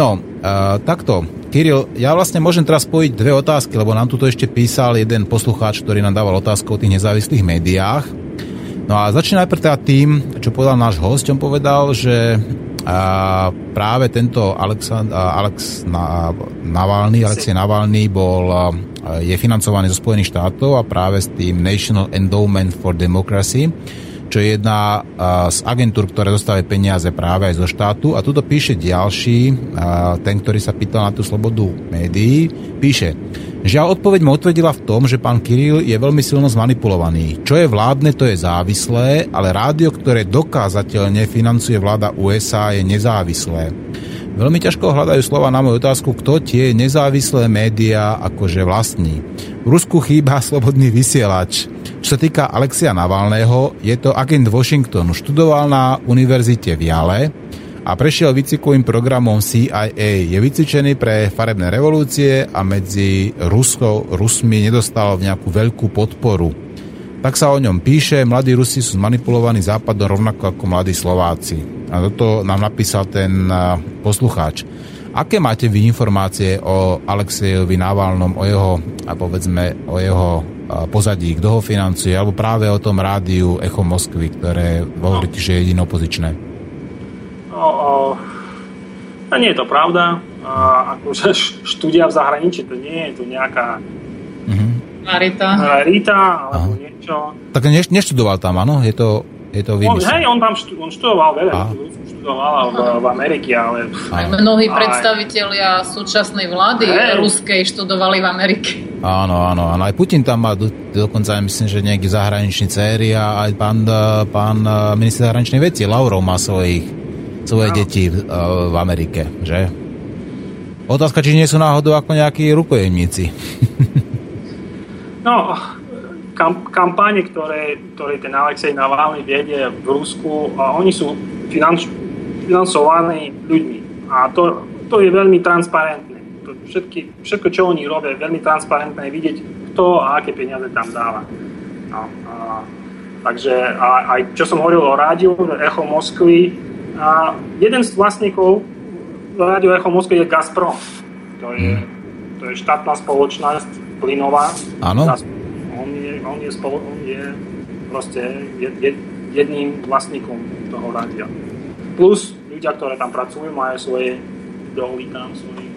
No, uh, takto. Kiril, ja vlastne môžem teraz spojiť dve otázky, lebo nám tuto ešte písal jeden poslucháč, ktorý nám dával otázku o tých nezávislých médiách. No a začne najprv teda tým, čo povedal náš host. On povedal, že a práve tento Aleksand- a Alex Na- Navalny, Alexej Navalny bol, je financovaný zo Spojených štátov a práve s tým National Endowment for Democracy, čo je jedna z agentúr, ktoré dostávajú peniaze práve aj zo štátu. A tuto píše ďalší, ten, ktorý sa pýtal na tú slobodu médií, píše, Žiaľ, odpoveď mu otvrdila v tom, že pán Kiril je veľmi silno zmanipulovaný. Čo je vládne, to je závislé, ale rádio, ktoré dokázateľne financuje vláda USA, je nezávislé. Veľmi ťažko hľadajú slova na moju otázku, kto tie nezávislé médiá akože vlastní. V Rusku chýba slobodný vysielač. Čo sa týka Alexia Navalného, je to agent Washingtonu. Študoval na univerzite v Jale a prešiel výcvikovým programom CIA. Je vycvičený pre farebné revolúcie a medzi Ruskou, Rusmi nedostal nejakú veľkú podporu. Tak sa o ňom píše, mladí Rusi sú zmanipulovaní západom rovnako ako mladí Slováci. A toto nám napísal ten poslucháč. Aké máte vy informácie o Alexejovi Navalnom, o jeho, a povedzme, o jeho pozadí, kto ho financuje, alebo práve o tom rádiu Echo Moskvy, ktoré hovoríte, že je jediné? No, o, a nie je to pravda. Akože štúdia v zahraničí, to nie je to nejaká rarita, rarita alebo Aha. niečo. Tak ne, neštudoval tam, áno? Je to, je to? On, hej, on tam štú, on študoval veľa, študoval v, v Amerike, ale... Aj mnohí predstavitelia súčasnej vlády hey. ruskej študovali v Amerike. Áno, áno, áno. Aj Putin tam má do, dokonca, myslím, že nejaký zahraničný céry a aj pán, pán minister zahraničnej veci, Laurov má svojich svoje no. deti v, v Amerike, že? Otázka, či nie sú náhodou ako nejakí rukojemníci. no, kam, kampáne, ktoré, ktoré ten Alexej Navalny viedie v Rusku, a oni sú finanč, financovaní ľuďmi. A to, to je veľmi transparentné. To všetky, všetko, čo oni robia, je veľmi transparentné vidieť, kto a aké peniaze tam dáva. No, a, takže a, aj čo som hovoril o rádiu, Echo Moskvy, a jeden z vlastníkov Rádio Echo Moskvy je Gazprom. To je, hmm. to je štátna spoločnosť plynová. Áno. On je, on je, spolo, on je proste jed, jedným vlastníkom toho rádia. Plus ľudia, ktoré tam pracujú, majú svoje doly tam, svoje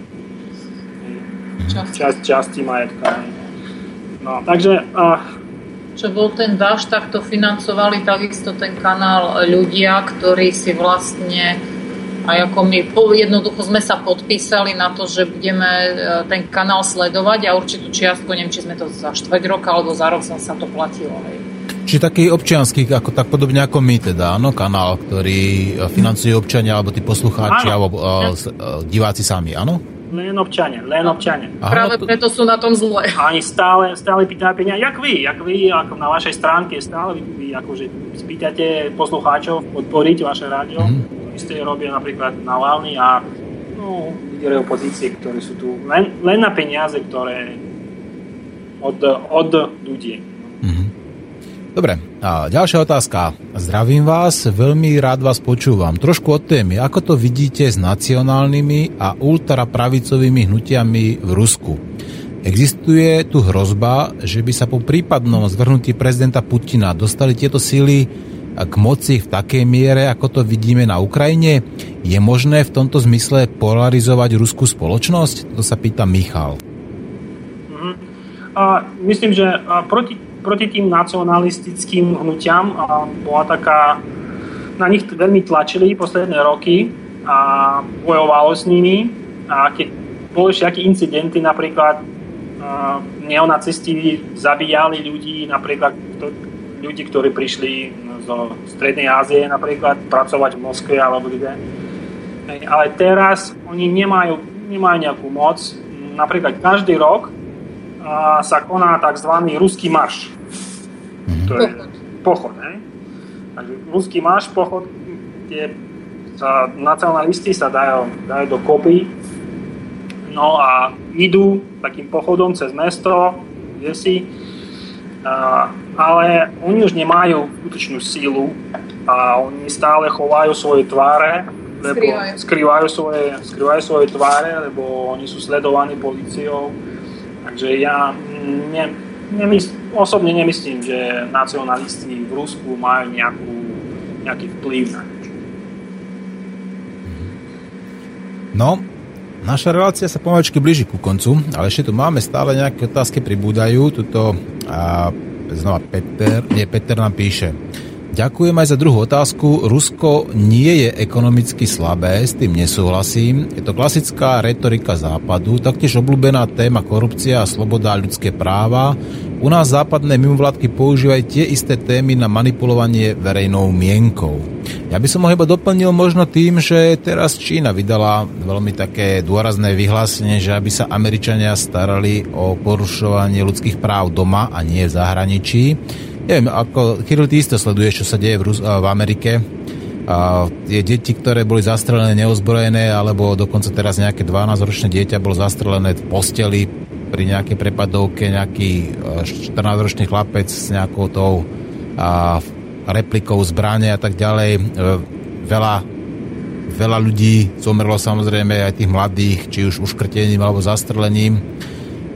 časti, časti majetka. No, takže uh, čo bol ten dáž, tak to financovali takisto ten kanál ľudia, ktorí si vlastne a ako my jednoducho sme sa podpísali na to, že budeme e, ten kanál sledovať a určitú čiastku, neviem, či sme to za štvrť roka alebo za rok sa to platilo. Hej. Či taký občianský, ako, tak podobne ako my teda, áno, kanál, ktorý e, financuje občania, alebo tí poslucháči, áno. alebo uh, diváci sami, áno? Len občania, len občania. Aha, Práve to... preto sú na tom zle. A oni stále, stále pýtajú peniaze, jak vy, jak vy, ako na vašej stránke stále vy, vy akože spýtate poslucháčov podporiť vaše rádio. Mm-hmm. Isté robia napríklad na Valny a no, lídere opozície, ktorí sú tu len, len na peniaze, ktoré od, od ľudí. Mm-hmm. Dobre, a ďalšia otázka. Zdravím vás, veľmi rád vás počúvam. Trošku od témy. Ako to vidíte s nacionálnymi a ultrapravicovými hnutiami v Rusku? Existuje tu hrozba, že by sa po prípadnom zvrhnutí prezidenta Putina dostali tieto síly k moci v takej miere, ako to vidíme na Ukrajine? Je možné v tomto zmysle polarizovať ruskú spoločnosť? To sa pýta Michal. A myslím, že proti proti tým nacionalistickým hnutiam a bola taká, na nich veľmi tlačili posledné roky a bojovalo s nimi a keď boli všetky incidenty, napríklad uh, neonacisti zabíjali ľudí, napríklad ľudí, ktorí prišli zo Strednej Ázie napríklad pracovať v Moskve alebo kde. Ale teraz oni nemajú, nemajú nejakú moc. Napríklad každý rok sa koná tzv. ruský marš. Mm-hmm. To je pochod. Hej? Takže ruský marš, pochod, kde sa nacionalisti sa dajú, dajú do kopy no a idú takým pochodom cez mesto, kde si, ale oni už nemajú skutočnú sílu a oni stále chovajú svoje tváre, lebo skrývajú. Skrývajú, svoje, skrývajú svoje tváre, lebo oni sú sledovaní policiou Takže ja ne, nemysl, osobne nemyslím, že nacionalisti v Rusku majú nejakú, nejaký vplyv na No, naša relácia sa pomaličky blíži ku koncu, ale ešte tu máme stále nejaké otázky pribúdajú. Tuto a, znova Peter, nie, Peter nám píše. Ďakujem aj za druhú otázku. Rusko nie je ekonomicky slabé, s tým nesúhlasím. Je to klasická retorika západu, taktiež obľúbená téma korupcia a sloboda a ľudské práva. U nás západné mimovládky používajú tie isté témy na manipulovanie verejnou mienkou. Ja by som ho iba doplnil možno tým, že teraz Čína vydala veľmi také dôrazné vyhlásenie, že aby sa Američania starali o porušovanie ľudských práv doma a nie v zahraničí. Neviem, ako Kirill, ty isto sleduješ, čo sa deje v, Rus- v Amerike. A tie deti, ktoré boli zastrelené neozbrojené, alebo dokonca teraz nejaké 12-ročné dieťa bolo zastrelené v posteli pri nejakej prepadovke, nejaký 14-ročný chlapec s nejakou tou a, replikou zbrane a tak ďalej. E, veľa, veľa ľudí zomrlo samozrejme aj tých mladých, či už uškrtením alebo zastrelením.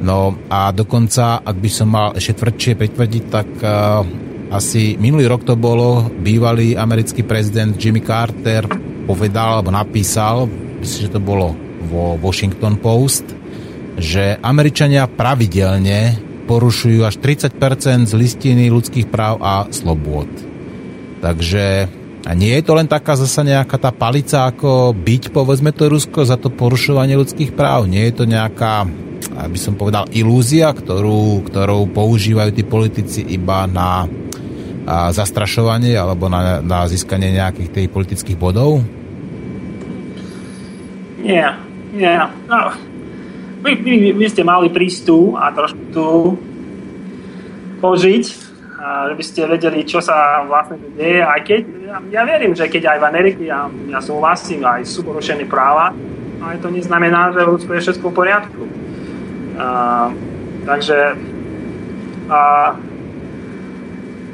No a dokonca, ak by som mal ešte tvrdšie pritvrdiť, tak uh, asi minulý rok to bolo, bývalý americký prezident Jimmy Carter povedal alebo napísal, myslím, že to bolo vo Washington Post, že Američania pravidelne porušujú až 30% z listiny ľudských práv a slobôd. Takže a nie je to len taká zasa nejaká tá palica, ako byť, povedzme to Rusko, za to porušovanie ľudských práv. Nie je to nejaká aby som povedal, ilúzia, ktorú, ktorou používajú tí politici iba na a, zastrašovanie alebo na, na získanie nejakých tých politických bodov? Nie, nie. No, vy, vy, vy ste mali prístup a trošku tu požiť, a že by ste vedeli, čo sa vlastne deje. Aj keď, ja, ja verím, že keď aj v Amerike, ja, ja súhlasím, aj sú porušené práva, ale to neznamená, že v Rusku je všetko v poriadku. A, takže a,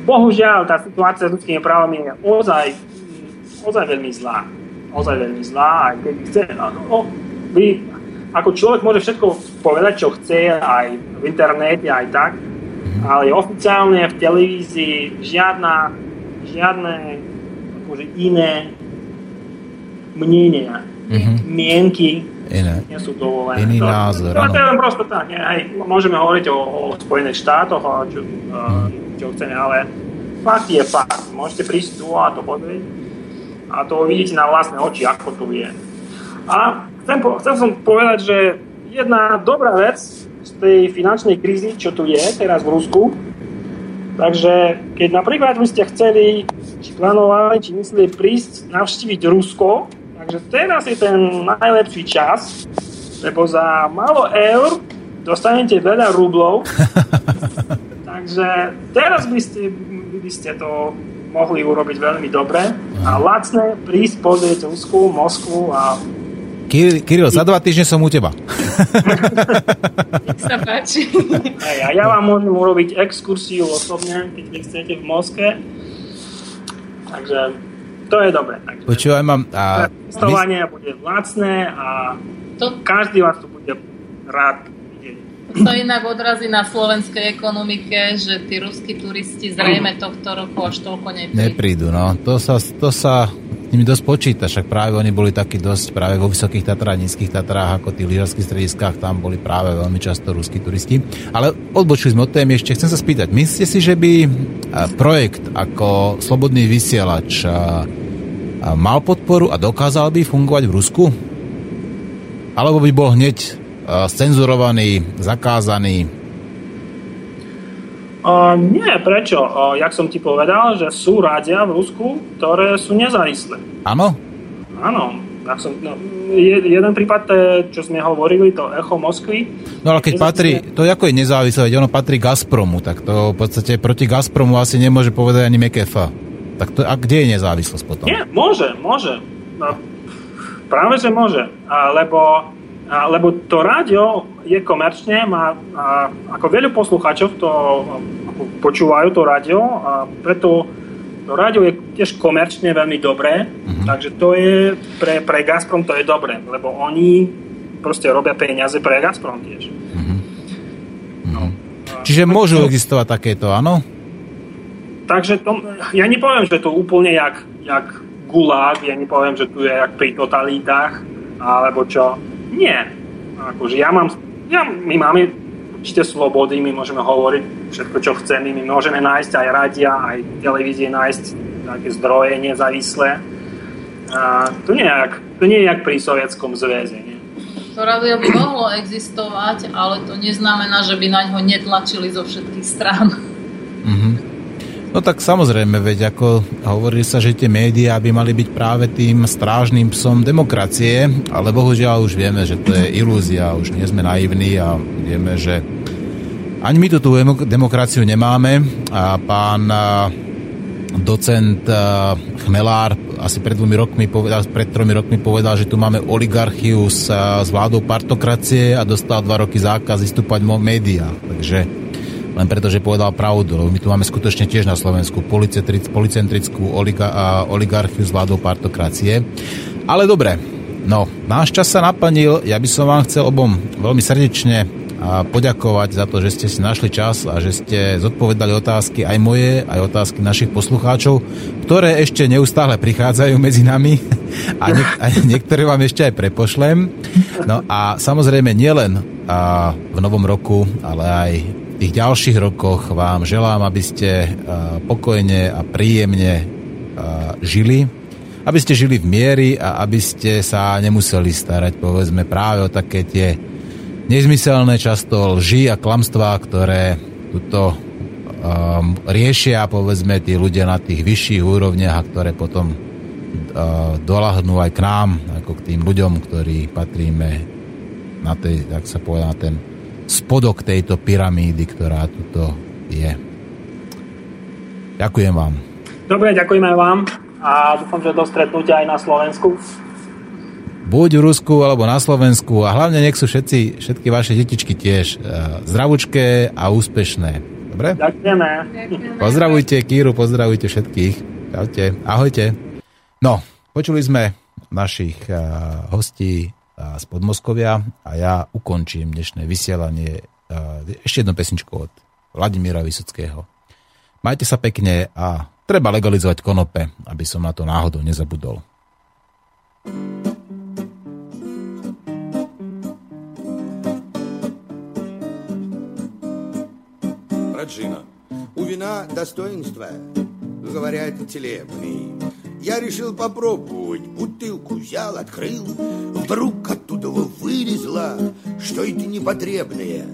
bohužiaľ tá situácia s ľudskými právami je ozaj, ozaj veľmi zlá. Ozaj veľmi zlá. Aj keď chce, no, vy, ako človek môže všetko povedať, čo chce, aj v internete, aj tak, ale oficiálne v televízii žiadna, žiadne akože iné mnenia, mm-hmm. mienky Iné. nie sú dovolené. Iný to, názor, to, to je len prosto tak. Nie? Aj, môžeme hovoriť o, o Spojených štátoch, a čo, uh, čo chceme, ale fakt je fakt. Môžete prísť tu a to pozrieť a to vidíte na vlastné oči, ako to je. A chcem, po, chcem som povedať, že jedna dobrá vec z tej finančnej krízy, čo tu je teraz v Rusku, takže keď napríklad by ste chceli, či plánovali, či mysleli prísť navštíviť Rusko, Takže teraz je ten najlepší čas, lebo za málo eur dostanete veľa rublov. Takže teraz by ste, by ste to mohli urobiť veľmi dobre a lacné prísť pozrieť Rusku, Moskvu a Kiril, Kiril, za dva týždne som u teba. Nech sa páči. a ja vám môžem urobiť exkursiu osobne, keď chcete v Moskve. Takže to je dobré. Takže Počúvaj, mám... A, Cestovanie bude lacné a To, každý vás tu bude rád. To inak odrazí na slovenskej ekonomike, že tí ruskí turisti zrejme tohto roku až toľko neprídu. neprídu, no. To sa, to sa nimi dosť počíta, však práve oni boli takí dosť práve vo Vysokých Tatrách, Nízkych Tatrách, ako tí lyžarských strediskách, tam boli práve veľmi často ruskí turisti. Ale odbočili sme od témy, ešte chcem sa spýtať, myslíte si, že by a, projekt ako Slobodný vysielač a, a, mal podporu a dokázal by fungovať v Rusku? Alebo by bol hneď cenzurovaný, zakázaný? Uh, nie, prečo? Uh, jak som ti povedal, že sú rádia v Rusku, ktoré sú nezávislé. Áno? Áno. Jak som, no, je, jeden prípad, to je, čo sme hovorili, to Echo Moskvy. No ale keď patrí, to ako je nezávislé, veď ono patrí Gazpromu, tak to v podstate proti Gazpromu asi nemôže povedať ani MKF. Tak to, a kde je nezávislosť potom? Nie, môže, môže. No, práve, že môže. A, lebo, a, lebo to rádio je komerčne, má a, ako veľa poslucháčov to ako, počúvajú to rádio a preto to rádio je tiež komerčne veľmi dobré, uh-huh. takže to je pre, pre Gazprom to je dobré, lebo oni proste robia peniaze pre Gazprom tiež. No. Čiže môžu existovať takéto, áno? Takže to, ja nepoviem, že to úplne jak, jak gulag, ja nepoviem, že tu je jak pri totalitách, alebo čo. Nie. Akože ja mám, ja, my máme určite slobody, my môžeme hovoriť všetko, čo chceme, my môžeme nájsť aj rádia, aj televízie nájsť nejaké zdroje nezávislé. A to nie je jak, to nie je jak pri Sovietskom zväze. Nie? To rádio by mohlo existovať, ale to neznamená, že by na ňo netlačili zo všetkých strán. Mm-hmm. No tak samozrejme, veď ako hovorí sa, že tie médiá by mali byť práve tým strážnym psom demokracie, ale bohužiaľ už vieme, že to je ilúzia, už nie sme naivní a vieme, že ani my tu tú demokraciu nemáme a pán docent Chmelár asi pred dvomi rokmi povedal, pred tromi rokmi povedal, že tu máme oligarchiu s, s vládou partokracie a dostal dva roky zákaz vystúpať v médiách. Takže len preto, že povedal pravdu, lebo my tu máme skutočne tiež na Slovensku policentrickú oliga, oligarchiu s vládou partokracie. Ale dobre, no, náš čas sa naplnil, ja by som vám chcel obom veľmi srdečne a poďakovať za to, že ste si našli čas a že ste zodpovedali otázky aj moje, aj otázky našich poslucháčov, ktoré ešte neustále prichádzajú medzi nami a, niek- a niektoré vám ešte aj prepošlem. No a samozrejme nielen a v novom roku, ale aj tých ďalších rokoch vám želám, aby ste pokojne a príjemne žili, aby ste žili v miery a aby ste sa nemuseli starať povedzme práve o také tie nezmyselné často lži a klamstvá, ktoré tuto um, riešia povedzme tí ľudia na tých vyšších úrovniach a ktoré potom uh, dolahnú aj k nám, ako k tým ľuďom, ktorí patríme na tej, tak sa povedá, na ten spodok tejto pyramídy, ktorá tuto je. Ďakujem vám. Dobre, ďakujem aj vám a dúfam, že do stretnutia aj na Slovensku buď v Rusku alebo na Slovensku a hlavne nech sú všetci, všetky vaše detičky tiež uh, zdravučké a úspešné. Dobre? Ďakujeme. Pozdravujte Kíru, pozdravujte všetkých. Čaute, ahojte. No, počuli sme našich uh, hostí z Podmoskovia a ja ukončím dnešné vysielanie uh, ešte jednou pesničkou od Vladimíra Vysockého. Majte sa pekne a treba legalizovať konope, aby som na to náhodou nezabudol. thank you Раджина. У вина достоинства, говорят телепные. Я решил попробовать, бутылку взял, открыл. Вдруг оттуда вылезла что-то непотребное.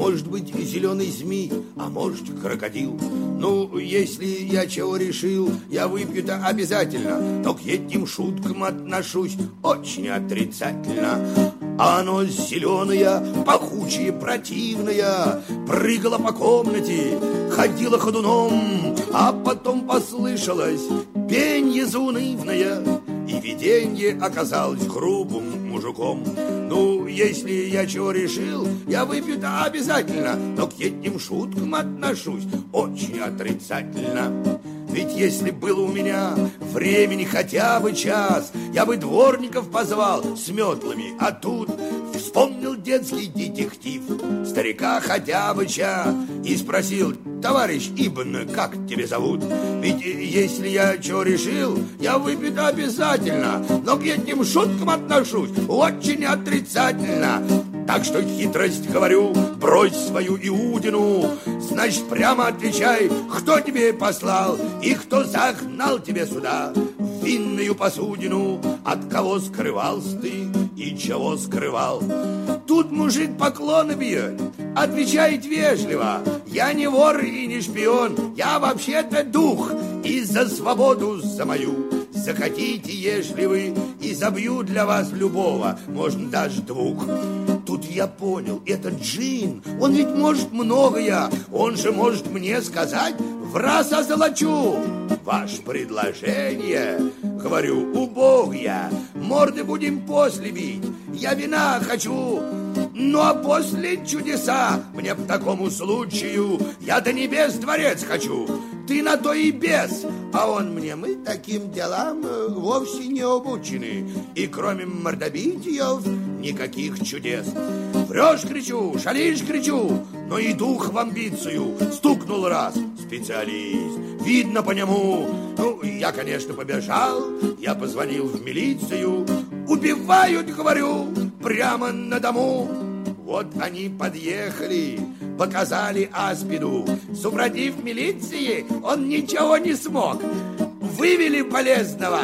Может быть, зеленый змей, а может, крокодил. Ну, если я чего решил, я выпью-то обязательно. Но к этим шуткам отношусь очень отрицательно. Оно зеленое, пахучее, противное, прыгало по комнате, ходило ходуном, а потом послышалось пенье заунывное, и виденье оказалось грубым мужиком. Ну, если я чего решил, я выпью-то обязательно, но к этим шуткам отношусь очень отрицательно. Ведь если было у меня времени хотя бы час, я бы дворников позвал с метлами, а тут вспомнил детский детектив, старика хотя бы ча, и спросил, товарищ Ибн, как тебя зовут? Ведь если я что решил, я выпью обязательно, но к этим шуткам отношусь очень отрицательно. Так что хитрость говорю, брось свою Иудину, Значит, прямо отвечай, кто тебе послал И кто загнал тебя сюда В винную посудину От кого скрывался ты и чего скрывал. Тут мужик поклоны бьет Отвечает вежливо Я не вор и не шпион Я вообще-то дух И за свободу за мою. Захотите, ежели вы, и забью для вас любого, можно даже двух. Тут я понял, этот джин, он ведь может многое, он же может мне сказать, в раз озолочу. Ваше предложение, говорю, я, морды будем после бить, я вина хочу, ну а после чудеса мне по такому случаю я до небес дворец хочу. Ты на то и без, а он мне, мы таким делам э, вовсе не обучены. И кроме мордобитьев никаких чудес. Врешь, кричу, шалишь, кричу, но и дух в амбицию стукнул раз. Специалист, видно по нему. Ну, я, конечно, побежал, я позвонил в милицию. Убивают, говорю, прямо на дому. Вот они подъехали, показали Аспиду. Супротив милиции он ничего не смог. вывели болезного,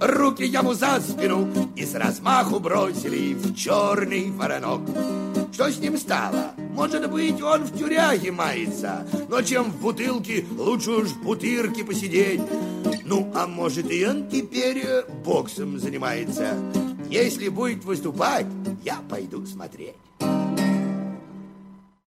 руки ему за спину и с размаху бросили в черный воронок. Что с ним стало? Может быть, он в тюряге мается, но чем в бутылке, лучше уж в бутырке посидеть. Ну, а может, и он теперь э, боксом занимается. Если будет выступать, я пойду смотреть.